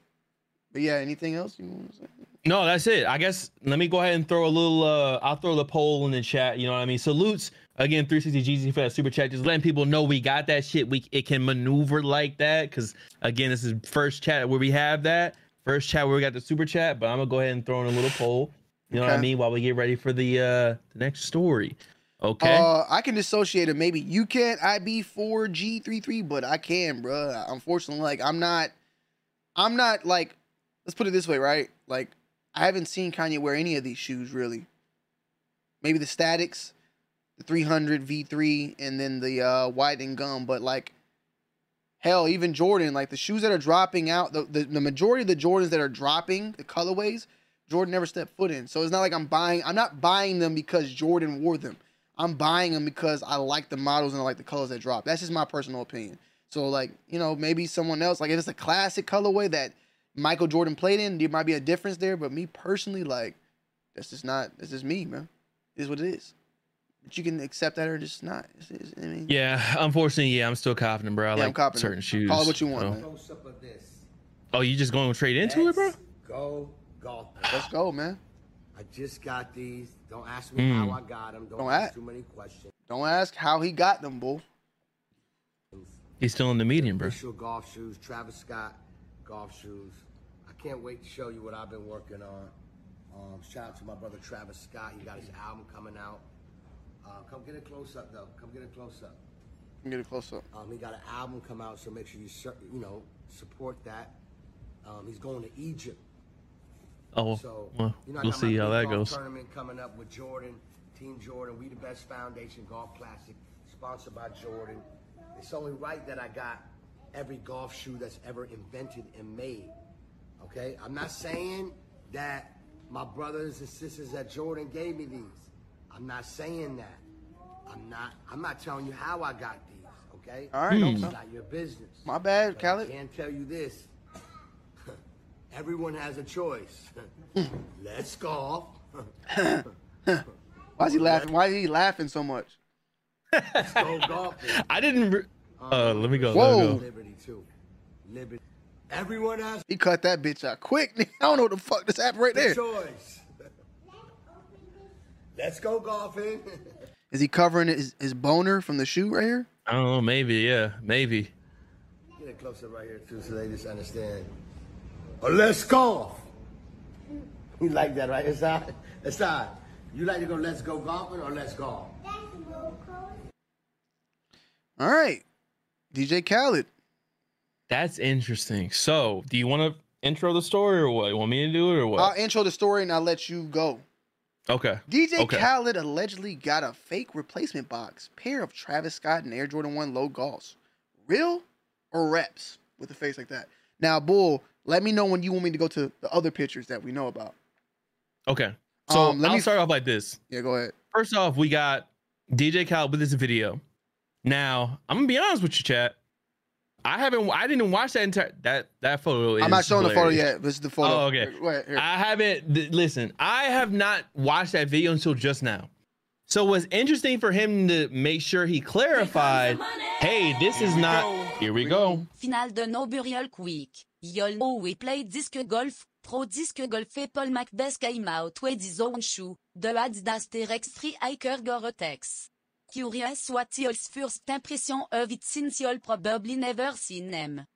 but yeah, anything else you want to say? No, that's it. I guess let me go ahead and throw a little. uh I'll throw the poll in the chat. You know what I mean? Salutes again, 360 GZ for that super chat. Just letting people know we got that shit. We it can maneuver like that because again, this is first chat where we have that first chat where we got the super chat. But I'm gonna go ahead and throw in a little poll. You know what I mean? While we get ready for the uh the next story. Okay. Uh, I can dissociate it. Maybe you can't. IB4G33, but I can, bro. Unfortunately, like I'm not. I'm not like. Let's put it this way, right? Like I haven't seen Kanye wear any of these shoes really. Maybe the Statics, the 300 V3, and then the uh, White and Gum. But like, hell, even Jordan, like the shoes that are dropping out, the, the the majority of the Jordans that are dropping, the colorways, Jordan never stepped foot in. So it's not like I'm buying. I'm not buying them because Jordan wore them. I'm buying them because I like the models and I like the colors that drop. That's just my personal opinion. So like, you know, maybe someone else, like if it's a classic colorway that Michael Jordan played in, there might be a difference there. But me personally, like, that's just not. That's just me, man. It is what it is. But you can accept that or just not. It's, it's, I mean, yeah, unfortunately, yeah, I'm still confident, bro. I Yeah, I'm like confident. certain shoes. Call it what you want, so- man. Close up of this. Oh, you just going to trade into it, bro? Go golf. Let's go, man. I just got these. Don't ask me Mm. how I got them. Don't, Don't ask ask. too many questions. Don't ask how he got them, bull. He's still in the medium, bro. Official golf shoes, Travis Scott golf shoes. I can't wait to show you what I've been working on. Um, shout out to my brother Travis Scott. He got his album coming out. Uh, come get a close up though. Come get a close up. Get a close up. Um, he got an album come out, so make sure you you know support that. Um, he's going to Egypt. Oh, So, well, you know, we'll see how that goes. Tournament coming up with Jordan, Team Jordan. We the best foundation golf classic, sponsored by Jordan. It's only right that I got every golf shoe that's ever invented and made. Okay, I'm not saying that my brothers and sisters at Jordan gave me these. I'm not saying that. I'm not. I'm not telling you how I got these. Okay. All right, no it's problem. not your business. My bad, But I Khaled. can tell you this. Everyone has a choice. Let's golf. Why is he laughing? Why is he laughing so much? Let's go golfing. I didn't. Re- uh, let me go. Whoa. Let me go. Liberty too. Liberty. Everyone has He cut that bitch out quick. I don't know what the fuck just happened right a there. choice. Let's go golfing. Is he covering his, his boner from the shoe right here? I don't know. Maybe. Yeah. Maybe. Get it closer right here too, so they just understand. Oh, let's golf. You like that, right? Inside, inside. You like to go? Let's go golfing or let's golf? All right. DJ Khaled. That's interesting. So, do you want to intro the story or what? You want me to do it or what? I'll intro the story and I'll let you go. okay. DJ Okay. Khaled allegedly got a fake replacement box pair of Travis Scott and Air Jordan 1 low golfs. Real or reps with a face like that? Now, Bull, let me know when you want me to go to the other pictures that we know about. Okay. So Um, let I'll me- start off like this. Yeah, go ahead. First off, we got DJ Khaled with this video. Now, I'm gonna be honest with you, chat. I haven't. I didn't watch that entire that that photo. I'm not is showing the photo yet. This is the photo. Oh, okay. Here, go here. I haven't. th- listen, I have not watched that video until just now. So it was interesting for him to make sure he clarified. Hey, this is not. Here we go. Finale de No Burial Quick. Yol we play disque golf, pro disque golfé Paul McBeth came out with his own shoe, de Adidas Terrex Free Hiker Gore-Tex. Curious what y'all's first impression of it since y'all probably never seen them.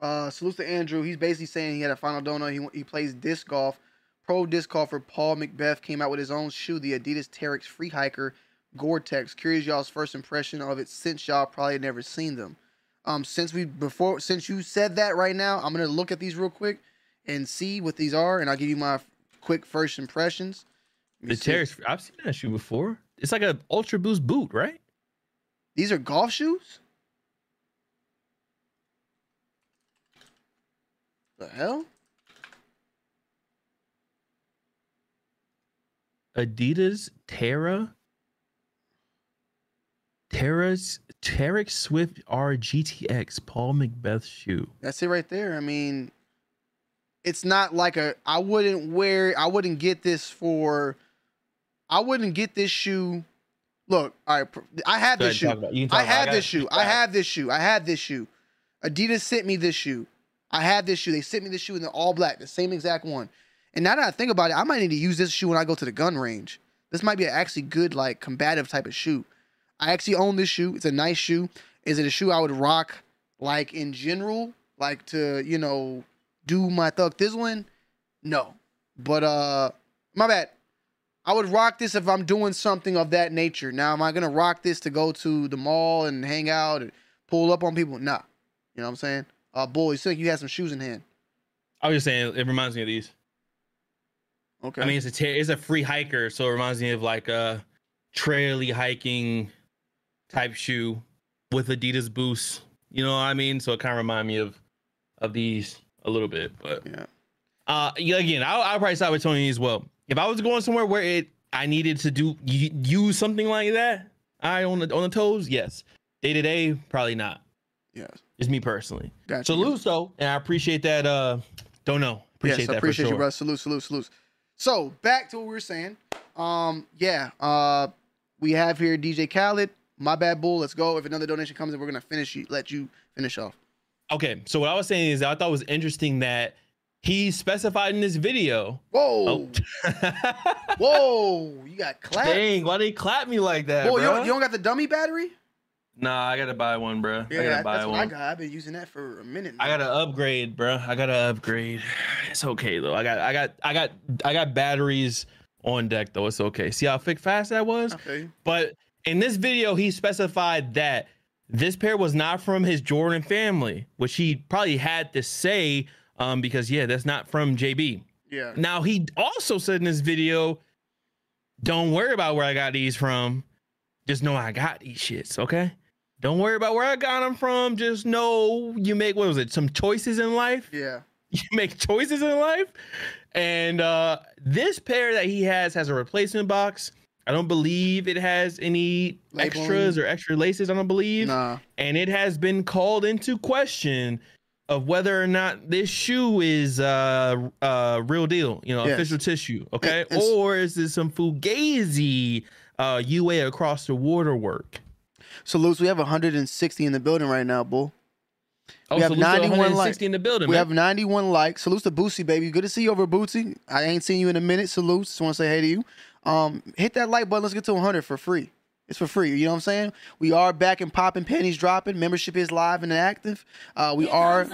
Uh, salute to Andrew. He's basically saying he had a final donut. He he plays disc golf. Pro disc golfer Paul McBeth came out with his own shoe, the Adidas Terrex Free Hiker Gore-Tex. Curious y'all's first impression of it since y'all probably never seen them. Um, since we before since you said that right now, I'm gonna look at these real quick and see what these are, and I'll give you my quick first impressions. The see. Terrex. I've seen that shoe before. It's like a Ultra Boost boot, right? These are golf shoes. The hell? Adidas Terra. Terra's Terrex Swift R GTX Paul McBeth shoe. That's it right there. I mean, it's not like a. I wouldn't wear. I wouldn't get this for. I wouldn't get this shoe. Look, all right. I had Go this shoe. talk about it. You can talk I had it. I have got this shoe. I had this shoe. I had this shoe. Adidas sent me this shoe. I have this shoe. They sent me this shoe in the all black, the same exact one. And now that I think about it, I might need to use this shoe when I go to the gun range. This might be an actually good, like, combative type of shoe. I actually own this shoe. It's a nice shoe. Is it a shoe I would rock, like, in general? Like, to, you know, do my thug thizzling? No. But, uh, my bad. I would rock this if I'm doing something of that nature. Now, am I gonna rock this to go to the mall and hang out and pull up on people? Nah. You know what I'm saying? Uh, boy, you think you had some shoes in hand. I was just saying, it reminds me of these. Okay. I mean, it's a ter- it's a free hiker, so it reminds me of like a traily hiking type shoe with Adidas boost. You know what I mean? So it kind of remind me of of these a little bit. But yeah. Uh, again, I'll, I'll probably side with Tony as well. If I was going somewhere where it I needed to do use something like that, I on the on the toes, yes. Day to day, probably not. Yes. Just me personally. Gotcha. Salute, so, and I appreciate that. Uh, don't know. Appreciate yes, I appreciate for you, sure. brother. Salute, salute, salute. So back to what we were saying. Um, yeah. Uh, we have here DJ Khaled. My bad, bull. Let's go. If another donation comes in, we're gonna finish you. Let you finish off. Okay, so what I was saying is I thought it was interesting that he specified in this video. Whoa, oh. whoa! You got clapped. Dang, why did they clap me like that, Boy, you don't, you don't got the dummy battery? Nah, I gotta buy one, bro. I Yeah, gotta buy that's what one. I got. I've been using that for a minute. Now. I gotta upgrade, bro. I gotta upgrade. It's okay though. I got, I got, I got, I got batteries on deck though. It's okay. See how quick fast that was? Okay. But in this video, he specified that this pair was not from his Jordan family, which he probably had to say, um, because yeah, that's not from JB. Yeah. Now he also said in this video, "Don't worry about where I got these from. Just know I got these shits. Okay. Don't worry about where I got them from. Just know you make what was it? Some choices in life. Yeah. You make choices in life. And uh this pair that he has has a replacement box. I don't believe it has any Labeling. extras or extra laces. I don't believe. Nah. And it has been called into question of whether or not this shoe is uh uh real deal, you know, Yes. official tissue, okay? And or is this some fugazi uh UA across the water work? So, Luce, we have 160 in the building right now, bull. Oh, we have salute 91 likes. 160 in the building, We man. have 91 likes. Salute to Boosie, baby. Good to see you over, Bootsy. I ain't seen you in a minute. Salute. Just want to say hey to you. Um, hit that like button. Let's get to 100 for free. It's for free. You know what I'm saying? We are back and popping, pennies dropping. Membership is live and active. Uh, we are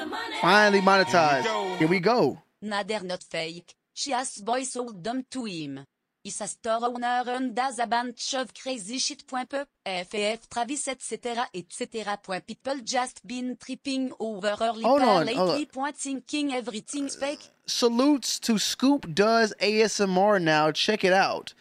finally monetized. Here we go. Nader not fake. She has boy sold them to him. Is a store owner and does a bunch of crazy shit. Point P, FF, Travis, etc., etc. Point people just been tripping over early Hold on, lately. hold on. Point thinking everything's fake. Salutes to Scoop does ASMR now. Check it out.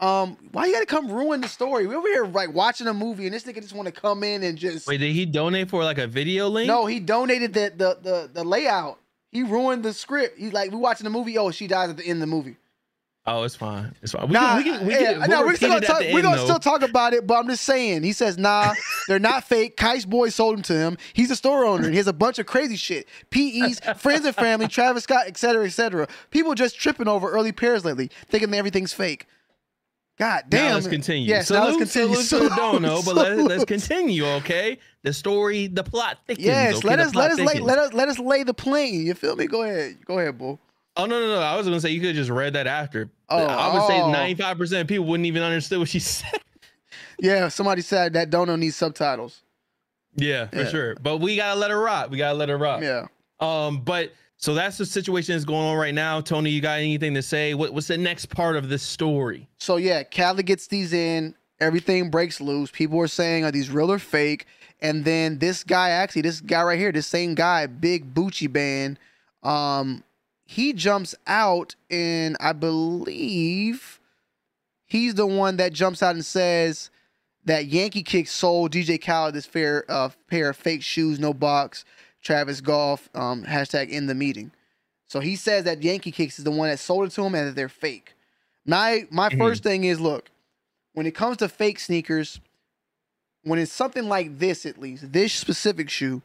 Um, why you gotta come ruin the story? We over here like watching a movie, and this nigga just want to come in and just. Wait, did he donate for like a video link? No, he donated the the the, the layout. He ruined the script. He's like, we watching the movie. Oh, she dies at the end of the movie. Oh, it's fine. It's fine. We nah, can, we can, we yeah, can, nah, we'll we're still gonna, talk, we're end, gonna though. still talk about it, but I'm just saying. He says, nah, they're not fake. Kai's boy sold them to him. He's a store owner. and He has a bunch of crazy shit. PEs, friends and family, Travis Scott, etc., etc. People just tripping over early pairs lately, thinking that everything's fake. God damn. Now let's continue. Yes, salute, now let's continue. Salute the Salute, dono, but let, let's continue, okay? The story, the plot thickens. Yes, okay? let us let us lay, let us let us lay the plane. You feel me? Go ahead. Go ahead, bull. Oh no, no, no! I was gonna say you could have just read that after. Oh, I would say oh. ninety-five percent of people wouldn't even understand what she said. Yeah, somebody said that dono needs subtitles. Yeah, for Yeah. sure. But we gotta let her rock. We gotta let her rock. Yeah. Um, but so that's the situation that's going on right now. Tony, you got anything to say? What, what's the next part of this story? So yeah, Khaled gets these in. Everything breaks loose. People are saying, "Are these real or fake?" And then this guy, actually, this guy right here, this same guy, Big Bucci Band, um, he jumps out, and I believe he's the one that jumps out and says that Yankee Kick sold DJ Khaled this fair uh, pair of fake shoes, no box. Travis Golf, um, hashtag in the meeting. So he says that Yankee Kicks is the one that sold it to him and that they're fake. My my Mhm. first thing is look, when it comes to fake sneakers, when it's something like this at least, this specific shoe,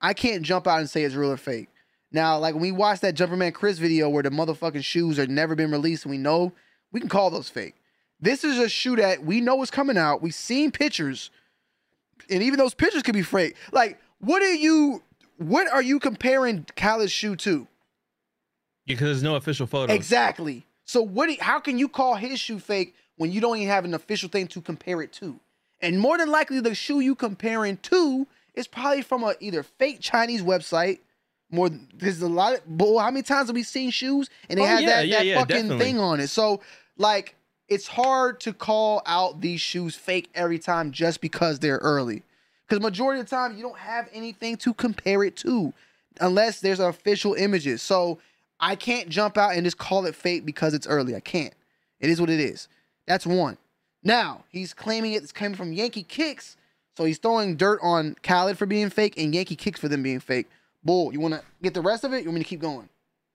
I can't jump out and say it's real or fake. Now, like when we watch that Jumperman Chris video where the motherfucking shoes are never been released and we know we can call those fake. This is a shoe that we know is coming out. We've seen pictures, and even those pictures could be fake. Like, what are you what are you comparing Khaled's shoe to? Because there's no official photo. Exactly. So what? Do, how can you call his shoe fake when you don't even have an official thing to compare it to? And more than likely, the shoe you comparing to is probably from a either fake Chinese website. More because a lot of bull. How many times have we seen shoes and they Oh, have yeah, that, yeah, that yeah, fucking definitely. thing on it? So like, it's hard to call out these shoes fake every time just because they're early. Because majority of the time you don't have anything to compare it to, unless there's official images. So I can't jump out and just call it fake because it's early. I can't. It is what it is. That's one. Now he's claiming it's coming from Yankee Kicks, so he's throwing dirt on Khaled for being fake and Yankee Kicks for them being fake. Bull, you want to get the rest of it? You want me to keep going?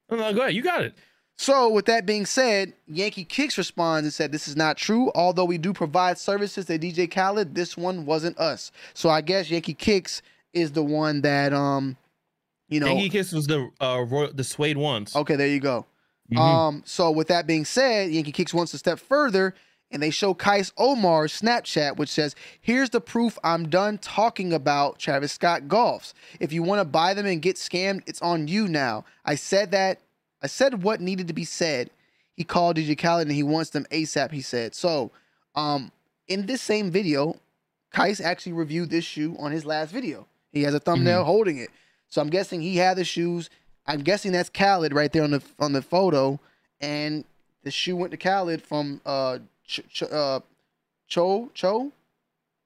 No, no, go ahead. You got it. So, with that being said, Yankee Kicks responds and said, This is not true. Although we do provide services to DJ Khaled, this one wasn't us. So, I guess Yankee Kicks is the one that, um, you know. Yankee Kicks was the uh royal, the suede ones. Okay, there you go. Mhm. Um, so with that being said, Yankee Kicks wants to step further and they show Kais Omar's Snapchat, which says, Here's the proof I'm done talking about Travis Scott golfs. If you want to buy them and get scammed, it's on you now. I said that I said what needed to be said. He called DJ Khaled and he wants them ASAP, he said. So um in this same video, Kais actually reviewed this shoe on his last video. He has a thumbnail holding it. So I'm guessing he had the shoes. I'm guessing that's Khaled right there on the on the photo, and the shoe went to Khaled from uh Ch- Ch- uh Cho Cho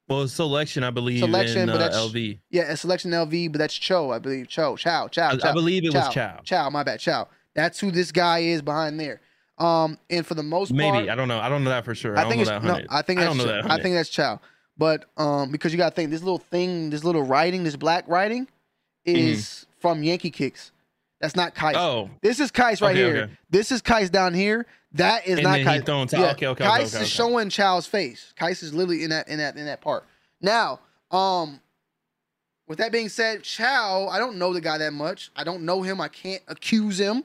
Well, selection, I believe, selection, in but uh, that's LV. Yeah, a selection LV, but that's Cho, I believe. Cho, Chow, Chow, I- I believe it was Chow. Chow, my bad, Chow. That's who this guy is behind there. Um, and for the most part. Maybe part, I don't know. I don't know that for sure. I don't think know it's that no. I think I that's don't know Chow. that. I think that's Chow. But um, because you gotta think this little thing, this little writing, this black writing, is from Yankee Kicks. That's not Kais. Mm-hmm. Oh. this is Kais right Okay, here. okay. This is Kais down here. That is And not then he Kais. throwing. Okay, okay, okay, Kais okay, is okay. showing Chow's face. Kais is literally in that in that in that part. Now, um, with that being said, Chow, I don't know the guy that much. I don't know him. I can't accuse him.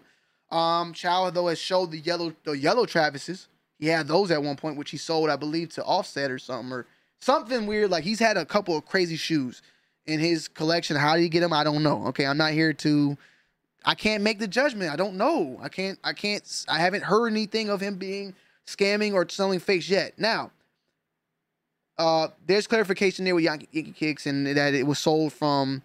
Um, Chow though has showed the yellow the yellow Travises. He had those at one point, which he sold, I believe, to Offset or something or something weird. Like he's had a couple of crazy shoes in his collection. How did he get them? I don't know. Okay, I'm not here to. I can't make the judgment. I don't know. I can't. I can't. I haven't heard anything of him being scamming or selling fakes yet. Now, uh, there's clarification there with Yankee, Kicks and that it was sold from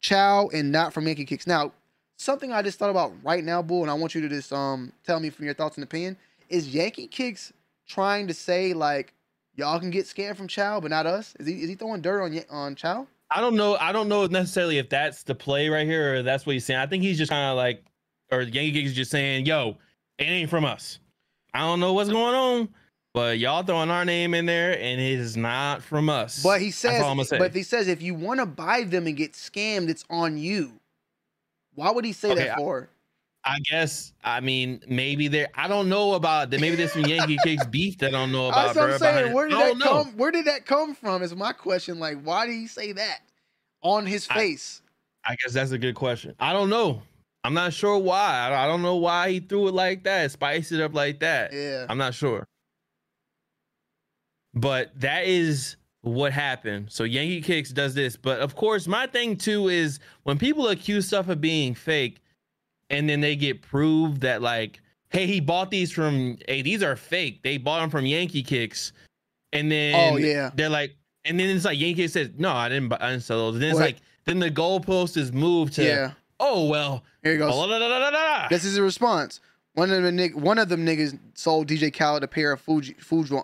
Chow and not from Yankee Kicks. Now, something I just thought about right now, Bull, and I want you to just um tell me from your thoughts and opinion is Yankee Kicks trying to say like y'all can get scammed from Chow, but not us? Is he is he throwing dirt on on Chow? I don't know. I don't know necessarily if that's the play right here or that's what he's saying. I think he's just kind of like, or Yankee is just saying, "Yo, it ain't from us." I don't know what's going on, but y'all throwing our name in there, and it is not from us. But he says, all I'm say. but he says if you want to buy them and get scammed, it's on you. Why would he say Okay, that for? I guess. I mean, maybe there. I don't know about that. Maybe there's some Yankee Kicks beef that I don't know about. That's what I'm bruh, saying. Where did that know. come? Where did that come from? Is my question. Like, why did he say that on his face? I guess that's a good question. I don't know. I'm not sure why. I I don't know why he threw it like that, spiced it up like that. Yeah. I'm not sure. But that is what happened. So Yankee Kicks does this. But of course, my thing too is when people accuse stuff of being fake and then they get proved that like, hey, he bought these from hey, these are fake. They bought them from Yankee Kicks. And then Oh, yeah. they're like, and then it's like Yankee says, No, I didn't buy I didn't sell those. And then it's What? like then the goalpost is moved to Yeah. oh well. Here he goes. blah, blah, blah. This is a response. One of the nig- one of them niggas sold DJ Khaled a pair of Fuji Fuji.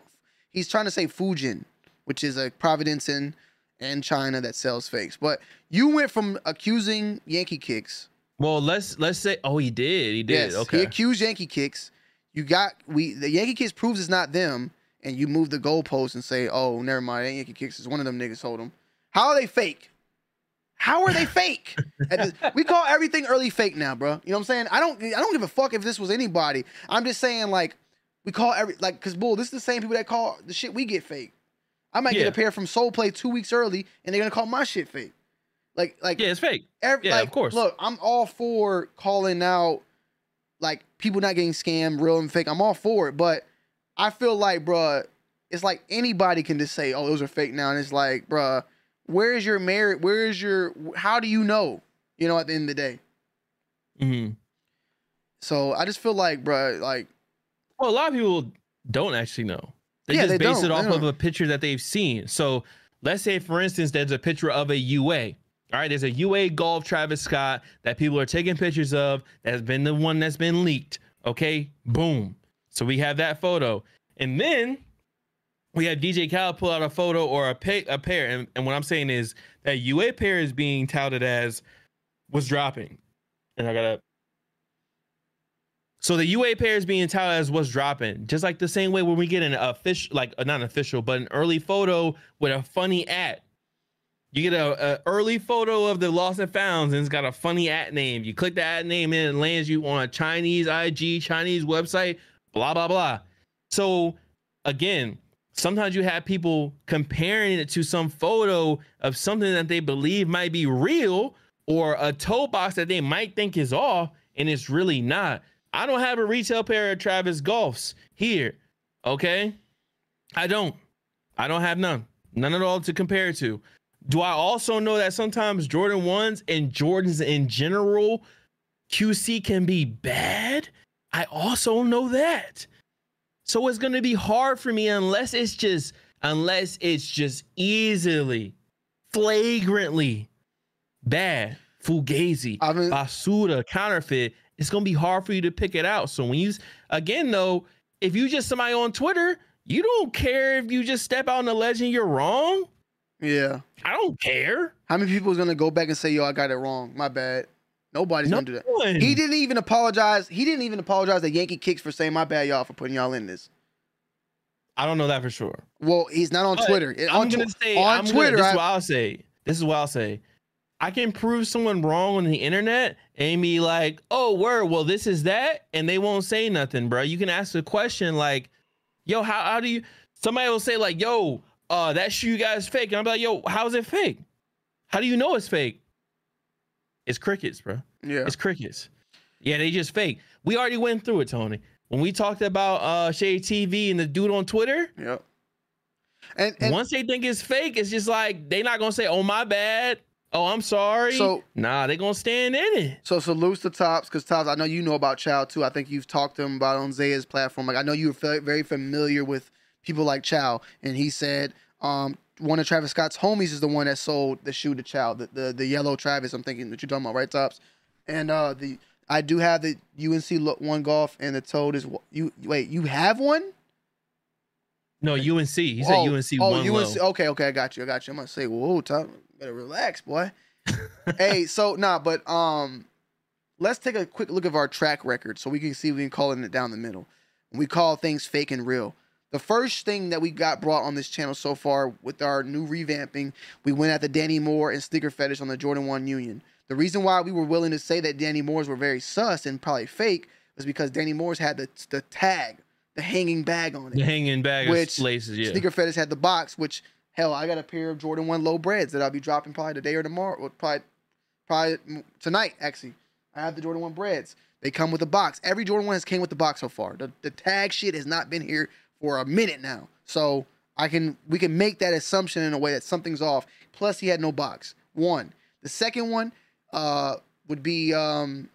He's trying to say Fujian, which is a Providence in in China that sells fakes. But you went from accusing Yankee Kicks. Well, let's let's say oh he did. He did. Yes, okay. he accused Yankee Kicks. You got we the Yankee Kicks proves it's not them, and you move the goalpost and say, oh, never mind, that Yankee Kicks is one of them niggas sold them. How are they fake? How are they fake? This- we call everything early fake now, bro. You know what I'm saying? I don't I don't give a fuck if this was anybody. I'm just saying like we call every like cause bull, this is the same people that call the shit we get fake. I might Yeah. get a pair from Soul Play two weeks early and they're gonna call my shit fake. Like like yeah, it's fake. Every, Yeah, like, of course. Look, I'm all for calling out like people not getting scammed, real and fake. I'm all for it, but I feel like, bruh, it's like anybody can just say, "Oh, those are fake." Now, and it's like, bruh, where is your merit? Where is your? How do you know? You know, at the end of the day. Mhm. So I just feel like, bruh, like Well, a lot of people don't actually know. They Yeah, just they base don't. it off of a picture that they've seen. So let's say, for instance, there's a picture of a UA. All right, there's a UA Golf Travis Scott that people are taking pictures of. That's been the one that's been leaked. Okay, boom. So we have that photo, and then we have DJ Khaled pull out a photo or a, pa- a pair. And, and what I'm saying is that UA pair is being touted as was dropping, and I gotta so the UA pair is being touted as what's dropping, just like the same way when we get an official, like uh, not an official, but an early photo with a funny at. You get a, a early photo of the lost and founds, and it's got a funny at name. You click the at name, and it lands you on a Chinese IG, Chinese website, blah blah blah. So again, sometimes you have people comparing it to some photo of something that they believe might be real, or a toe box that they might think is off, and it's really not. I don't have a retail pair of Travis Golfs here. Okay. I don't. I don't have none. None at all to compare to. Do I also know that sometimes Jordan 1s and Jordans in general, QC can be bad? I also know that. So it's going to be hard for me unless it's just unless it's just easily flagrantly bad fugazi basura counterfeit it's going to be hard for you to pick it out so when you again though if you just somebody on twitter you don't care if you just step out on the legend you're wrong yeah, i don't care how many people is gonna go back and say, "Yo, I got it wrong. My bad." Nobody's No gonna do that. one. He didn't even apologize. He didn't even apologize to Yankee Kicks for saying my bad, y'all, for putting y'all in this. I don't know that for sure. Well, he's not on But Twitter. I'm on gonna Tw- say on I'm gonna- Twitter. this I- is what I'll say. This is what I'll say. I can prove someone wrong on the internet and be like, "Oh, word. Well, this is that," and they won't say nothing, bro. You can ask a question like, "Yo, how how do you?" Somebody will say like, "Yo, uh, that shoe you guys fake," and I'm like, "Yo, how is it fake? How do you know it's fake?" It's crickets, bro. Yeah. It's crickets. Yeah, they just fake. We already went through it, Tony. When we talked about uh Shade TV and the dude on Twitter, Yep. And, and once they think it's fake, it's just like they not gonna say, "Oh my bad," "Oh I'm sorry." So- nah, they gonna stand in it. So salutes to Tops because Tops, I know you know about Chow too. I think you've talked to him about on Zaya's platform. Like I know you're very familiar with people like Chow, and he said um, one of Travis Scott's homies is the one that sold the shoe to Chow, the the, the yellow Travis. I'm thinking that you're talking about, right, Tops? And uh, the I do have the UNC one golf, and the Toad is you. Wait, you have one? No, UNC. He said Oh, UNC oh, one UNC. low. Okay, okay, I got you. I got you. I'm gonna say, whoa, Tom, better relax, boy. hey, so nah, but um, let's take a quick look at our track record so we can see we can call it down the middle. We call things fake and real. The first thing that we got brought on this channel so far with our new revamping, we went at the Danny Moore and Sneaker Fetish on the Jordan 1 Union. The reason why we were willing to say that Danny Moore's were very sus and probably fake was because Danny Moore's had the, the tag, the hanging bag on it The hanging bag which of laces. Yeah. Sneaker Fetish had the box, which hell, I got a pair of Jordan One low breads that I'll be dropping probably today or tomorrow, or probably probably tonight. Actually, I have the Jordan One breads. They come with a box. Every Jordan One has came with the box so far. The the tag shit has not been here for a minute now, so I can we can make that assumption in a way that something's off. Plus, he had no box. One. The second one uh, would be um,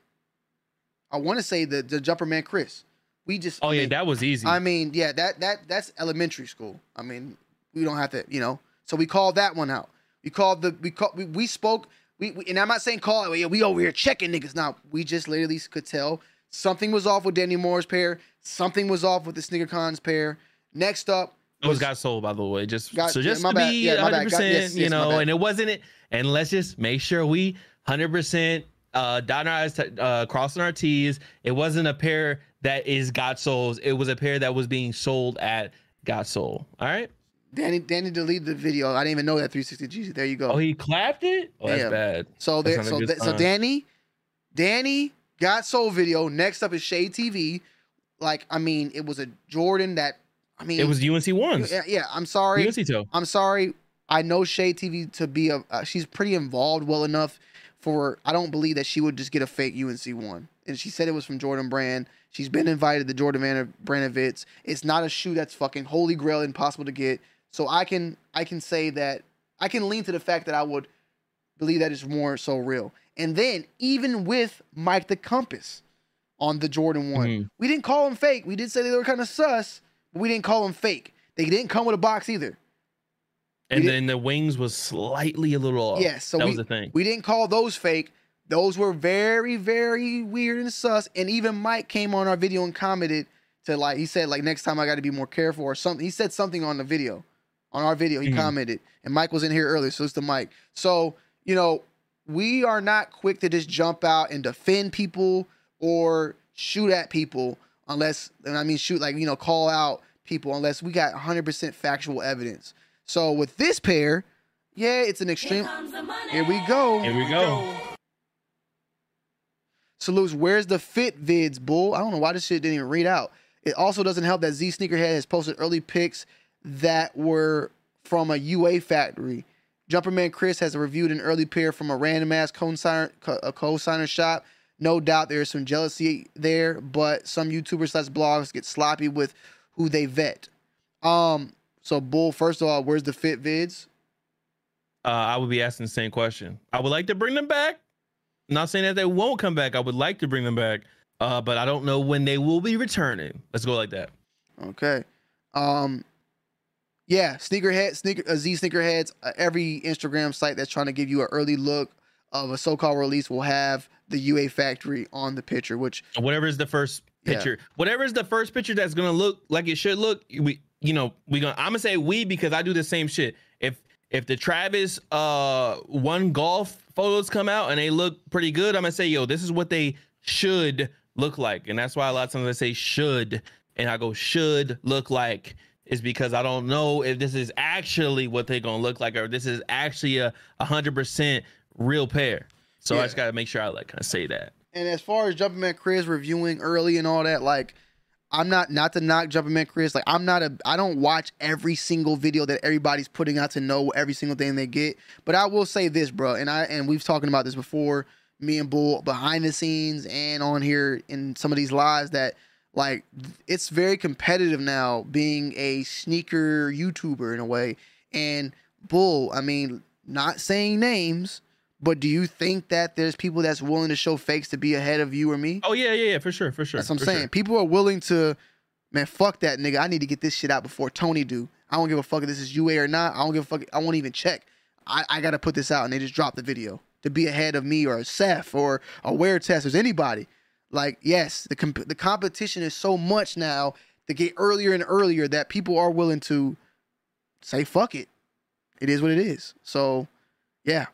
I want to say the the Jumper Man Chris. We just oh I yeah, mean, that was easy. I mean, yeah, that that that's elementary school. I mean, we don't have to, you know. So we called that one out. We called the we called we, we spoke. We, we and I'm not saying call it. Yeah, we over here checking niggas. Now we just literally could tell something was off with Danny Moore's pair. Something was off with the Sneaker Cons pair. Next up, it was got sold by the way. Just Got- so yeah, just my to bad. be Yeah, my bad. 100, Got- yes, percent you yes, know, and it wasn't it. And let's just make sure we 100 percent uh dotting our eyes, uh, crossing our T's. It wasn't a pair that is got sold. It was a pair that was being sold at got sold. All right. Danny Danny deleted the video. I didn't even know that 360 G. There you go. Oh, he clapped it. Oh, that's bad. So there, so th- so. Danny, Danny got soul video. Next up is Shade TV. Like I mean, it was a Jordan that I mean, It was UNC ones. Yeah, yeah. I'm sorry. UNC toe. I'm sorry. I know Shade TV to be a. Uh, she's pretty involved well enough for. I don't believe that she would just get a fake UNC one. And she said it was from Jordan Brand. She's been invited to Jordan Brand Brand events. It's not a shoe that's fucking holy grail impossible to get. So I can I can say that I can lean to the fact that I would believe that it's more so real. And then even with Mike the Compass on the Jordan one, Mhm. we didn't call them fake. We did say they were kind of sus, but we didn't call them fake. They didn't come with a box either. And we then the wings was slightly a little off. Yes, so that we, was the thing. We didn't call those fake. Those were very, very weird and sus. And even Mike came on our video and commented to like he said like next time I got to be more careful or something. He said something on the video, on our video. He Mhm. commented, and Mike was in here earlier, so it's the Mike. So you know we are not quick to just jump out and defend people or shoot at people unless and I mean shoot like you know call out people unless we got 100% factual evidence. So with this pair, yeah, it's an extreme. Here we go. Here we go. Salutes. Where's the fit vids, bull? I don't know why this shit didn't even read out. It also doesn't help that Z Sneakerhead has posted early pics that were from a UA factory. Jumperman Chris has reviewed an early pair from a random ass co-signer, co-signer shop. No doubt there's some jealousy there, but some YouTubers slash blogs get sloppy with who they vet. Um, so bull. First of all, where's the fit vids? uh, I would be asking the same question. I would like to bring them back. not saying that they won't come back. I would like to bring them back, uh, but I don't know when they will be returning. Let's go like that. Okay. Um yeah, sneakerhead, sneaker uh, Z sneakerheads, uh, every Instagram site that's trying to give you an early look of a so-called release will have the UA factory on the picture, which Whatever is the first Yeah. picture, whatever is the first picture that's gonna look like it should look, we you know we gonna I'm gonna say we because I do the same shit. If if the Travis uh one golf photos come out and they look pretty good, I'm gonna say, yo, this is what they should look like. And that's why a lot of times I say should, and I go should look like is because I don't know if this is actually what they're gonna look like or this is actually a hundred percent real pair. So Yeah. I just gotta make sure I like kind of say that. And as far as Jumping Man Chris reviewing early and all that, like I'm not not to knock Jumping Man Chris. Like I'm not a I don't watch every single video that everybody's putting out to know every single thing they get. But I will say this, bro, and I and we've talking about this before, me and Bull behind the scenes and on here in some of these lives that like it's very competitive now being a sneaker YouTuber in a way. And Bull, I mean, not saying names, but do you think that there's people that's willing to show fakes to be ahead of you or me? Oh yeah, yeah, yeah, for sure, for sure. That's what I'm saying. sure. People are willing to, man, fuck that nigga. I need to get this shit out before Tony do. I don't give a fuck if this is UA or not. I don't give a fuck. I won't even check. I, I gotta put this out, and they just drop the video to be ahead of me or Seth or a wear test or anybody. Like, yes, the comp- the competition is so much now to get earlier and earlier that people are willing to say fuck it. It is what it is. So, yeah,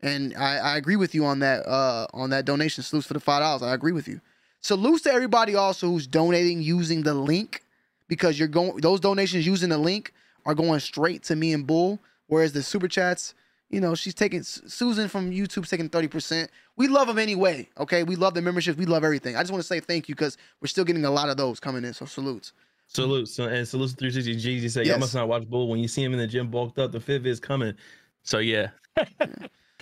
and I, I agree with you on that uh on that donation salutes for the five dollars. I agree with you. Salutes to everybody also who's donating using the link because you're going those donations using the link are going straight to me and Bull. Whereas the super chats, you know, she's taking Susan from YouTube's taking 30%. We love them anyway. Okay. We love the memberships. We love everything. I just want to say thank you because we're still getting a lot of those coming in. So salutes. Salutes. So, and salutes to 360 Jeezy said, Y'all must not watch Bull. When you see him in the gym bulked up, the fifth is coming. So yeah.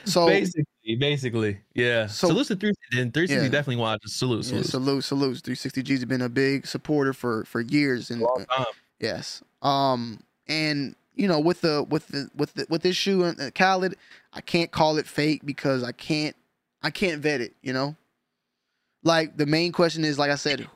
So basically, basically, yeah. So- salute to 360. And 360 Yeah. definitely watches. Salute, Yeah, salute. salute, salutes. 360 G's been a big supporter for for years and time. yes. Um and you know with the with the with the with this shoe and uh, Khaled, I can't call it fake because I can't I can't vet it, you know? Like the main question is like I said,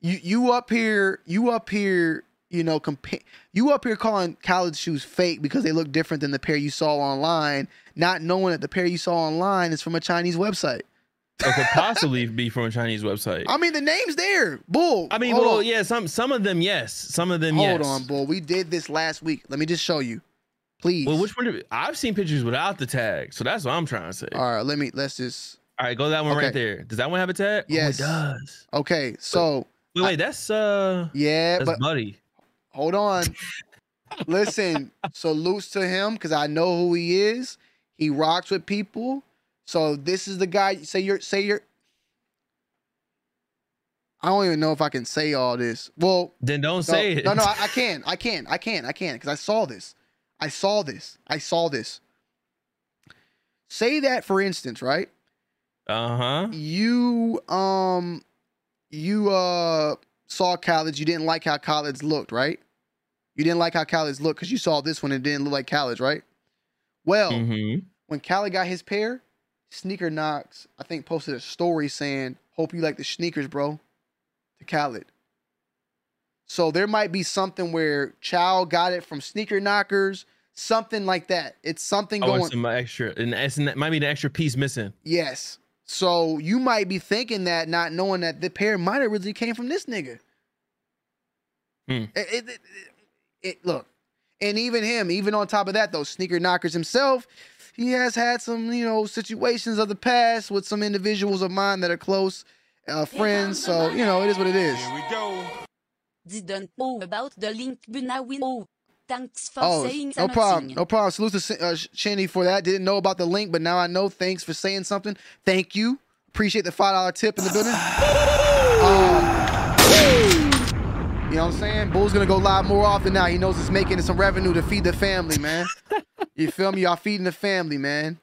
you you up here, you up here, you know, compare you up here calling Khaled shoes fake because they look different than the pair you saw online, not knowing that the pair you saw online is from a Chinese website. It could possibly be from a Chinese website. I mean, the name's there. Bull. I mean, hold well, on. yeah, some some of them, yes. Some of them, yes. Hold yes. on, Bull. We did this last week. Let me just show you, please. Well, which one? do- I've seen pictures without the tag, so that's what I'm trying to say. All right, let me. Let's just. All right, go that one right there. Does that one have a tag? Yes. oh, it does. Okay, so Wait, wait, that's uh, yeah, that's but Buddy. hold on. Listen, salutes to him because I know who he is. He rocks with people. So this is the guy. Say you're. Say you're. I don't even know if I can say all this. Well, Then don't no, say it. No, no, I, I can. I can. I can. I can because I saw this. I saw this. I saw this. Say that for instance, right? Uh huh. you um you uh saw Khaled's you didn't like how Khaled's looked right you didn't like how Khaled's looked because you saw this one and it didn't look like college right well Mm-hmm. when Khaled got his pair sneaker knocks i think posted a story saying hope you like the sneakers bro to Khaled so there might be something where Chow got it from sneaker knockers something like that it's something Oh, going it's some extra, and it's, it might be an extra piece missing. Yes. So you might be thinking that, not knowing that the pair might have really came from this nigga. Hmm. It, it- it- look, and even him, even on top of that, those sneaker knockers himself, he has had some, you know, situations of the past with some individuals of mine that are close uh, friends. So you know, it is what it is. Here we go. Didn't know about the link Bunawi. Oh, thanks for Oh, saying no problem. something. No problem. Salute to uh, Shinny for that. Didn't know about the link, but now I know. Thanks for saying something. Thank you. Appreciate the five dollar tip in the building. Um, you know what I'm saying? Bull's gonna go live more often now. He knows it's making some revenue to feed the family, man. you feel me? Y'all feeding the family, man.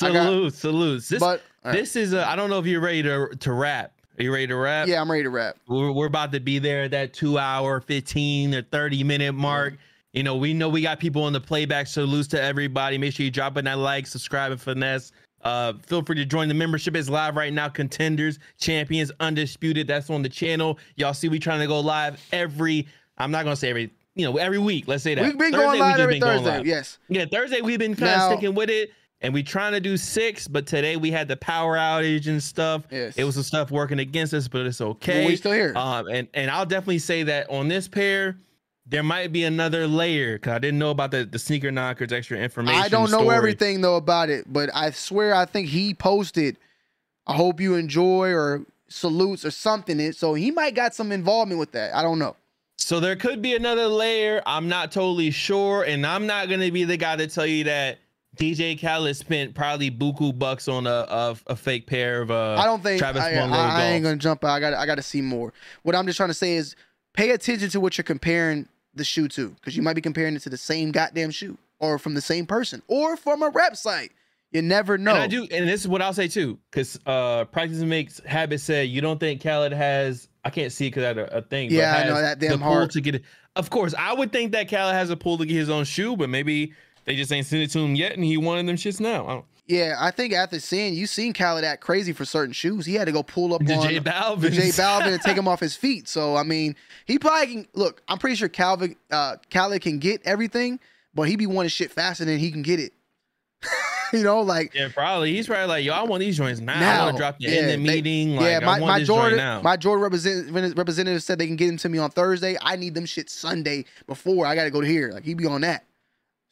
I got- Salute. This, But- all right. this is a. I don't know if you're ready to to rap. Are you ready to rap? Yeah, I'm ready to rap. We're, we're about to be there at that two hour, 15 or 30 minute mark. You know, we know we got people on the playback. So loose to everybody. Make sure you drop in that like, subscribe, and finesse. Uh, feel free to join the membership. It's live right now. Contenders, champions, undisputed. That's on the channel. Y'all see, we trying to go live every. I'm not gonna say every. You know, every week. Let's say that. We've been going live every Thursday, live. yes. Yeah, Thursday we've been kind of sticking with it, and we trying to do six. But today we had the power outage and stuff. Yes. It was some stuff working against us, but it's okay. we still here. Um, and and I'll definitely say that on this pair, there might be another layer because I didn't know about the, the sneaker knockers extra information. I don't know story. everything though about it, but I swear I think he posted. I hope you enjoy or salutes or something. It so he might got some involvement with that. I don't know. So there could be another layer. I'm not totally sure, and I'm not gonna be the guy to tell you that DJ Khaled spent probably buku bucks on a a, a fake pair of uh. I don't think Travis I, One I, I ain't gonna jump out. I got I got to see more. What I'm just trying to say is pay attention to what you're comparing the shoe to, because you might be comparing it to the same goddamn shoe, or from the same person, or from a rep site. You never know. And I do, and this is what I'll say too, because uh, practice makes habit said you don't think Khaled has. I can't see it because I had a, thing. but Yeah, I know, that damn the pull hard. to get it. Of course, I would think that Khaled has a pull to get his own shoe, but maybe they just ain't sent it to him yet, and he wanted them shits now. I Yeah, I think after seeing you seen Khaled act crazy for certain shoes, he had to go pull up The on J Balvin and take him off his feet. So I mean, he probably can look. I'm pretty sure Calvin uh, Khaled can get everything, but he be wanting shit faster than he can get it. you know, like yeah, probably. He's probably like, yo, I want these joints now. I now. want to drop the Yeah, in the they- meeting. Like, yeah, my, I want my this Jordan, my Jordan representative, representative said they can get them to me on Thursday. I need them shit Sunday before I got to go to here. Like he be on that.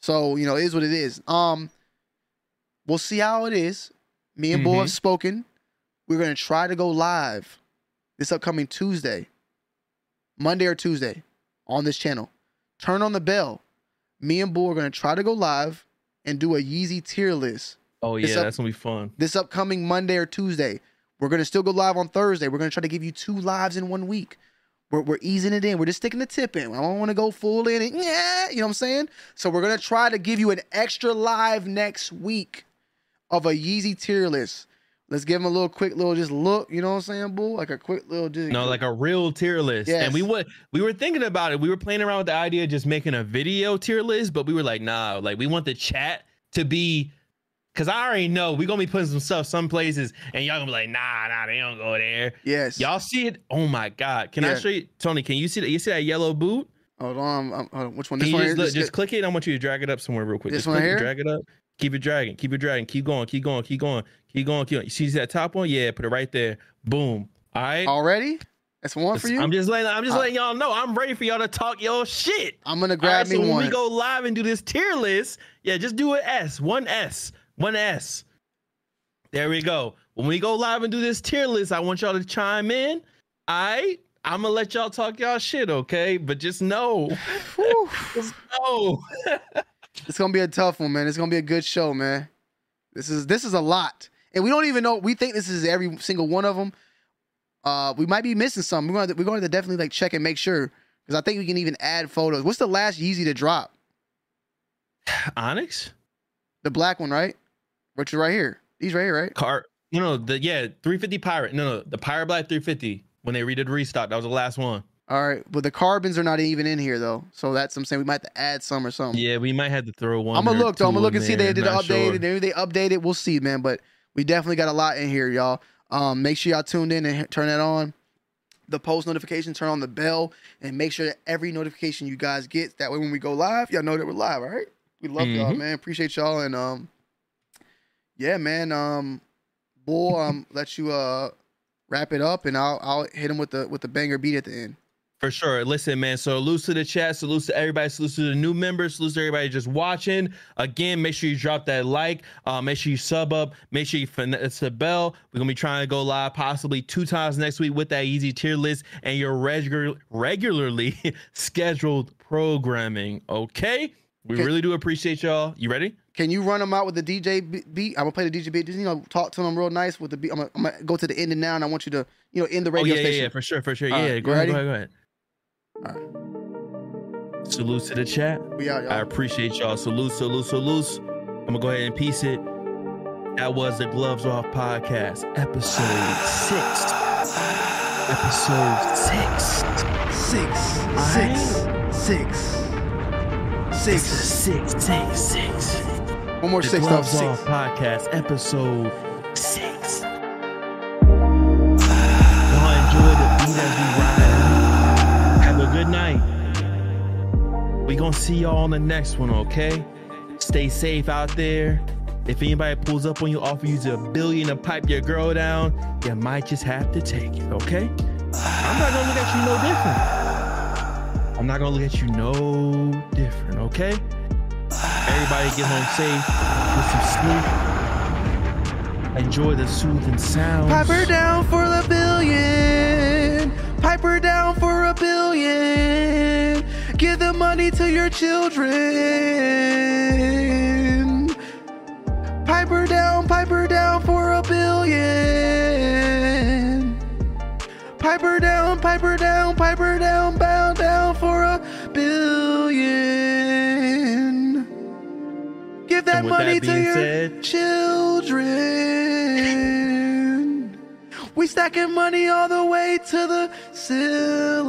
So you know, it is what it is. Um, we'll see how it is. Me and Bo Mhm. have spoken. We're gonna try to go live this upcoming Tuesday, Monday or Tuesday, on this channel. Turn on the bell. Me and Bo are gonna try to go live and do a Yeezy tier list oh yeah, up- that's gonna be fun. this upcoming Monday or Tuesday. We're gonna still go live on Thursday. We're gonna try to give you two lives in one week. We're, we're easing it in. We're just sticking the tip in. I don't want to go full in and yeah, you know what I'm saying? So we're gonna try to give you an extra live next week of a Yeezy tier list. Let's give them a little quick little just look, you know what I'm saying, boo? Like a quick little just No, like a real tier list. Yes. And we would we were thinking about it. We were playing around with the idea of just making a video tier list, but we were like, nah, like we want the chat to be because I already know we're gonna be putting some stuff some places, and y'all gonna be like, nah, nah, they don't go there. Yes. Y'all see it? Oh my god. Can I show you Tony? Can you see that? You see that yellow boot? Hold on, um, hold on. Which one? This one just, here? look, just click it. I want you to drag it up somewhere real quick. This Just one click it, here? drag it up. Keep it dragging. Keep it dragging. Keep going. Keep going. Keep going. Keep going. Keep going. You see that top one? Yeah, put it right there. Boom. All right. Already? That's one for you. I'm just letting I'm just Uh, letting y'all know I'm ready for y'all to talk your shit. I'm gonna grab right, me so when we go live and do this tier list, yeah, just do an S, one S, one S. There we go. When we go live and do this tier list, I want y'all to chime in. All right. I'm gonna let y'all talk y'all shit, okay? But just know, just know. It's gonna be a tough one, man. It's gonna be a good show, man. This is this is a lot, and we don't even know. We think this is every single one of them. Uh, we might be missing some. We're going to, we're going to definitely like check and make sure because I think we can even add photos. What's the last Yeezy to drop? Onyx? The black one, right? Which is right here. These right here, right? Car no no the yeah 350 pirate. No, no, the pirate black 350 when they redid restock. That was the last one. All right, but the carbons are not even in here though, so that's what I'm saying. We might have to add some or something. Yeah, we might have to throw one. I'm gonna look though. I'm gonna look and see they did an update. sure. Maybe they updated. We'll see, man. But we definitely got a lot in here, y'all. Um, make sure y'all tuned in and turn that on. The post notification, turn on the bell, and make sure that every notification you guys get. That way, when we go live, y'all know that we're live. All right. We love y'all, Mhm. man. Appreciate y'all, and um, yeah, man. Um, boy, um, let you uh wrap it up, and I'll I'll hit him with the with the banger beat at the end. For sure. Listen, man. So salute to the chat, salute to everybody, salute to the new members, salute to everybody just watching. Again, make sure you drop that like. Uh, make sure you sub up. Make sure you finesse the bell. We're gonna be trying to go live possibly two times next week with that Yeezy tier list and your regular regularly scheduled programming. Okay. We Okay. really do appreciate y'all. You ready? Can you run them out with the DJ beat? I'm gonna play the DJ beat. Just you know, talk to them real nice with the beat. I'm gonna, I'm gonna go to the ending now, and I want you to, you know, end the Oh radio yeah, yeah, station. yeah, for sure, for sure. All yeah, go ahead, go ahead, go ahead. Salute to the chat. We out, y'all. I appreciate y'all. Salute, salute, salute. I'm gonna go ahead and piece it. That was the Gloves Off podcast, episode six. Episode six. Six, six, six, Six, six. six, six. One more The six. Gloves Six. Off podcast, episode We gonna see y'all on the next one, okay? Stay safe out there. If anybody pulls up on you, offer you a billion to pipe your girl down, you might just have to take it, okay? I'm not gonna look at you no different. I'm not gonna look at you no different, okay? Everybody get home safe, get some sleep. Enjoy the soothing sounds. her down for a billion. Pipe her down for a billion. Give the money to your children. Piper down, piper down for a billion. Piper down, piper down, piper down, bow down for a billion. Give that money that to your said- children. We stacking money all the way to the ceiling.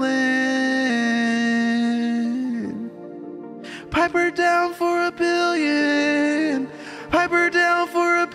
Piper down for a billion. Piper down for a